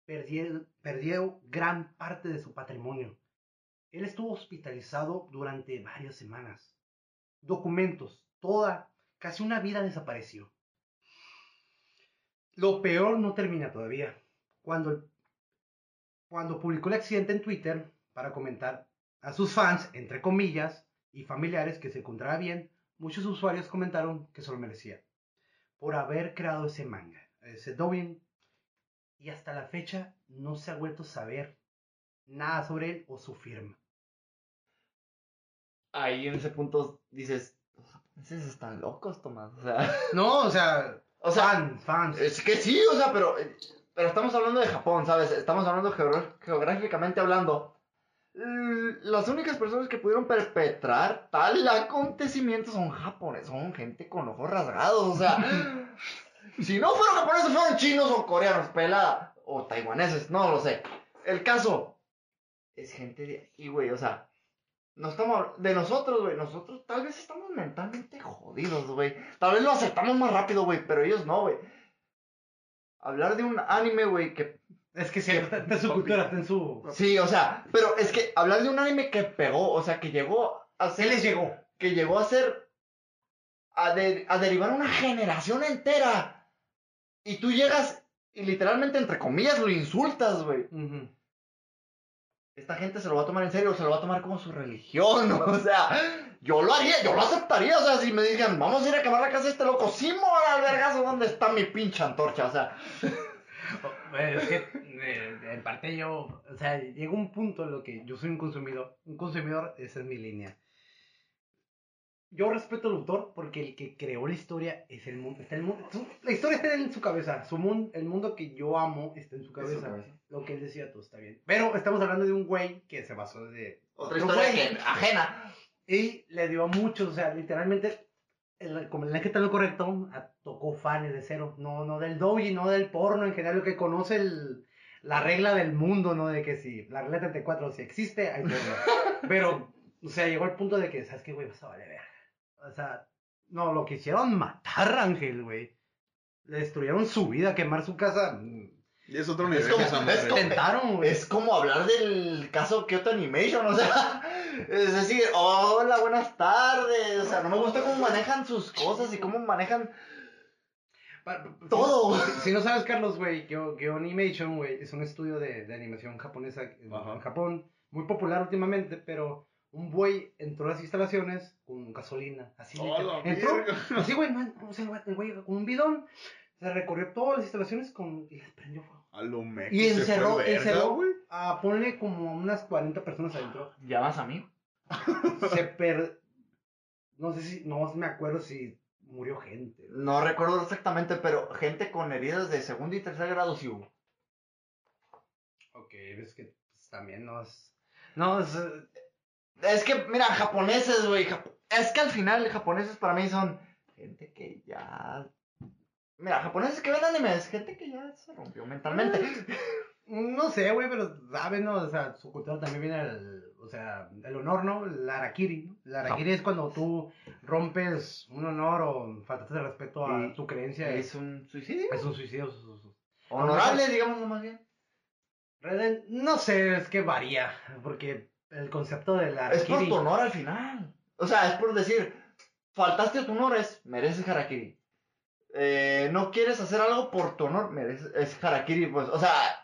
Perdió, gran parte de su patrimonio. Él estuvo hospitalizado durante varias semanas documentos, toda, casi una vida desapareció. Lo peor no termina todavía. Cuando, cuando publicó el accidente en Twitter para comentar a sus fans, entre comillas, y familiares que se encontraba bien, muchos usuarios comentaron que se lo merecía por haber creado ese manga, ese doujin, y hasta la fecha no se ha vuelto a saber nada sobre él o su firma. Ahí en ese punto dices, los japoneses están locos, Tomás. O sea, No, o sea, o sea fans, fans. es que sí, o sea, pero, pero estamos hablando de Japón, ¿sabes? Estamos hablando geográficamente hablando. Mm, Las únicas personas que pudieron perpetrar tal acontecimiento son japoneses, son gente con ojos rasgados, o sea, si no fueron japoneses, fueron chinos o coreanos, pelada, o taiwaneses, no lo sé. El caso es gente de aquí, güey, o sea, no estamos de nosotros, güey, nosotros tal vez estamos mentalmente jodidos, güey. Tal vez lo aceptamos más rápido, güey, pero ellos no, güey. Hablar de un anime, güey, que Es que sí, está está en su cultura, está en su... Sí, o sea, pero es que hablar de un anime que pegó, o sea, que llegó a ¿Qué ser. les llegó? Que llegó a ser. A, de- a derivar una generación entera. Y tú llegas y literalmente, entre comillas, lo insultas, güey. Esta gente se lo va a tomar en serio, se lo va a tomar como su religión, o sea, yo lo haría, yo lo aceptaría, o sea, si me digan, vamos a ir a quemar la casa de este loco, sí, moral, vergazo, ¿dónde está mi pinche antorcha? O sea, es que eh, en parte yo, o sea, llega un punto en lo que yo soy un consumidor, un consumidor, esa es mi línea. Yo respeto al autor porque el que creó la historia es el mundo, está el mundo, su- la historia está en su cabeza, su mundo, el mundo que yo amo está en su cabeza. cabeza. Lo que él decía todo está bien. Pero estamos hablando de un güey que se basó de otra historia güey. que, ajena. Y le dio a muchos, o sea, literalmente el, como el ángel está en lo correcto, a- tocó fans de cero. No, no del doji, no del porno en general, lo que conoce el, la regla del mundo, ¿no? De que si la regla 34 si existe, hay porno. Pero, o sea, llegó al punto de que, ¿sabes qué, güey? Vas a valer verga. O sea, no, lo quisieron matar, Ángel, güey. Le destruyeron su vida, quemar su casa. Y es otro Es nivel como- es como- güey. Es como hablar del caso Kyoto Animation, o sea, es decir, hola, buenas tardes, o sea, no me gusta cómo manejan sus cosas y cómo manejan todo. Si, si no sabes, Carlos, güey, Animation, güey, es un estudio de, de animación japonesa en, Japón, muy popular últimamente, pero un güey entró a las instalaciones con gasolina, así. ¡Oh, entró, así, güey, no, o sea, el güey con un bidón, se recorrió todas las instalaciones con, y les prendió fuego. A lo meco Y se encerró, fue verga, encerró güey. a ponle como unas 40 personas adentro. ¿Llamas a mí? Se per... No sé si, no me acuerdo si murió gente. No recuerdo exactamente, pero gente con heridas de segundo y tercer grado sí hubo. Ok, ves que pues, también no es... No, es... Es que, mira, japoneses, güey, jap- es que al final japoneses para mí son gente que ya... Mira, japoneses que ven animes, gente que ya se rompió mentalmente. No sé, güey, pero saben, ¿no? O sea, su cultura también viene del, o sea, el honor, ¿no? El harakiri, ¿no? El harakiri es cuando tú rompes un honor o faltaste de respeto a Y- tu creencia. Es, Es un suicidio. es un suicidio. su- su- su- Honorable, digamos más bien. No sé, es que varía, porque el concepto del Es por harakiri... tu honor al final. O sea, es por decir, faltaste a tu honor, es, mereces harakiri. Eh, no quieres hacer algo por tu honor, mereces, es harakiri, pues, o sea,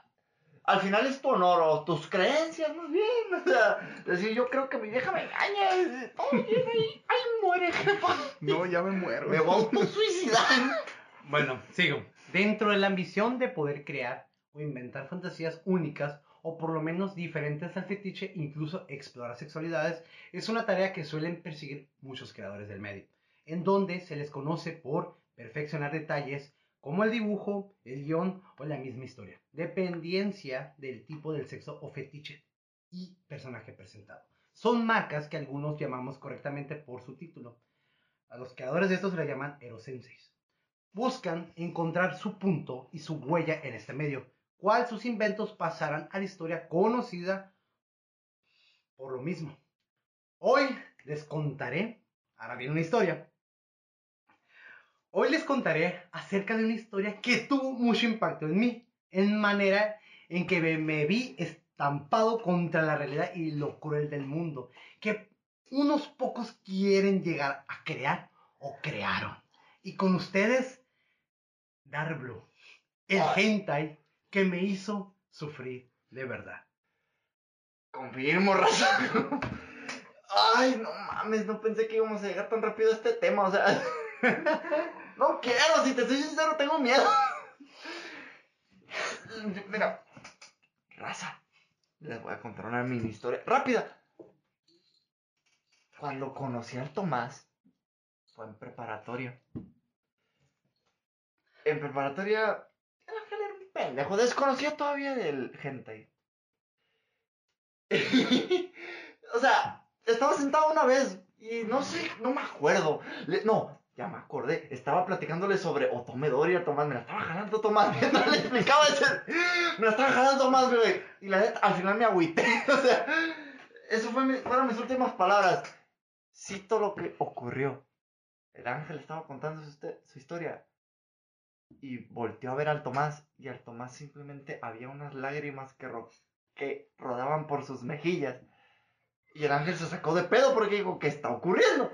al final es tu honor o tus creencias, más bien. O sea, decir, yo creo que mi vieja me engaña. Bien ahí, ahí muere, jefa. No, ya me muero. Me voy a autosuicidar. Bueno, sigo. Dentro de la ambición de poder crear o inventar fantasías únicas o por lo menos diferentes al fetiche, incluso explorar sexualidades, es una tarea que suelen perseguir muchos creadores del medio, en donde se les conoce por perfeccionar detalles como el dibujo, el guion o la misma historia, dependencia del tipo del sexo o fetiche y personaje presentado. Son marcas que algunos llamamos correctamente por su título. A los creadores de estos se les llaman erosenseis buscan encontrar su punto y su huella en este medio, cual sus inventos pasarán a la historia conocida por lo mismo. Hoy les contaré, ahora viene una historia, hoy les contaré acerca de una historia que tuvo mucho impacto en mí, en manera en que me, vi estampado contra la realidad y lo cruel del mundo, que unos pocos quieren llegar a crear o crearon. Y con ustedes, Dark Blue, el Ay. hentai que me hizo sufrir de verdad. Confirmo, raza. Ay, no mames, no pensé que íbamos a llegar tan rápido a este tema, o sea. No quiero, si te soy sincero, tengo miedo. Mira, raza, les voy a contar una mini historia rápida. Cuando conocí al Tomás, fue en preparatoria. En preparatoria, era un pendejo, desconocía todavía del hentai. o sea, estaba sentado una vez y no sé, no me acuerdo. No, ya me acordé. Estaba platicándole sobre Otome Dori a Tomás. Me la estaba jalando Tomás explicaba. Me la estaba jalando Tomás, güey. Y al final me agüité. o sea, eso fue fueron mis últimas palabras. Cito lo que ocurrió. El ángel estaba contando su, su historia. Y volteó a ver al Tomás. Y al Tomás simplemente había unas lágrimas que, que rodaban por sus mejillas. Y el ángel se sacó de pedo porque dijo, ¿qué está ocurriendo?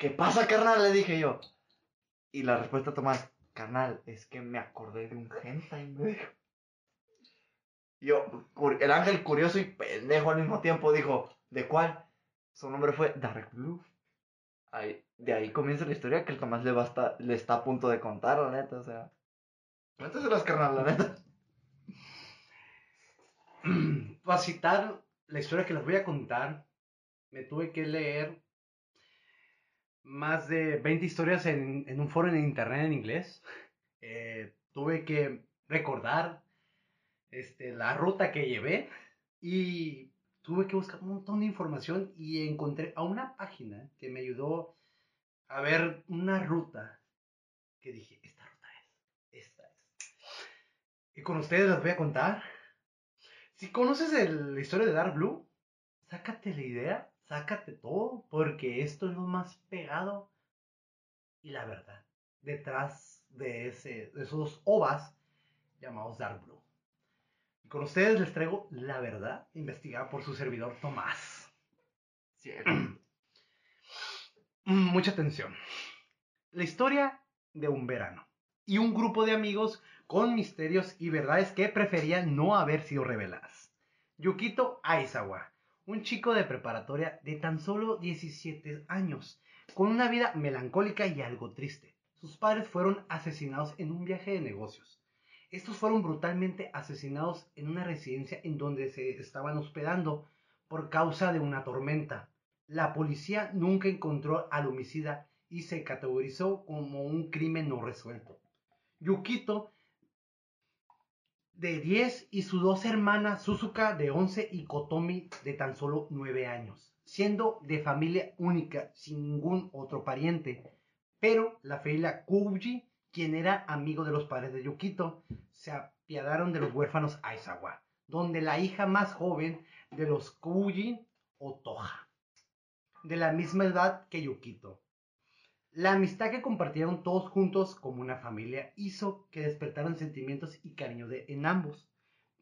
¿Qué pasa, carnal? Le dije yo. Y la respuesta Tomás, carnal, es que me acordé de un hentai, me dijo. Yo, el ángel curioso y pendejo al mismo tiempo dijo, ¿de cuál? Su nombre fue Dark Blue. De ahí comienza la historia que el Tomás le, le está a punto de contar, la neta, o sea. Cuéntaselas, carnal, la neta. Para citar la historia que les voy a contar, me tuve que leer más de 20 historias en, un foro en internet en inglés. Eh, tuve que recordar este, la ruta que llevé y tuve que buscar un montón de información y encontré a una página que me ayudó a ver una ruta que dije, esta ruta es, esta es. Y con ustedes les voy a contar. Si conoces la historia de Dark Blue, sácate la idea, sácate todo, porque esto es lo más pegado y la verdad detrás de, ese, de esos ovas llamados Dark Blue. Y con ustedes les traigo la verdad investigada por su servidor Tomás. Mm, Mucha atención. La historia de un verano y un grupo de amigos con misterios y verdades que preferían no haber sido reveladas. Yukito Aizawa, un chico de preparatoria de tan solo 17 años, con una vida melancólica y algo triste. Sus padres fueron asesinados en un viaje de negocios. Estos fueron brutalmente asesinados en una residencia en donde se estaban hospedando por causa de una tormenta. La policía nunca encontró al homicida y se categorizó como un crimen no resuelto. Yukito, de 10, y sus dos hermanas, Suzuka, de 11, y Kotomi, de tan solo 9 años, siendo de familia única, sin ningún otro pariente. Pero la familia Kuji, quien era amigo de los padres de Yukito, se apiadaron de los huérfanos Aizawa, donde la hija más joven de los Kuji, Otoja, de la misma edad que Yukito. La amistad que compartieron todos juntos como una familia hizo que despertaran sentimientos y cariño de, en ambos,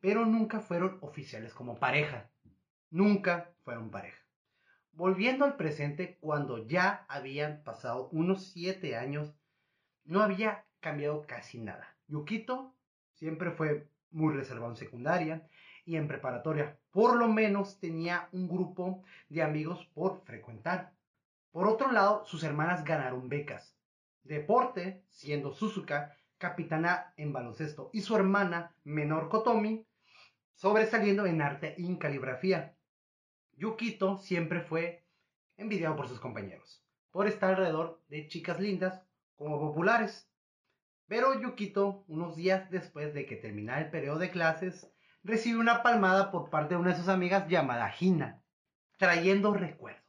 pero nunca fueron oficiales como pareja. Nunca fueron pareja. Volviendo al presente, cuando ya habían pasado unos siete años, no había cambiado casi nada. Yukito siempre fue muy reservado en secundaria y en preparatoria. Por lo menos tenía un grupo de amigos por frecuentar. Por otro lado, sus hermanas ganaron becas. Deporte, siendo Suzuka capitana en baloncesto y su hermana menor Kotomi sobresaliendo en arte y en caligrafía. Yukito siempre fue envidiado por sus compañeros, por estar alrededor de chicas lindas como populares. Pero Yukito, unos días después de que terminara el periodo de clases, recibió una palmada por parte de una de sus amigas llamada Hina, trayendo recuerdos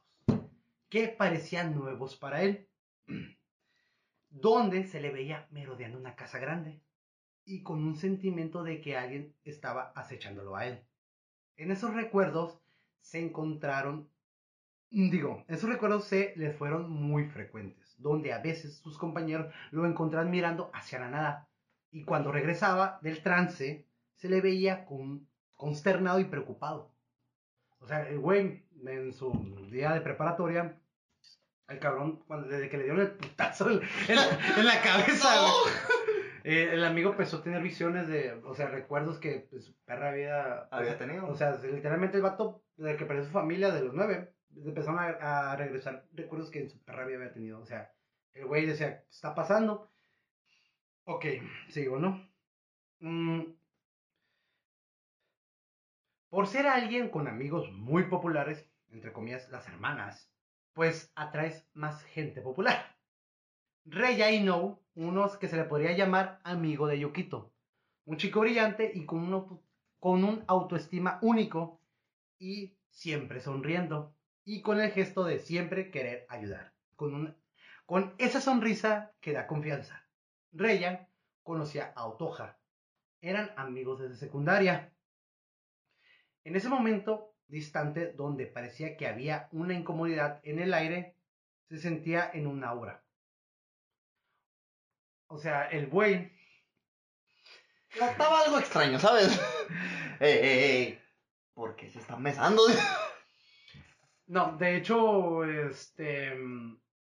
que parecían nuevos para él, donde se le veía merodeando una casa grande y con un sentimiento de que alguien estaba acechándolo a él. En esos recuerdos se encontraron, digo, esos recuerdos se le fueron muy frecuentes, donde a veces sus compañeros lo encontraban mirando hacia la nada y cuando regresaba del trance se le veía con, consternado y preocupado. O sea, el güey en su día de preparatoria, el cabrón, cuando, desde que le dieron el putazo en, en la, en la cabeza, eh, el amigo empezó a tener visiones de, o sea, recuerdos que pues, su perra había, Había tenido. O sea, literalmente el vato, desde que perdió su familia de los nueve, empezaron a, a regresar recuerdos que en su perra había tenido. O sea, el güey decía, ¿qué está pasando? Ok, sigo, ¿no? Mm, por ser alguien con amigos muy populares, entre comillas, las hermanas, pues atraes más gente popular. Rey Ino, unos que se le podría llamar amigo de Yukito, un chico brillante y con un, con un autoestima único y siempre sonriendo y con el gesto de siempre querer ayudar, con, un- con esa sonrisa que da confianza. Reya conocía a Otoja, eran amigos desde secundaria. En ese momento distante donde parecía que había una incomodidad en el aire, se sentía en un aura. O sea, el buey Estaba algo extraño, ¿sabes? ey, ey, ey. ¿Por qué se están besando? No, de hecho, este.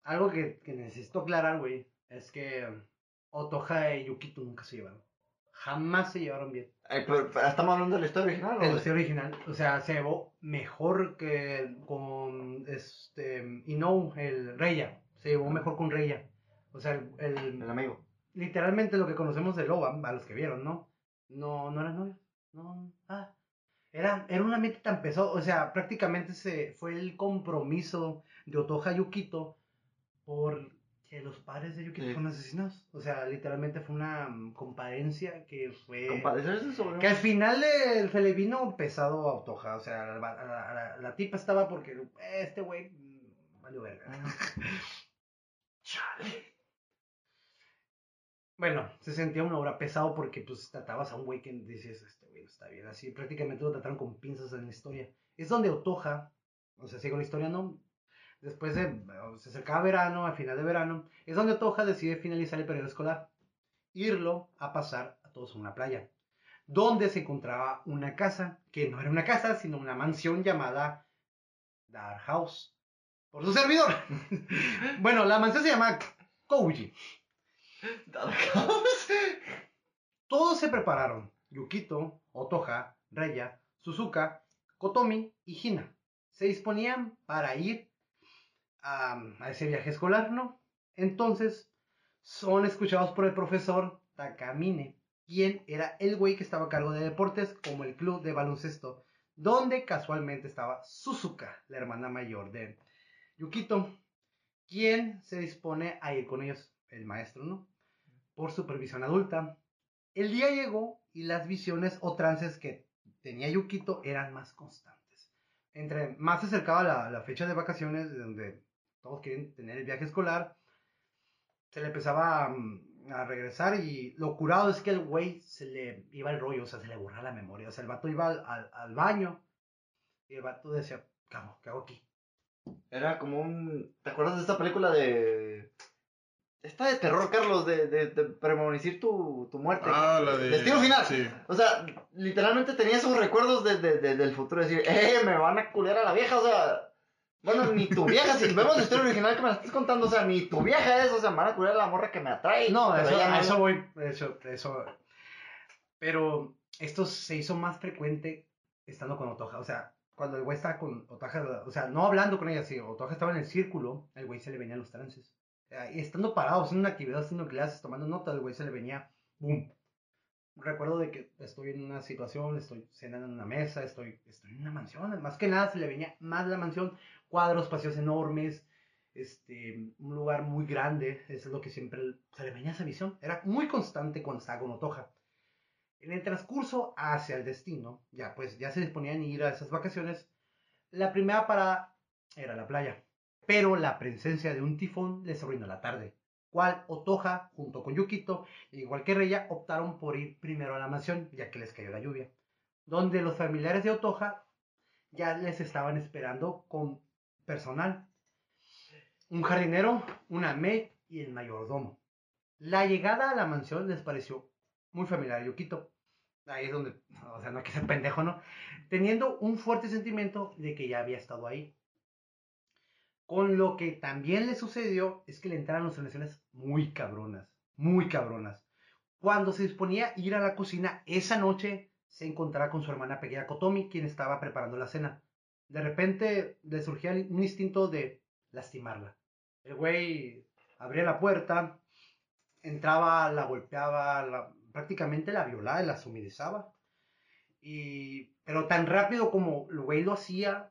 Algo que, que necesito aclarar, güey, es que mm, Otoja y Yukito nunca se llevaron. Jamás se llevaron bien. Eh, pero, pero, ¿Estamos hablando de la historia original? o En la de- historia original, o sea, se llevó mejor que con este. Inou, el Reya. Se llevó mejor con Reya. O sea, el, el- El amigo. literalmente lo que conocemos de Loba, a los que vieron, ¿no? No, no eran novios. No, ah. Era, era un ambiente tan pesado, o sea, prácticamente se fue el compromiso de Otoja Yukito porque los padres de Yukito Sí. fueron asesinados. O sea, literalmente fue una mm, compadencia que fue... Compadecerse sobre Que al final eh, se le vino pesado a Otoja, o sea, la, la- la- la tipa estaba porque eh, este güey mm, valió verga. Bueno, se sentía una obra pesado porque pues tratabas a un güey que dices, este güey no está bien así. Prácticamente lo trataron con pinzas en la historia. Es donde Otoja, o sea, sigo la historia, ¿no? Después de, se acercaba verano, al final de verano, es donde Otoja decide finalizar el periodo escolar. Irlo a pasar a todos a una playa. Donde se encontraba una casa, que no era una casa, sino una mansión llamada Dark House. Por su servidor. bueno, la mansión se llama Kouji. Todos se prepararon. Yukito, Otoja, Reya, Suzuka, Kotomi y Hina. Se disponían para ir a, ese viaje escolar, ¿no? Entonces, son escuchados por el profesor Takamine, quien era el güey que estaba a cargo de deportes como el club de baloncesto, donde casualmente estaba Suzuka, la hermana mayor de Yukito, quien se dispone a ir con ellos, el maestro, ¿no? Por supervisión adulta. El día llegó y las visiones o trances que tenía Yukito eran más constantes. Entre más se acercaba la, la fecha de vacaciones, de donde todos quieren tener el viaje escolar, se le empezaba a, a regresar y lo curado es que el güey se le iba el rollo, o sea, se le borra la memoria. O sea, el vato iba al, al, al baño y el vato decía, ¿qué hago? ¿Qué hago aquí? Era como un. ¿Te acuerdas de esta película de. Esta de terror, Carlos, de, de, de tu, tu muerte? Ah, la de. Destino final. Sí. O sea, literalmente tenía esos recuerdos de, de- de- del futuro. Decir, ¡eh! Me van a culear a la vieja. O sea, bueno, ni tu vieja. si vemos la historia original que me la estás contando, o sea, ni tu vieja es. O sea, me van a culear a la morra que me atrae. No, eso, a no. eso voy. Eso, eso. Pero esto se hizo más frecuente estando con Otoja. O sea, cuando el güey estaba con Otoja, o sea, no hablando con ella, sí, Otoja estaba en el círculo, el güey se le venían los trances. Y estando parados en una actividad, haciendo clases, tomando notas, el güey se le venía, ¡boom! Recuerdo de que estoy en una situación, estoy cenando en una mesa, estoy, estoy en una mansión, más que nada se le venía más la mansión, cuadros, espacios enormes, este, un lugar muy grande, eso es lo que siempre se le venía esa visión, era muy constante cuando estaba con Otoja. En el transcurso hacia el destino, ya pues ya se disponían a ir a esas vacaciones, la primera parada era la playa, pero la presencia de un tifón les arruinó la tarde, cual Otoja, junto con Yukito, igual que Reya, optaron por ir primero a la mansión, ya que les cayó la lluvia, donde los familiares de Otoja ya les estaban esperando con personal, un jardinero, una maid y el mayordomo. La llegada a la mansión les pareció muy familiar a Yukito. Ahí es donde, o sea, no hay que ser pendejo, ¿no? Teniendo un fuerte sentimiento de que ya había estado ahí. Con lo que también le sucedió es que le entraron alucinaciones muy cabronas, muy cabronas. Cuando se disponía a ir a la cocina esa noche, se encontraba con su hermana pequeña Kotomi, quien estaba preparando la cena. De repente le surgía un instinto de lastimarla. El güey abría la puerta, entraba, la golpeaba, prácticamente la violaba la sumidizaba. Y, pero tan rápido como el güey lo hacía,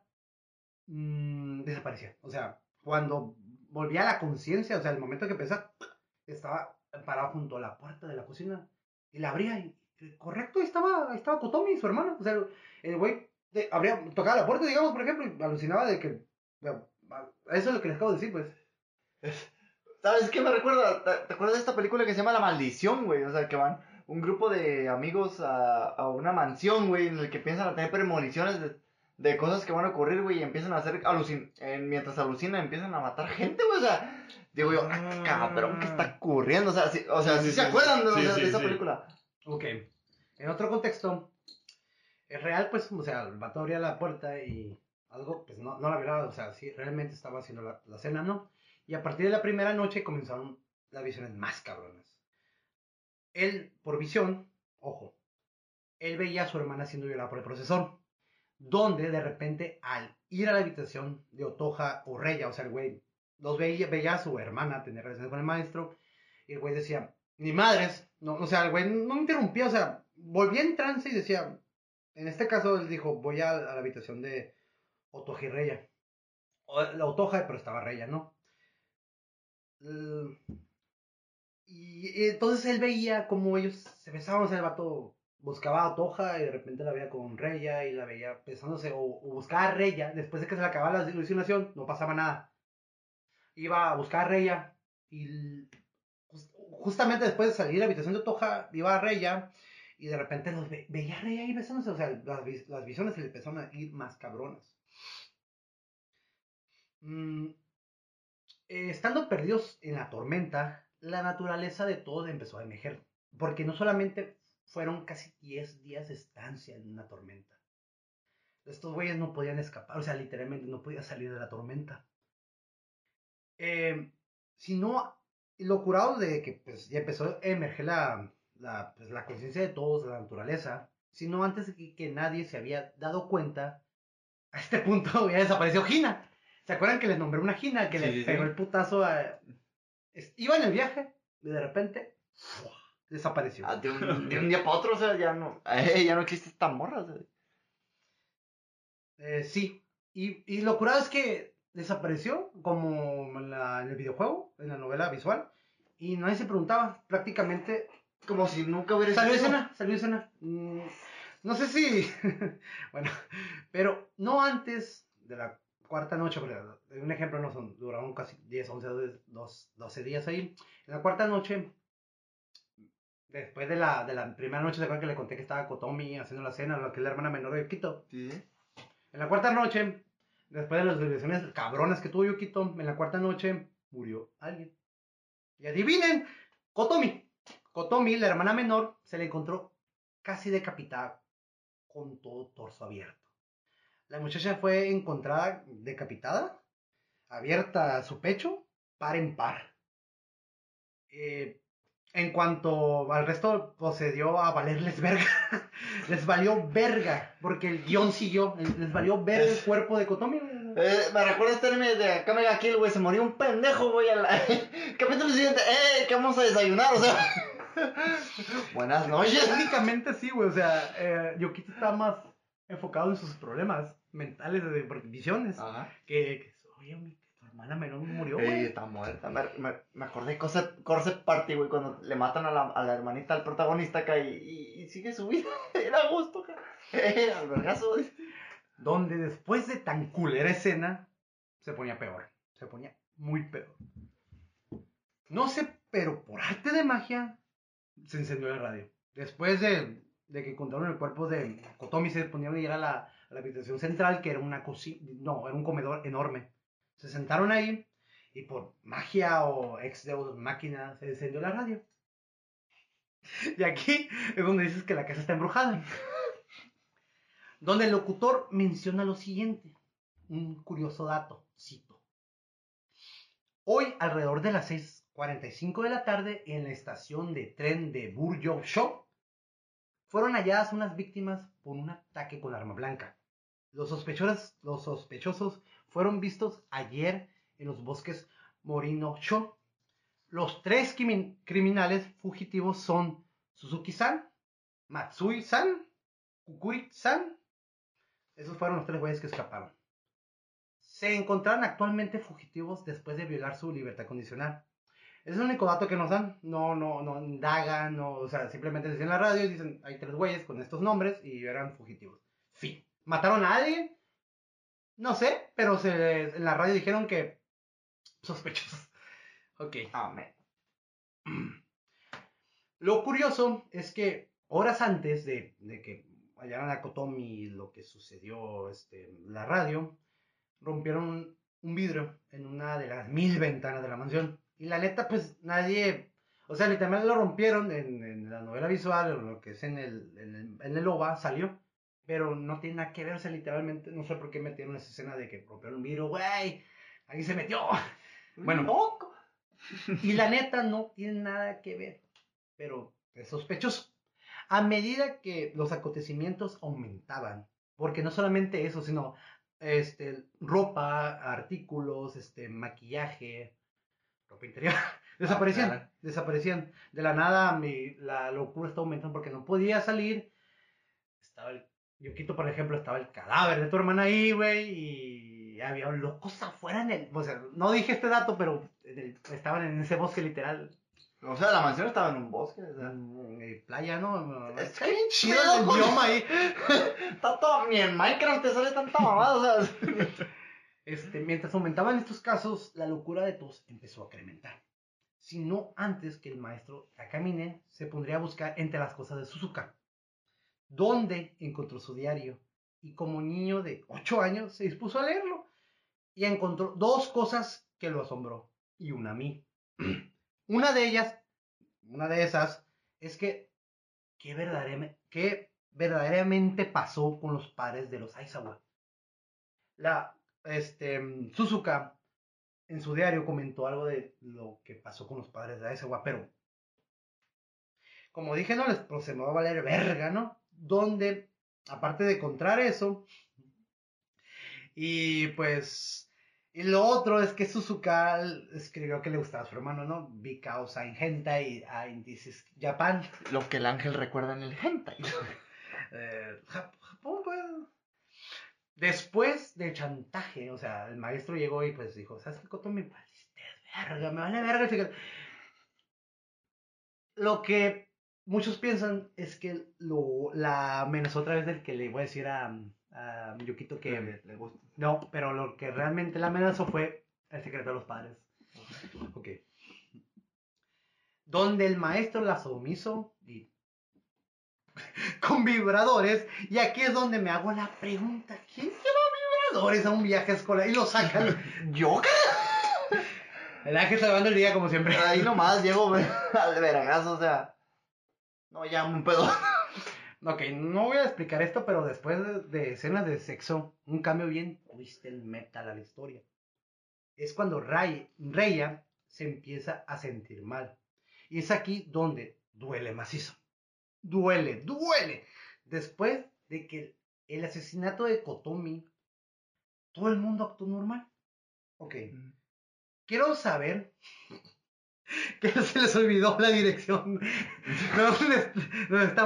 mm, desaparecía. O sea, cuando volvía a la conciencia, o sea, el momento que empezó, estaba parado junto a la puerta de la cocina y la abría y, correcto, estaba, estaba Kotomi, su hermano. O sea, el güey de- abría, tocaba la puerta, digamos, por ejemplo, y alucinaba de que, eso es lo que les acabo de decir, pues. ¿Sabes qué me recuerda? ¿Te, te acuerdas de esta película que se llama La Maldición, güey? O sea, que van un grupo de amigos a, a una mansión, güey, en el que piensan a tener premoniciones de, de cosas que van a ocurrir, güey, y empiezan a hacer alucin eh, mientras alucinan, empiezan a matar gente, güey, o sea, digo yo, ah, cabrón, ¿qué está ocurriendo? O sea, sí, o sea, Sí, ¿sí sí, se sí, acuerdan de, sí, o sea, sí, de esa sí. película? Ok. En otro contexto, es real, pues, o sea, el vato abría la puerta y algo, pues, no, no la violaba, o sea, sí, realmente estaba haciendo la, cena, ¿no? Y a partir de la primera noche comenzaron las visiones más cabronas. Él, por visión, ojo, él veía a su hermana siendo violada por el profesor, donde de repente al ir a la habitación de Otoja o Reya, o sea, el güey, los veía, veía a su hermana tener relaciones con el maestro, y el güey decía, ni madres, no, o sea, el güey no me interrumpía, o sea, volvía en trance y decía, en este caso él dijo, voy a, a la habitación de Otoja y Reya. O, la Otoja, pero estaba Reya, ¿no? Y entonces él veía como ellos se besaban, o el vato buscaba a Otoja y de repente la veía con Reya y la veía besándose, o, o buscaba a Reya, después de que se le acababa la ilusionación, no pasaba nada. Iba a buscar a Reya Y justamente después de salir de la habitación de Toja, iba Reya y de repente los ve- veía a Reya ahí besándose. O sea, las, las visiones se le empezaron a ir más cabronas. Mm, eh, estando perdidos en la tormenta, la naturaleza de todos empezó a emerger. Porque no solamente fueron casi 10 días de estancia en una tormenta. Estos güeyes no podían escapar, o sea, literalmente no podían salir de la tormenta. Eh, sino lo curado de que pues, ya empezó a emerger la, la, pues, la conciencia de todos, de la naturaleza, sino antes de que, que nadie se había dado cuenta, a este punto ya desapareció Gina. ¿Se acuerdan que les nombré una Gina que Sí, le sí, pegó sí. el putazo a... Iba en el viaje y de repente ¡fua! desapareció. Ah, de, un, de un día para otro, o sea, ya no, eh, ya no existe esta morra. o sea. Eh, sí. Y, y lo curado es que desapareció como en, la- en el videojuego, en la novela visual, y nadie se preguntaba. Prácticamente Como si nunca hubiera existido. escena, salió escena. Mm, no sé si. bueno, pero no antes de la cuarta noche, porque un ejemplo no son, duraron casi 10, 11, 12, 12 días ahí. En la cuarta noche, después de la, de la primera noche, ¿se acuerdan que le conté que estaba Kotomi haciendo la cena, lo que es la hermana menor de Yukito? Sí. En la cuarta noche, después de las vibraciones cabronas que tuvo Yukito, en la cuarta noche murió alguien. Y adivinen, Kotomi. Kotomi, la hermana menor, se le encontró casi decapitada, con todo torso abierto. La muchacha fue encontrada decapitada, abierta su pecho, par en par. Eh, en cuanto al resto, procedió a valerles verga. les valió verga, porque el guion siguió. Les valió verga el cuerpo de Kotomi. Eh, me recuerda este anime de Kamega Kill, güey. Se murió un pendejo, güey. al- Capítulo siguiente. ¡Eh! ¿Qué vamos a desayunar? O sea. Buenas noches. Únicamente sí, güey. O sea, eh, Yokito está más enfocado en sus problemas mentales de visiones. Ajá. Que, que, oye, mi, tu hermana menor murió, Ey, güey. está muerta. Me, me, me acordé de Corset, Corset Party, güey, cuando le matan a la, a la hermanita al protagonista acá y, y, y sigue su vida. Era a gusto, acá. Al vergazo. Donde después de tan culera escena, se ponía peor. Se ponía muy peor. No sé, pero por arte de magia, se encendió la radio. Después de, de que encontraron el cuerpo de Kotomi, se ponieron a ir a la, a la habitación central, que era una cocina, no, era un comedor enorme. Se sentaron ahí y por magia o ex deus máquina se encendió la radio. Y aquí es donde dices que la casa está embrujada. Donde el locutor menciona lo siguiente. Un curioso dato, cito. Hoy, alrededor de las 6.45 de la tarde, en la estación de tren de Burjo Shop, fueron halladas unas víctimas por un ataque con arma blanca. Los sospechosos, fueron vistos ayer en los bosques Morino Sho. Los tres crimin- criminales fugitivos son Suzuki-san, Matsui-san, Kukuri-san. Esos fueron los tres güeyes que escaparon. Se encontraron actualmente fugitivos después de violar su libertad condicional. Es el único dato que nos dan. No, no, no indagan, no, o sea, simplemente dicen en la radio y dicen, hay tres güeyes con estos nombres y eran fugitivos. Fin. ¿Mataron a alguien? No sé, pero se, en la radio dijeron que sospechosos. Ok. Amén. Lo curioso es que horas antes de, de que hallaran a Kotomi y lo que sucedió este, en la radio, rompieron un, un vidrio en una de las mil ventanas de la mansión. Y la neta, pues nadie, o sea, literalmente lo rompieron en, en la novela visual, o lo que es en el, en el, en el OVA, salió. Pero no tiene nada que ver, o sea, literalmente, no sé por qué metieron esa escena de que rompieron un vidrio, güey, ahí se metió. Bueno. Loco. Y la neta no tiene nada que ver, pero es sospechoso. A medida que los acontecimientos aumentaban, porque no solamente eso, sino este, ropa, artículos, este, maquillaje, ropa interior, desaparecían, claro. desaparecían. De la nada mi, la locura está aumentando porque no podía salir. Estaba el, yo quito por ejemplo, estaba el cadáver de tu hermana ahí, güey, y había locos afuera en el, o sea, no dije este dato, pero en el- estaban en ese bosque literal, O sea, la mansión estaba en un bosque. o sea. en, en playa, ¿no? Es que bien chido el bioma ahí. Está todo. Ni en Minecraft te sale tanta mamada, o sea. Este, mientras aumentaban estos casos, la locura de todos empezó a incrementar. sino antes que el maestro Takamine se pondría a buscar entre las cosas de Suzuka, donde encontró su diario y como niño de 8 años se dispuso a leerlo y encontró dos cosas que lo asombró y una a mí. Una de ellas, una de esas, es que qué verdaderamente, qué verdaderamente pasó con los padres de los Aizawa. La, este, Suzuka en su diario comentó algo de lo que pasó con los padres de Aizawa, pero como dije, no les pues, se me va a valer verga, ¿no? Donde, aparte de encontrar eso, y pues y lo otro es que Suzuka escribió que le gustaba a su hermano, ¿no? Because in hentai in this is Japan. Lo que el ángel recuerda en el hentai. eh, Japón, pues. Después del chantaje, o sea, el maestro llegó y pues dijo, ¿sabes qué, Coto? Me valiste verga, me vale verga. Lo que muchos piensan es que lo, la amenazó otra vez del que le voy a decir a, a Yukito que le, gusta. No, pero lo que realmente la amenazó fue el secreto de los padres. Ok. Donde el maestro la sumiso y con vibradores. Y aquí es donde me hago la pregunta: ¿quién lleva vibradores a un viaje escolar y lo sacan? ¿Yo? El ángel salvando el día como siempre. Ahí nomás llego al veragazo, o sea. No, ya un pedo. Ok, no voy a explicar esto, pero después de, escenas de sexo, un cambio bien twisted metal a la historia. Es cuando Ray, Reya se empieza a sentir mal. Y es aquí donde duele macizo. Duele, duele. Después de que el asesinato de Kotomi, todo el mundo actuó normal. Ok. Quiero saber que se les olvidó la dirección. ¿Dónde, dónde está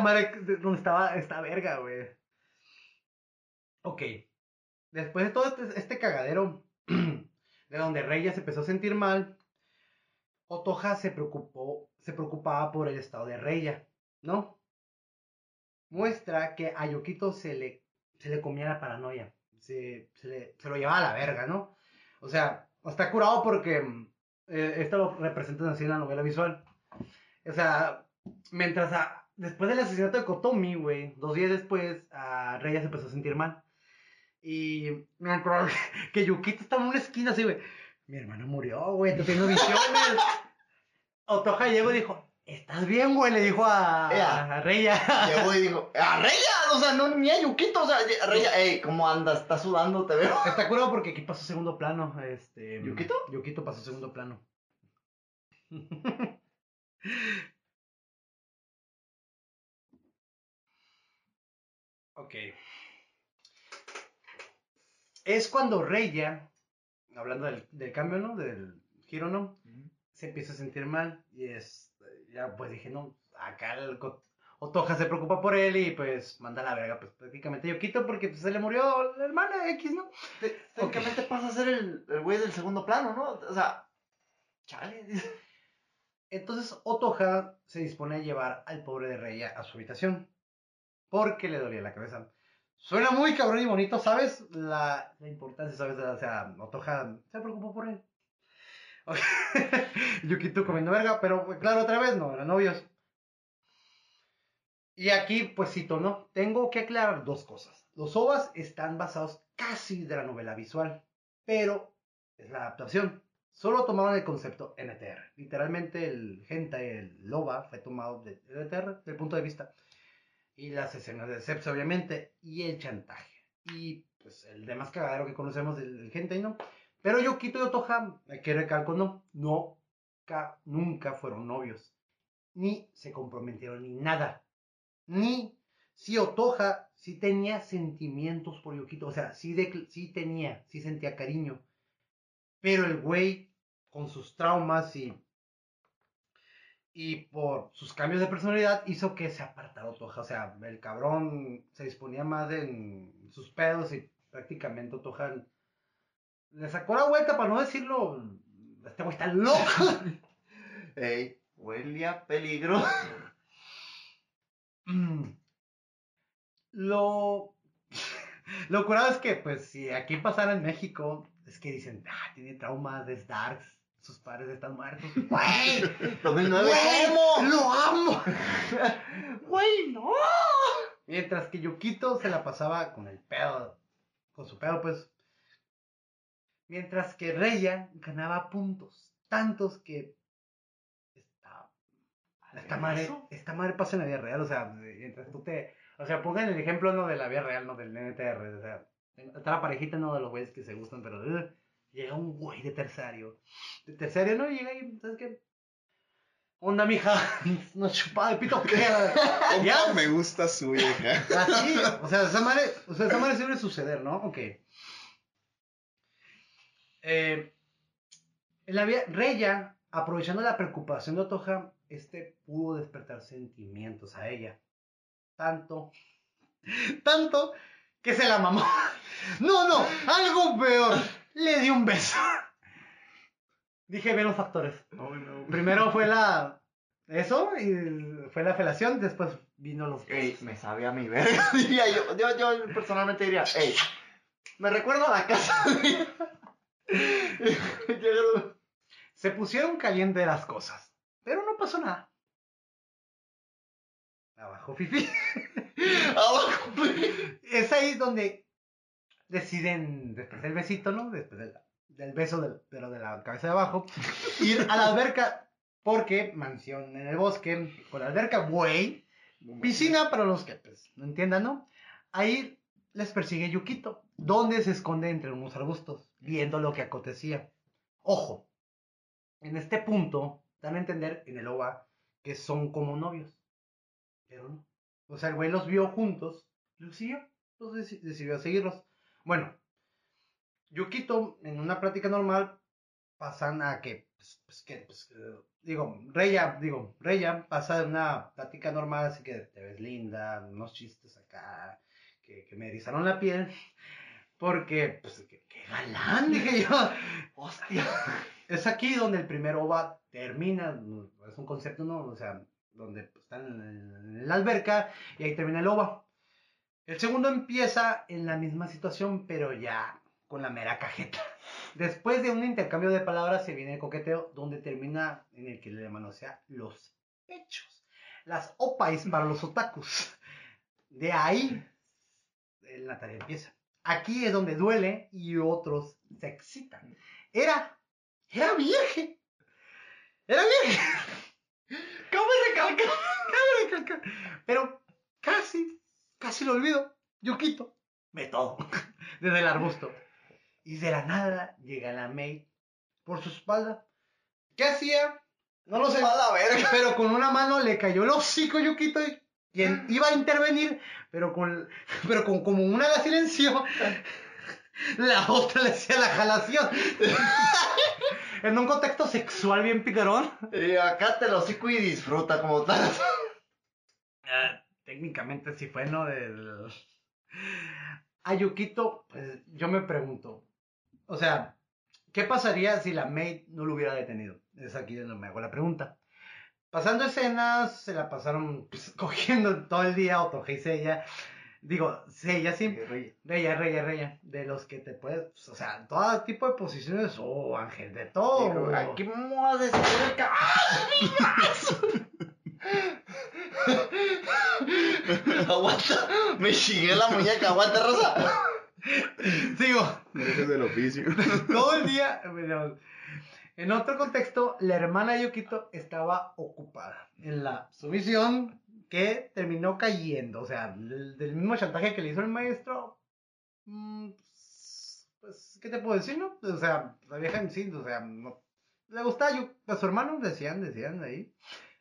¿Dónde estaba esta verga, güey? Ok. Después de todo este, este cagadero, de donde Rey ya se empezó a sentir mal, Otoja se preocupó, se preocupaba por el estado de Reya, ¿no? Muestra que a Yokito se le, se le comía la paranoia, se, se, se lo llevaba a la verga, ¿no? O sea, está curado porque eh, esto lo representan así en la novela visual. O sea, mientras después del asesinato de Kotomi, güey, dos días después, a Reya se empezó a sentir mal. Y mientras que Yukito estaba en una esquina así, güey, mi hermano murió, güey, te tengo visiones. Otoja llegó y dijo, ¿estás bien, güey? Le dijo a, a Reya. Llegó y dijo, ¡a Reya! O sea, no, ni a Yukito, o sea, Reya, ey, ¿cómo andas? ¿Estás sudando? Te veo. Está curado porque aquí pasó segundo plano, este... ¿Yukito? Yukito pasó segundo plano. ok. Es cuando Reya, hablando del, del, cambio, ¿no? Del giro, ¿no? Se empieza a sentir mal y es, ya pues dije, no, acá el Otoja se preocupa por él y pues manda la verga, pues prácticamente yo quito porque pues, se le murió la hermana X, ¿no? Técnicamente pasa a ser el, el güey del segundo plano, ¿no? O sea, chale. Entonces Otoja se dispone a llevar al pobre de Reya a su habitación. Porque le dolía la cabeza. Suena muy cabrón y bonito, ¿sabes? La, la importancia, ¿sabes? O sea, Otoja se preocupó por él. Yukito comiendo verga, pero claro, otra vez no, eran novios. Y aquí, pues cito, ¿no? Tengo que aclarar dos cosas. Los OVAs están basados casi de la novela visual, pero es la adaptación. Solo tomaron el concepto NTR. Literalmente el hentai, el loba, fue tomado de NTR, del punto de vista. Y las escenas de sexo, obviamente, y el chantaje. Y pues el demás cagadero que conocemos del, hentai, ¿no? Pero Yokito y Otoja, que recalco, no, nunca fueron novios. Ni se comprometieron ni nada. Ni si Otoja sí tenía sentimientos por Yokito. O sea, sí, sí tenía, sí sentía cariño. Pero el güey, con sus traumas y, y por sus cambios de personalidad, hizo que se apartara Otoja. O sea, el cabrón se disponía más en sus pedos y prácticamente Otoja le sacó la vuelta para no decirlo. Este güey está loco. Ey, huele a peligro. Mm. Lo. Lo curado es que, pues, si aquí pasara en México, es que dicen, ah, tiene traumas, es darks. sus padres están muertos. ¡Güey! 2009, ¡Güey! ¡Lo amo! ¡Güey, no! Mientras que Yukito se la pasaba con el pedo. Con su pedo, pues. Mientras que Reya ganaba puntos. Tantos que. Esta, esta madre, esta madre pasa en la vida real. O sea, mientras tú te. O sea, pongan el ejemplo no de la vida real, no del NTR. O sea, está la parejita, no de los güeyes que se gustan, pero. uh, llega un güey de terciario. De terciario, ¿no? Llega y, ¿sabes qué? Onda, mija, nos chupada de pito que Ya me gusta su hija. Así, o sea, esa madre, o sea, esa madre debe suceder, ¿no? Ok. Eh, en la vida, Reya, aprovechando la preocupación de Otoja, este pudo despertar sentimientos a ella. Tanto, tanto, que se la mamó. No, no, algo peor. Le dio un beso. Dije bien los factores. No. Primero fue la. Eso, y fue la felación, después vino los. Ey, me sabe a mi verga, diría yo. Yo, yo personalmente diría, ey, me recuerda a la casa. Se pusieron caliente las cosas, pero no pasó nada. Abajo, Fifi. Abajo. Es ahí donde deciden, después del besito, ¿no? Después del, del beso, del- pero de la cabeza de abajo, ir a la alberca, porque mansión en el bosque, con la alberca, güey, piscina para los que pues, no entiendan, ¿no? Ahí les persigue Yukito, donde se esconde entre unos arbustos, viendo lo que acontecía. Ojo, en este punto dan a entender en el OVA que son como novios, pero no. O sea, el güey los vio juntos, los siguió, deci- decidió seguirlos. Bueno, Yukito en una plática normal pasan a que, pues, pues, pues, digo, Reya, digo, Reya pasa de una plática normal, así que te ves linda, unos chistes acá, que, que me erizaron la piel, porque, pues, que galán, dije yo, hostia. Es aquí donde el primer OVA termina, es un concepto, ¿no? O sea, donde pues, están en, la alberca y ahí termina el OVA. El segundo empieza en la misma situación, pero ya con la mera cajeta. Después de un intercambio de palabras se viene el coqueteo, donde termina en el que le manosea los pechos. Las opais para los otakus. De ahí la tarea empieza. Aquí es donde duele y otros se excitan. Era, era virgen. Era virgen. Cabe recalcar, cabe recalcar. Pero casi, casi lo olvido. Yukito, ve todo. Desde el arbusto. Y de la nada llega la maid por su espalda. ¿Qué hacía? No lo sé. A la verga. Pero con una mano le cayó el hocico a Yukito y quien iba a intervenir, pero con, pero con como una la silenció, la otra le hacía la jalación. en un contexto sexual bien picarón. Y acá te lo hocico y disfruta como tal. Ah, técnicamente sí fue, ¿no? Del... A Yukito, pues yo me pregunto, o sea, ¿qué pasaría si la maid no lo hubiera detenido? Es aquí donde me hago la pregunta. Pasando escenas, se la pasaron pues, cogiendo todo el día Otoge y. Digo, Seiya sí, Reya, Reya, Reya, de los que te puedes, pues, o sea, todo tipo de posiciones, oh, Ángel, de todo. Digo, Aquí me voy a decir que... aguanta, me chingué la muñeca, aguanta, Rosa. Sigo. Del oficio. todo el día. bueno, En otro contexto, la hermana de Yukito estaba ocupada en la sumisión que terminó cayendo. O sea, del, del mismo chantaje que le hizo el maestro. mm, pues, ¿qué te puedo decir, no? O sea, la vieja en sí, o sea, no, le gustaba a su hermano, decían, decían ahí.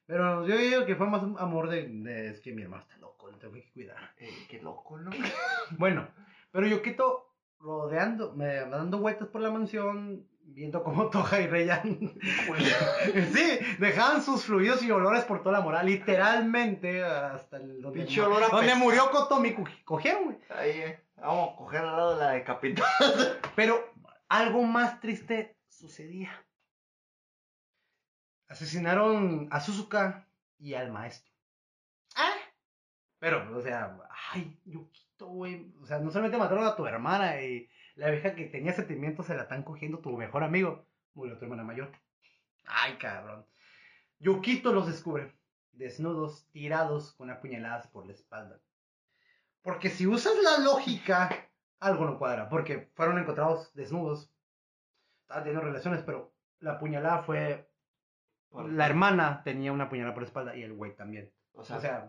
Pero yo digo que fue más amor de, de- es que mi hermano está loco, le tengo que cuidar. Eh, qué loco, ¿no? Bueno, pero Yukito rodeando, me, dando vueltas por la mansión, viendo cómo Toja y Reya sí, dejaban sus fluidos y olores por toda la moral, literalmente hasta el donde, Pinche olor a donde pescado. murió Kotomi, co- cogieron, güey. Ahí, eh, vamos a coger al lado de la decapitada. Pero algo más triste sucedía. Asesinaron a Suzuka y al maestro. ¿Ah? Pero, o sea, ay, Yukito, güey. O sea, no solamente mataron a tu hermana y la vieja que tenía sentimientos se la están cogiendo tu mejor amigo. Murió tu hermana mayor. Ay, cabrón. Yukito los descubre, desnudos, tirados con apuñaladas por la espalda. Porque si usas la lógica, algo no cuadra. Porque fueron encontrados desnudos. Estaban teniendo relaciones, pero la puñalada fue. Por- La hermana tenía una puñalada por la espalda y el güey también. O sea, O sea,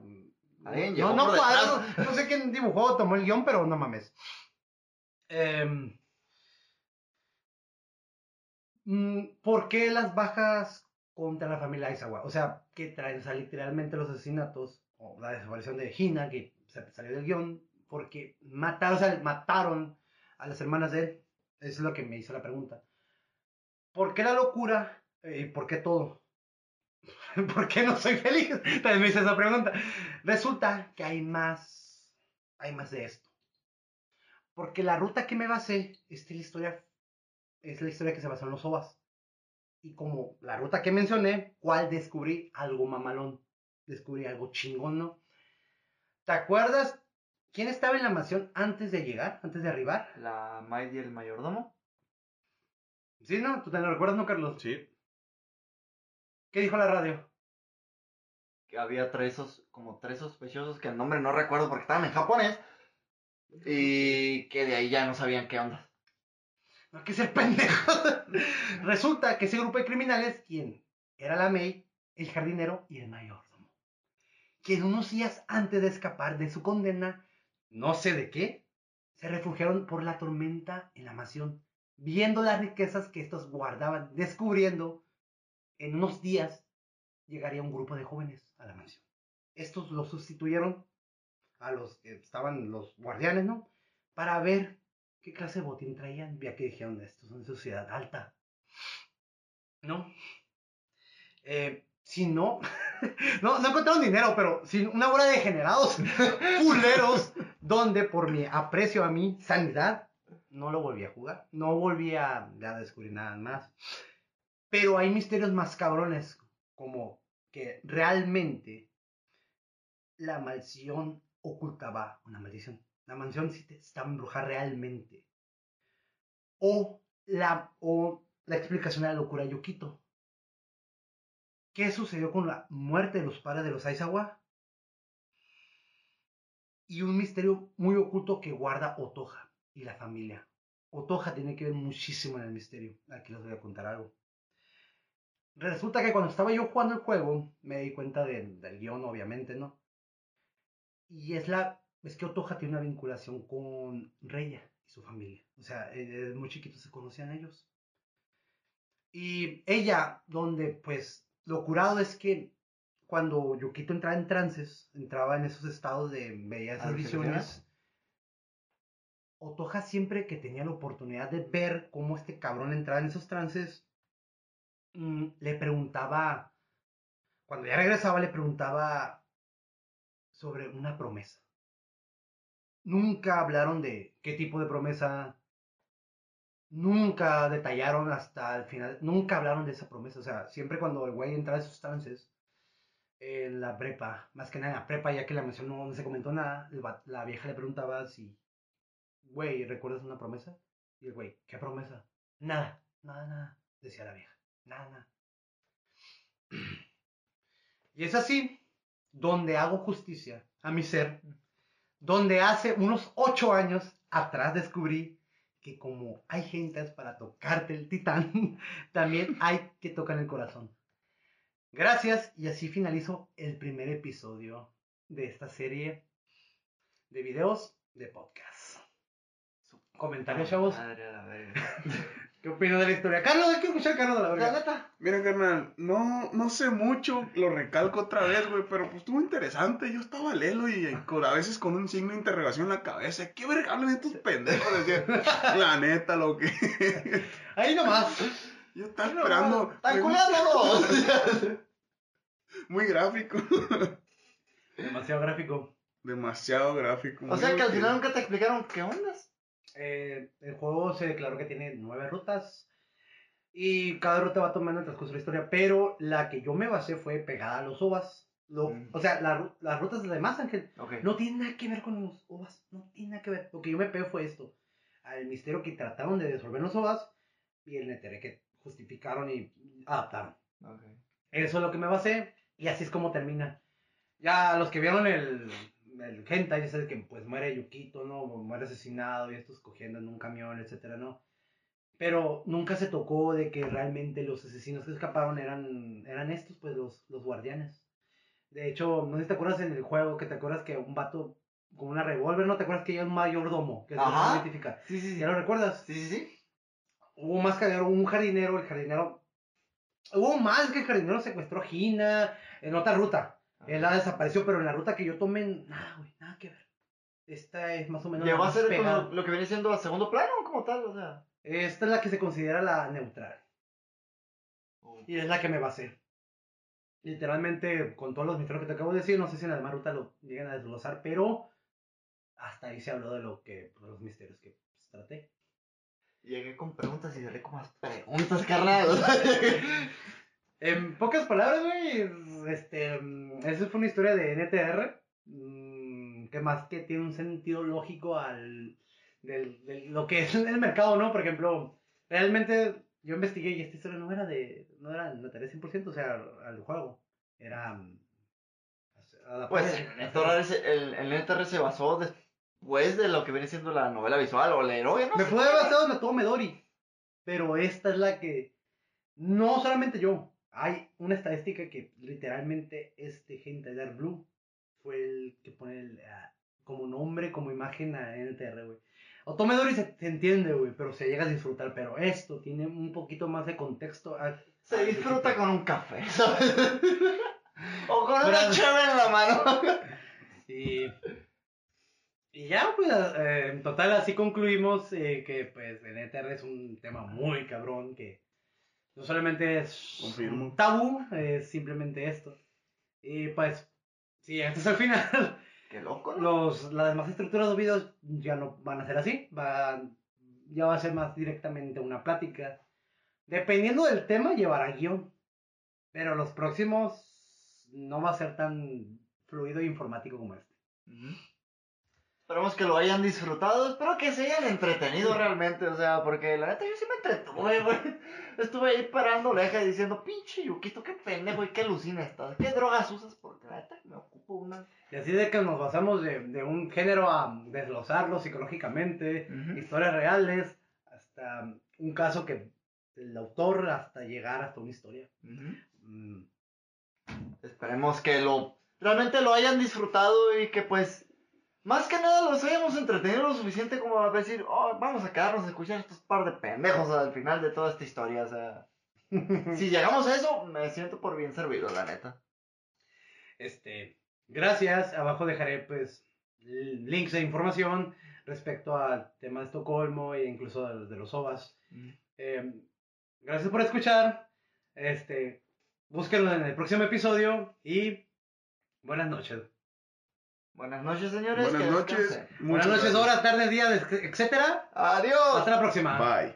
alguien no, no cuadra, no, no sé quién dibujó tomó el guion, pero no mames. Em, mm, ¿Por qué las bajas contra la familia Aizawa? O sea, que traen, literalmente los asesinatos o la desaparición de Hina, que salió del guion, porque mataron, o sea, mataron a las hermanas de él. Es lo que me hizo la pregunta. ¿Por qué la locura? ¿Y por qué todo? ¿Por qué no soy feliz? También me hice esa pregunta. Resulta que hay más, hay más de esto. Porque la ruta que me basé es la historia, es la historia que se basó en los ovas. Y como la ruta que mencioné, ¿cuál descubrí? Algo mamalón. Descubrí algo chingón, ¿no? ¿Te acuerdas quién estaba en la mansión antes de llegar, antes de arribar? La Maid y el mayordomo. Sí, ¿no? ¿Tú te lo recuerdas, no, Carlos? Sí. ¿Qué dijo la radio? Que había tres, como tres sospechosos que el nombre no recuerdo porque estaban en japonés. Y que de ahí ya no sabían qué onda. No hay que ser pendejo. Resulta que ese grupo de criminales, quien era la May, el jardinero y el mayordomo, quien unos días antes de escapar de su condena, no sé de qué, se refugiaron por la tormenta en la mansión, viendo las riquezas que estos guardaban, descubriendo en unos días llegaría un grupo de jóvenes a la mansión. Estos los sustituyeron a los que estaban los guardianes, ¿no? Para ver qué clase de botín traían, ya que dijeron, estos son de sociedad alta. ¿No? Eh, si no, no, no encontraron dinero, pero sin una bola de degenerados, culeros, donde por mi aprecio a mi sanidad, no lo volví a jugar, no volví a, a descubrir nada más. Pero hay misterios más cabrones, como que realmente la maldición ocultaba una maldición. La mansión sí estaba embrujada realmente. O la, o la explicación de la locura de Yukito. ¿Qué sucedió con la muerte de los padres de los Aizawa? Y un misterio muy oculto que guarda Otoja y la familia. Otoja tiene que ver muchísimo en el misterio. Aquí les voy a contar algo. Resulta que cuando estaba yo jugando el juego, me di cuenta del- del guion, obviamente, ¿no? Y es la. Es que Otoja tiene una vinculación con Reya y su familia. O sea, eh, desde muy chiquitos se conocían ellos. Y ella, donde pues lo curado es que cuando Yukito entraba en trances, entraba en esos estados de ¿Alucinaciones? visiones. Otoja siempre que tenía la oportunidad de ver cómo este cabrón entraba en esos trances, mm, le preguntaba, cuando ya regresaba, le preguntaba sobre una promesa. Nunca hablaron de qué tipo de promesa. Nunca detallaron hasta el final. Nunca hablaron de esa promesa. O sea, siempre cuando el güey entraba en sus trances, en la prepa, más que nada en la prepa, ya que la mencionó, no se comentó nada, la vieja le preguntaba si, güey, ¿recuerdas una promesa? Y el güey, ¿qué promesa? Nada, nada, nada, decía la vieja. Nada, nada. Y es así donde hago justicia a mi ser, donde hace unos ocho años atrás descubrí que como hay gentes para tocarte el titán, también hay que tocar el corazón. Gracias y así finalizo el primer episodio de esta serie de videos de podcast. Comentarios, chavos. Madre a la verga. ¿Qué opinas de la historia? Carlos, hay que escuchar a Carlos de la La verga. neta. Mira, carnal, no, no sé mucho, lo recalco otra vez, güey, pero pues estuvo interesante. Yo estaba lelo y con- a veces con un signo de interrogación en la cabeza. ¿Qué verga hablan estos pendejos? Decía, la neta, lo que. Ahí nomás. Yo estaba esperando. ¡Están muy- culeándolos! Muy gráfico. Demasiado gráfico. Demasiado gráfico. o sea que al final nunca te explicaron qué ondas. Eh, el juego se declaró que tiene nueve rutas. Y cada ruta va tomando el transcurso de la historia. Pero la que yo me basé fue pegada a los ovas. Lo- Mm. O sea, la las rutas de demás, Ángel, no tienen nada que ver con los ovas. No tiene nada que ver. Lo que yo me pegué fue esto. Al misterio que trataron de resolver los ovas. Y el netere que justificaron y adaptaron. Ok. Eso es lo que me basé y así es como termina. Ya los que vieron el, el hentai, ya saben que pues muere Yukito, ¿no? Muere asesinado y estos cogiendo en un camión, etcétera, ¿no? Pero nunca se tocó de que realmente los asesinos que escaparon eran, eran estos, pues los, los guardianes. De hecho, no sé si te acuerdas en el juego que te acuerdas que un vato con una revólver, ¿no? ¿Te acuerdas que es un mayordomo? Que es Ajá. lo que identifica. Sí, sí, sí. ¿Ya lo recuerdas? Sí, sí, sí. Hubo más que un jardinero, el jardinero. Hubo más que el jardinero secuestró a Gina en otra ruta. Él la desapareció, pero en la ruta que yo tomé, nada, güey, nada que ver. Esta es más o menos. Llegó a ser como lo que viene siendo a segundo plano, como tal, o sea. Esta es la que se considera la neutral. Y es la que me basé. Literalmente, con todos los misterios que te acabo de decir, no sé si en la demás ruta lo llegan a desglosar, pero hasta ahí se habló de lo que, pues, los misterios que pues, traté. Llegué con preguntas y cerré con más preguntas, carnal. En pocas palabras, güey, este, esa fue una historia de NTR, mm, que más que tiene un sentido lógico al, del, del- lo que es el mercado, ¿no? Por ejemplo, realmente yo investigué y esta historia no era de, no era NTR 100%, o sea, al juego, era... Pues el NTR, se- el, el NTR se basó después de lo que viene siendo la novela visual o el héroe, ¿no? Me haber basado en la Todo Medori, pero esta es la que, no solamente yo, hay una estadística que literalmente este gente de Blue fue el que pone el, ah, como nombre, como imagen a NTR, güey. Otomedori se, se entiende, güey, pero se llega a disfrutar, pero esto tiene un poquito más de contexto. Se disfruta con un café, ¿sabes? o con una chévere en la mano. Y, y ya, pues, eh, en total así concluimos eh, que, pues, el NTR es un tema muy cabrón, que no solamente es Confirmo. un tabú, es simplemente esto. Y, pues, si este es el final, Qué loco, ¿no? los, las demás estructuras de videos ya no van a ser así, van, ya va a ser más directamente una plática. Dependiendo del tema, llevará guion. Pero los próximos no va a ser tan fluido e informático como este. Esperemos que lo hayan disfrutado, espero que se hayan entretenido realmente, o sea, porque la neta yo sí me entretuve, güey. Estuve ahí parando oreja y diciendo, pinche Yukito, qué pendejo y qué alucina estás, qué drogas usas, porque la neta me ocupo una. Y así de que nos basamos de, de un género a desglosarlo psicológicamente, historias reales, hasta un caso que el autor hasta llegar hasta una historia. Mm, Esperemos que lo realmente lo hayan disfrutado y que pues más que nada los hayamos entretenido lo suficiente como para decir, oh, vamos a quedarnos a escuchar estos par de pendejos al final de toda esta historia, o sea, si llegamos a eso me siento por bien servido, la neta. Este, gracias. Abajo dejaré pues links de información respecto al tema de Estocolmo e incluso de, los- de los OVAs. Eh, gracias por escuchar. Este, búsquenlo en el próximo episodio y buenas noches. Buenas noches, señores. Buenas que noches. buenas noches, gracias. horas, tardes, días, etcétera. Adiós. Hasta la próxima. Bye.